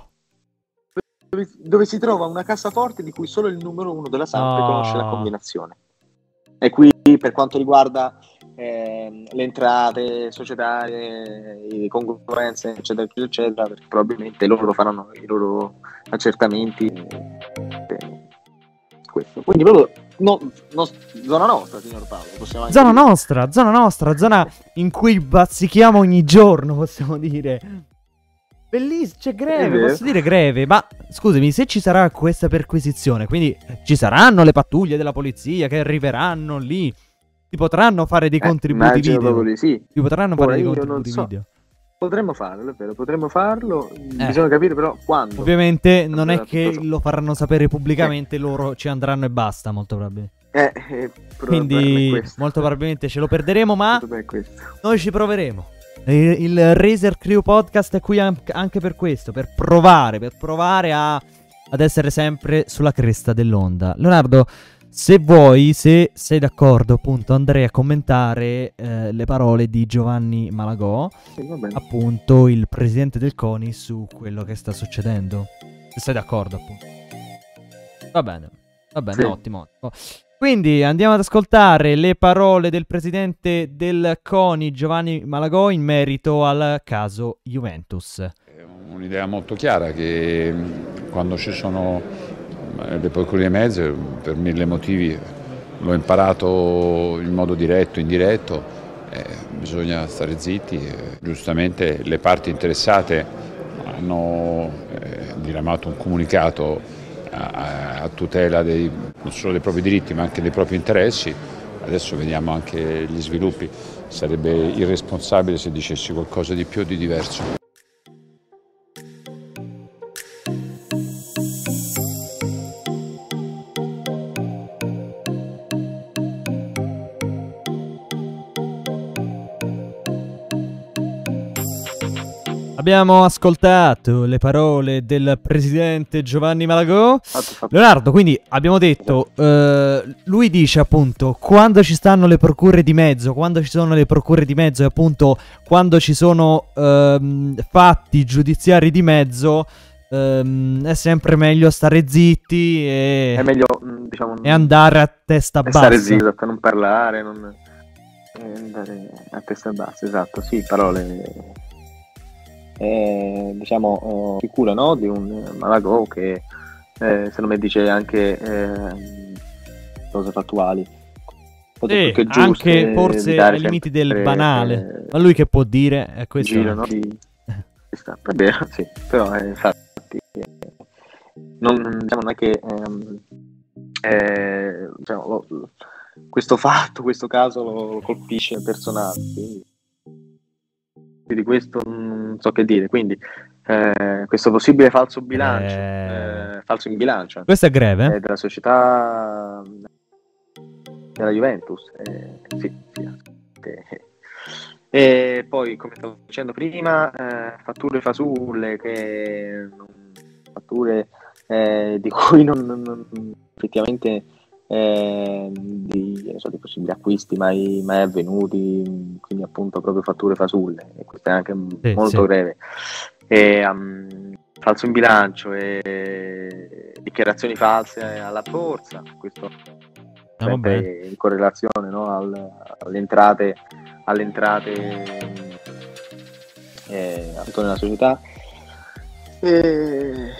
Dove, dove si trova una cassaforte di cui solo il numero uno della Samp No. conosce la combinazione. E qui per quanto riguarda ehm, le entrate societarie, le concorrenze, eccetera, eccetera, eccetera, perché probabilmente loro faranno i loro accertamenti. eh, questo. Quindi proprio no- no- zona nostra, signor Paolo. Possiamo anche Zona dire. nostra, zona nostra, zona in cui bazzichiamo ogni giorno, possiamo dire. Bellissimo, c'è greve, posso dire greve, ma scusami, se ci sarà questa perquisizione, quindi ci saranno le pattuglie della polizia che arriveranno lì, ti potranno fare dei Eh, contributi video. di sì. Ti potranno Ora fare dei contributi so. video. Potremmo farlo, è vero, potremmo farlo. Eh. Bisogna capire però quando. Ovviamente non è che tutto- lo faranno sapere pubblicamente, loro ci andranno e basta, molto probabilmente. Eh, eh, Quindi molto probabilmente ce lo perderemo, ma noi ci proveremo. Il, Razer Crew Podcast è qui an- anche per questo, per provare, per provare a, ad essere sempre sulla cresta dell'onda. Leonardo, se vuoi, se sei d'accordo, appunto, andrei a commentare eh, le parole di Giovanni Malagò, Sì, appunto il presidente del CONI, su quello che sta succedendo. Se sei d'accordo, appunto. Va bene, va bene, Sì. ottimo, ottimo. Quindi andiamo ad ascoltare le parole del presidente del CONI Giovanni Malagò in merito al caso Juventus. un'idea molto chiara che mh, quando ci sono eh, le procure di mezzo, per mille motivi, l'ho imparato in modo diretto, indiretto, eh, bisogna stare zitti. eh. Giustamente le parti interessate hanno eh, diramato un comunicato a, tutela dei- non solo dei propri diritti ma anche dei propri interessi. Adesso vediamo anche gli sviluppi. Sarebbe irresponsabile se dicessi qualcosa di più o di diverso. Abbiamo ascoltato le parole del presidente Giovanni Malagò. Leonardo, quindi abbiamo detto, eh, lui dice appunto, quando ci stanno le procure di mezzo, quando ci sono le procure di mezzo e appunto quando ci sono ehm, fatti giudiziari di mezzo, ehm, è sempre meglio stare zitti e, È meglio, mh, diciamo, e andare a testa bassa. stare zitto, esatto, non parlare, non e andare a testa bassa, esatto, sì, parole eh, diciamo eh, sicure no? di un eh, Malagò che eh, secondo me dice anche eh, cose fattuali. Cose Sì, giuste, anche forse ai limiti del banale. eh, Ma lui che può dire è questo. giro, no? di... è vero, sì, però eh, infatti eh, non, diciamo, non è che ehm, eh, diciamo, lo- questo fatto, questo caso lo, lo colpisce personale, quindi più di questo non so che dire. Quindi eh, questo possibile falso bilancio, eh, falso in bilancio Questo è greve? eh, della società della Juventus, eh, sì, sì, eh, e poi, come stavo dicendo prima, eh, fatture fasulle, che, fatture eh, di cui non, non- non- effettivamente eh, di, so, di possibili acquisti mai, mai avvenuti, quindi appunto proprio fatture fasulle, e questo è anche Sì, molto sì. greve. E, um, falso in bilancio e dichiarazioni false alla borsa, questo Ah, in correlazione no, al- alle entrate, alle entrate eh, appunto nella società. E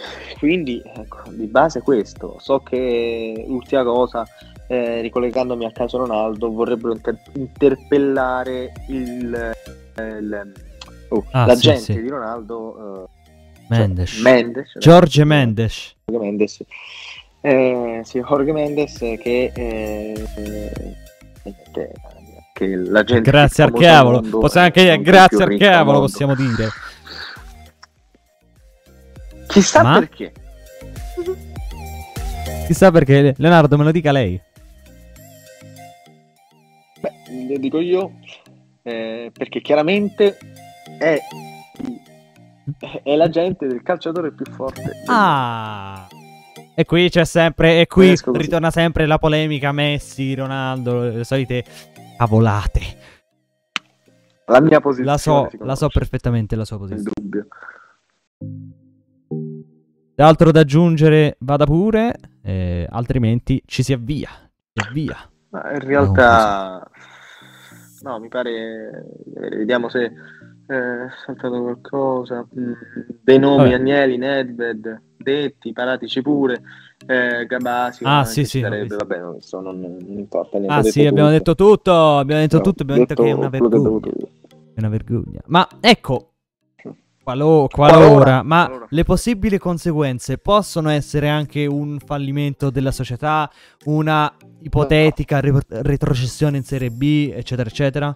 quindi ecco, di base questo. So che l'ultima cosa, eh, ricollegandomi al caso Ronaldo, vorrebbero inter- interpellare il, il- oh, Ah, l'agente sì, sì. di Ronaldo. eh, Mendes. cioè, Mendes, Jorge Mendes. Jorge Mendes. Eh, sì, Jorge Mendes che, eh, eh, niente, che la gente Grazie al cavolo. Possiamo anche grazie al cavolo, possiamo dire. Chissà Ma? perché. Chissà perché, Leonardo, me lo dica lei. Beh, lo dico io eh, perché chiaramente è, è l'agente del calciatore più forte. Ah. E qui c'è sempre, e qui ritorna sempre la polemica Messi, Ronaldo, le solite cavolate. La mia posizione. La so, la so perfettamente la sua posizione. dubbio. Altro da aggiungere, vada pure, eh, altrimenti ci si avvia. Si avvia. Ma in realtà, no, mi pare. Vediamo se eh, è saltato qualcosa. Mm, dei nomi: Vabbè. Agnelli, Nedved, Detti, Paratici pure. Eh, Gabasio, Ah, sì, ci sì, sarebbe, vabbè, non, so, non, non importa. niente, Ah sì, detto abbiamo tutto. detto tutto, abbiamo detto No, tutto, abbiamo detto che è una detto- detto vergogna. È una vergogna. Ma ecco, Qualo- qualora, ma le possibili conseguenze possono essere anche un fallimento della società, una ipotetica re- retrocessione in Serie B, eccetera, eccetera?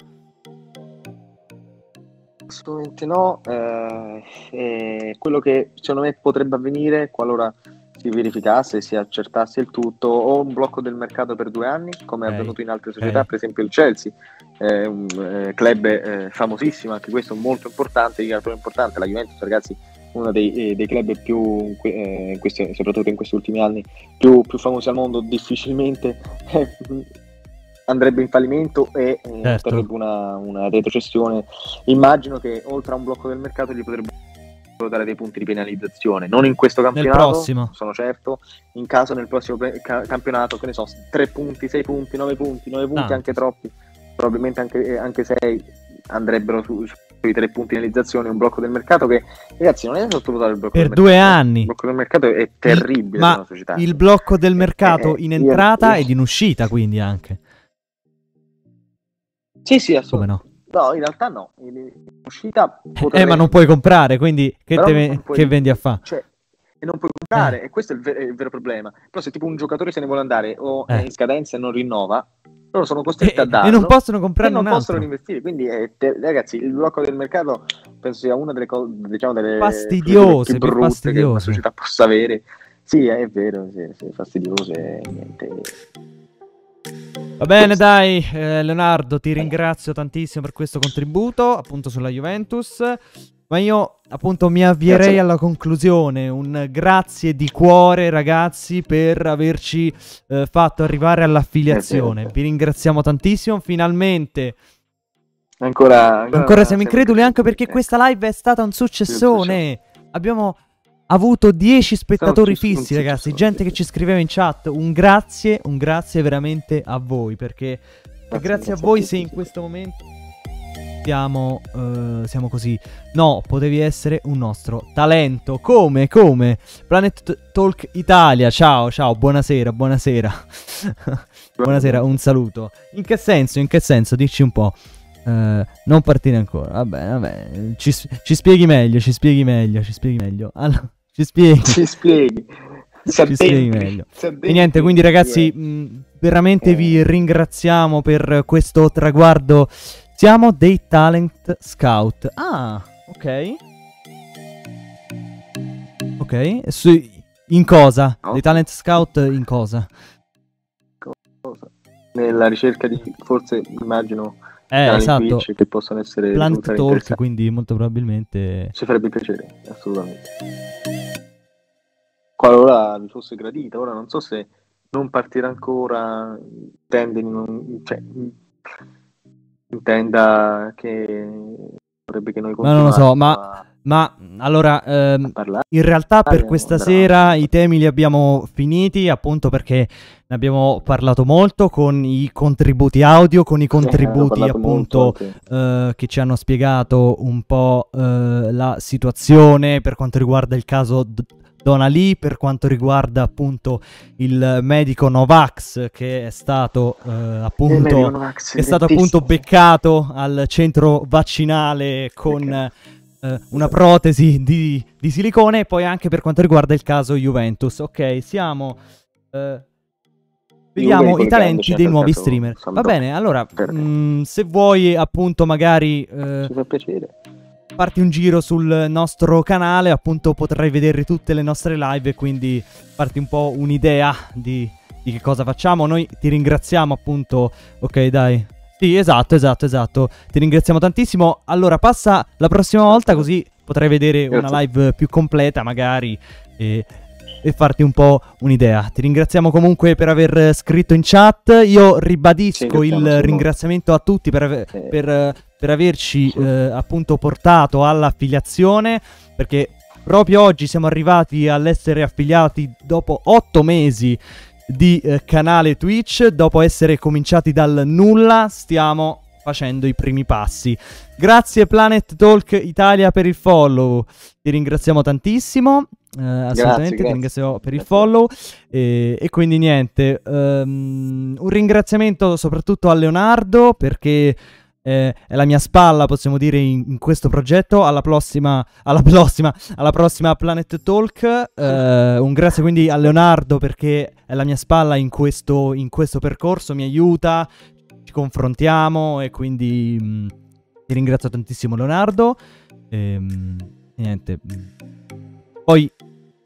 Assolutamente no. eh, e quello che secondo me potrebbe avvenire qualora si verificasse, si accertasse il tutto, o un blocco del mercato per due anni, come è Ok, avvenuto in altre società, ok. per esempio il Chelsea, è un eh, club eh, famosissimo, anche questo molto importante, di calcio importante, la Juventus ragazzi uno dei, eh, dei club più, in eh, in questi- soprattutto in questi ultimi anni, più, più famosi al mondo, difficilmente eh, andrebbe in fallimento e eh, Certo. otterrebbe una, una retrocessione. Immagino che oltre a un blocco del mercato gli potrebbe dare dei punti di penalizzazione, non in questo campionato, sono certo, in caso nel prossimo pe- ca- campionato, che ne so, 3 punti, 6 punti, 9 punti, 9 punti, Tanti. anche troppi, probabilmente anche, anche 6 andrebbero su- sui 3 punti di penalizzazione, un blocco del mercato che, ragazzi, non è da sottovalutare il blocco Per due mercato. anni. Il blocco del mercato è terribile per Ma il blocco del mercato eh, in entrata ed in uscita, quindi anche. Sì, sì, Come assolutamente. no? No, in realtà no, in, uscita Eh, potrebbe- ma non puoi comprare, quindi che, ve- puoi- che vendi a fa? Cioè, e non puoi comprare, e questo è il, ver- è il vero problema. Però se tipo un giocatore se ne vuole andare o è Eh. in scadenza e non rinnova, loro sono costretti E- a darlo e non possono e comprarne non possono altro. investire. Quindi, è te- ragazzi, il blocco del mercato penso sia una delle cose, diciamo, delle Fastidiose, più brutte che una fastidiose. società possa avere. Sì, è vero, sì, sì, fastidiose, niente. Va bene, dai, eh, Leonardo, ti ringrazio tantissimo per questo contributo, appunto sulla Juventus. Ma io, appunto, mi avvierei Grazie. alla conclusione. Un grazie di cuore, ragazzi, per averci eh, fatto arrivare all'affiliazione. Grazie. Vi ringraziamo tantissimo. Finalmente, Ancora, ancora siamo increduli, anche perché questa live è stata un successone. Abbiamo avuto 10 spettatori fissi, ragazzi. Gente che ci scriveva in chat. Un grazie, un grazie veramente a voi. Perché grazie, a voi se in questo momento siamo, eh, siamo così. No, potevi essere un nostro talento. Come? Come? Planet Talk Italia. Ciao, ciao, buonasera, buonasera. buonasera, un saluto. In che senso? In che senso? Dici un po'. Eh, non partire ancora. Vabbè, vabbè. Ci, ci spieghi meglio, ci spieghi meglio, ci spieghi meglio. Allora, ci spieghi. Ci spieghi. Ci spieghi meglio. E niente, quindi in ragazzi, mh, veramente vi ringraziamo per questo traguardo. Siamo dei talent scout. Ah, ok. Ok, su- in cosa? Dei talent scout in cosa? nella ricerca di forse immagino Eh, esatto. Che possono essere Plant Talk, quindi molto probabilmente... ci farebbe piacere assolutamente qualora fosse gradita ora non so se non partire ancora intende non, cioè, intenda che vorrebbe che noi Ma non lo so, ma, ma allora, ehm, in realtà per questa sera i temi li abbiamo finiti, appunto perché ne abbiamo parlato molto con i contributi audio, con i contributi parlato appunto eh, che ci hanno spiegato un po' eh, la situazione per quanto riguarda il caso D- Donna Lee, per quanto riguarda appunto il medico Novax che è stato eh, appunto Novax, è stato appunto beccato al centro vaccinale con eh, una protesi di, di silicone e poi anche per quanto riguarda il caso Juventus. Ok, siamo eh, Vediamo i talenti dei nuovi streamer. Va bene, allora, mh, se vuoi appunto magari eh, ci fa piacere farti un giro sul nostro canale, appunto potrai vedere tutte le nostre live e quindi farti un po' un'idea di, di che cosa facciamo. Noi ti ringraziamo appunto, ok dai. Sì, esatto, esatto, esatto. Ti ringraziamo tantissimo. Allora, passa la prossima volta così potrai vedere una Grazie. live più completa magari e, e farti un po' un'idea. Ti ringraziamo comunque per aver scritto in chat. Io ribadisco il ringraziamento a tutti per, ave- per, per averci eh, appunto portato all'affiliazione perché proprio oggi siamo arrivati all'essere affiliati dopo otto mesi di eh, canale Twitch. Dopo essere cominciati dal nulla stiamo facendo i primi passi. Grazie Planet Talk Italia per il follow. Ti ringraziamo tantissimo. Eh, assolutamente ti grazie. ringrazio per il follow. E, e quindi niente ehm, un ringraziamento soprattutto a Leonardo perché eh, è la mia spalla, possiamo dire, in, in questo progetto. Alla prossima, alla prossima, alla prossima Planet Talk. Eh, un grazie quindi a Leonardo perché è la mia spalla in questo, in questo percorso, mi aiuta, ci confrontiamo e quindi mh, ti ringrazio tantissimo Leonardo. Ehm, niente. Poi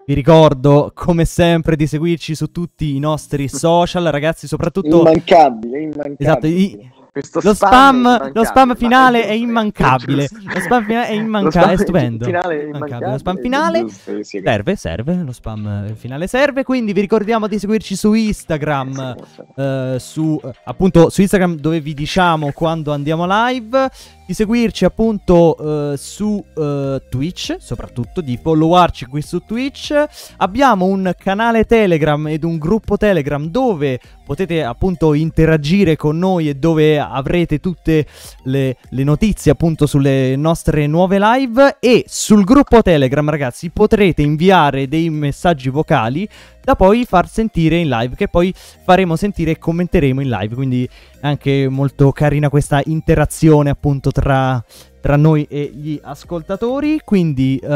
vi ricordo, come sempre, di seguirci su tutti i nostri social, ragazzi, soprattutto... Immancabile, immancabile. Esatto, i- Questo lo spam lo spam finale è immancabile. Lo spam finale è immancabile, è stupendo. finale è Immancabile. Lo spam finale serve, serve, lo spam finale serve, quindi vi ricordiamo di seguirci su Instagram, eh, su eh, appunto su Instagram dove vi diciamo quando andiamo live, di seguirci appunto eh, su eh, Twitch, soprattutto di followarci qui su Twitch. Abbiamo un canale Telegram ed un gruppo Telegram dove potete appunto interagire con noi e dove avrete tutte le, le notizie appunto sulle nostre nuove live e sul gruppo Telegram ragazzi potrete inviare dei messaggi vocali da poi far sentire in live che poi faremo sentire e commenteremo in live quindi è anche molto carina questa interazione appunto tra, tra noi e gli ascoltatori quindi eh,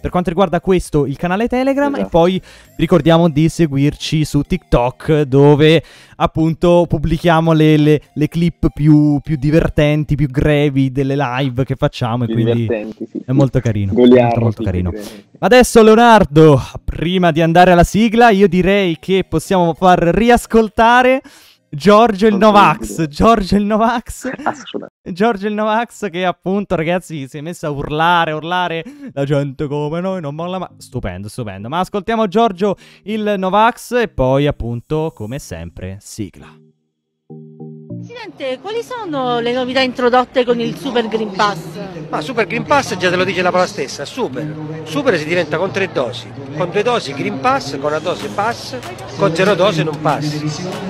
per quanto riguarda questo il canale Telegram e Esatto. poi vi ricordiamo di seguirci su TikTok dove appunto pubblichiamo le, le- le clip più, più divertenti, più grevi delle live che facciamo Più e quindi sì, è molto carino. Goliardiche, molto, carino. Adesso Leonardo, prima di andare alla sigla, io direi che possiamo far riascoltare Giorgio il Novax. Giorgio il Novax. Giorgio il Novax che appunto ragazzi si è messo a urlare, urlare la gente come noi non molla mai. Stupendo, stupendo. Ma ascoltiamo Giorgio il Novax e poi appunto come sempre sigla. Presidente, quali sono le novità introdotte con il Super Green Pass? Ma Super Green Pass già te lo dice la parola stessa, super. Super si diventa con tre dosi. Con due dosi Green Pass, con una dose pass, con zero dose non passi.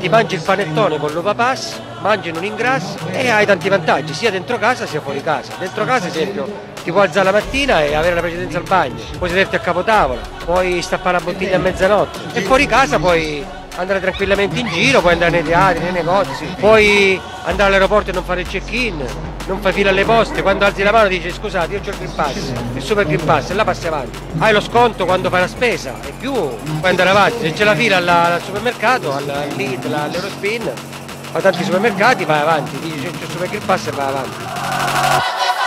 Ti mangi il panettone con l'uva pass, mangi non ingrassi e hai tanti vantaggi, sia dentro casa sia fuori casa. Dentro casa, ad esempio, ti puoi alzare la mattina e avere la precedenza al bagno, puoi sederti a capotavola, puoi stappare la bottiglia a mezzanotte e fuori casa puoi andare tranquillamente in giro, puoi andare nei teatri, nei negozi, puoi andare all'aeroporto e non fare il check-in, non fai fila alle poste, quando alzi la mano dici scusate io ho il Green Pass, il Super Green Pass e là passi avanti. Hai lo sconto quando fai la spesa e più puoi andare avanti, se c'è la fila alla- al supermercato, al al Lidl, all'Eurospin, a tanti supermercati vai avanti, dici c'è il Super Green Pass e vai avanti.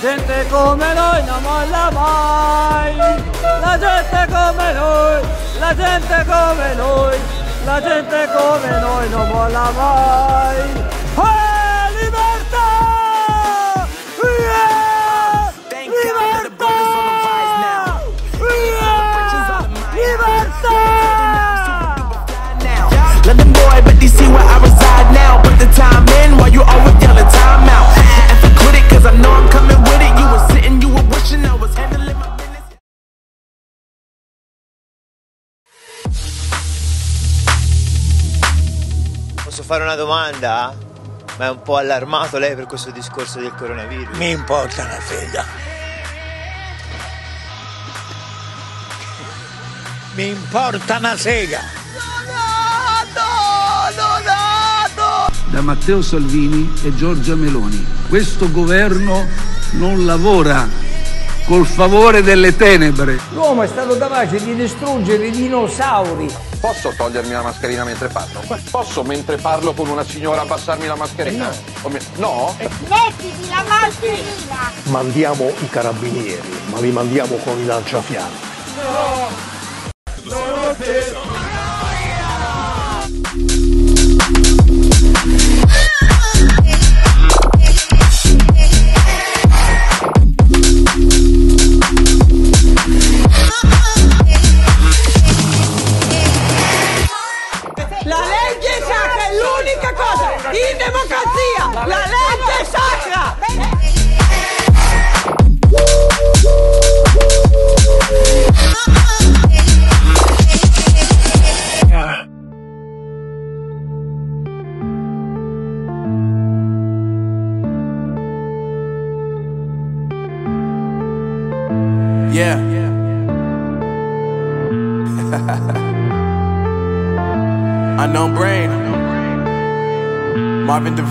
Gente come noi non molla mai, la gente come noi, la gente come noi, la gente come noi non molla mai. Eh, libertà! Yeah! Libertà! Yeah! Libertà! Boy, but they see where I reside now. Put the time in while you always yelling Posso fare una domanda? Ma è un po' allarmato lei per questo discorso del coronavirus? Mi importa una sega. Mi importa una sega. da Matteo Salvini e Giorgia Meloni. Questo governo non lavora col favore delle tenebre. L'uomo è stato capace di distruggere i dinosauri. Posso togliermi la mascherina mentre parlo? Posso mentre parlo con una signora abbassarmi la mascherina? O mi- No? Mettiti la mascherina! Mandiamo i carabinieri, ma li mandiamo con i lanciafiamme. La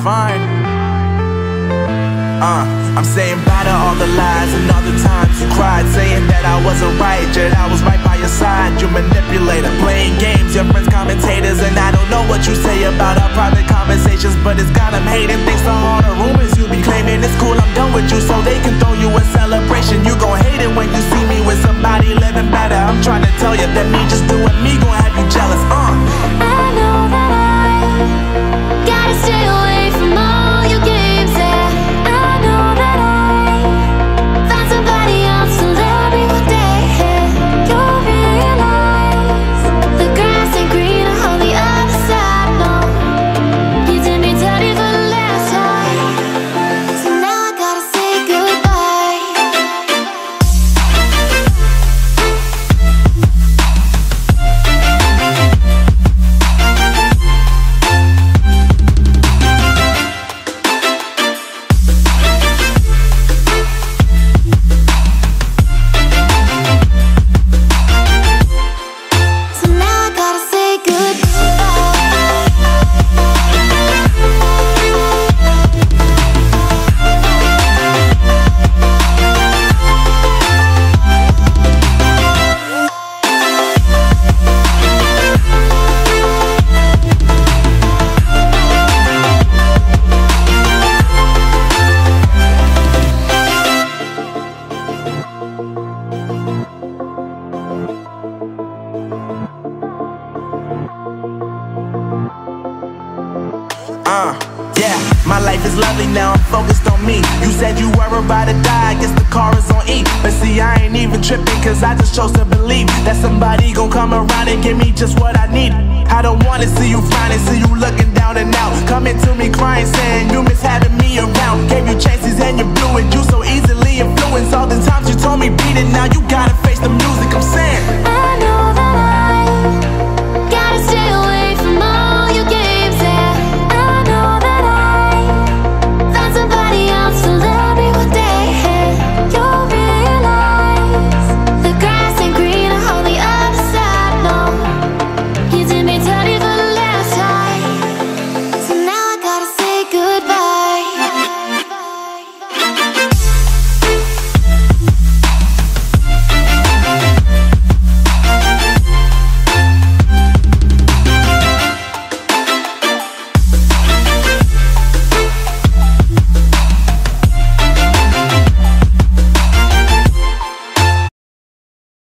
Marvin Uh, I'm saying bye to all the lies and all the times you cried, saying that I wasn't right, yet I was right by your side. You manipulator, playing games, your friends commentators, and I don't know what you say about our private conversations, but it's got them hating. Thanks to all the rumors you be claiming. It's cool, I'm done with you, so they can throw you a celebration. You gon' hate it when you see me with somebody living better. I'm trying to tell you that me just doing me gon' have you jealous. Uh. I know that I gotta stay away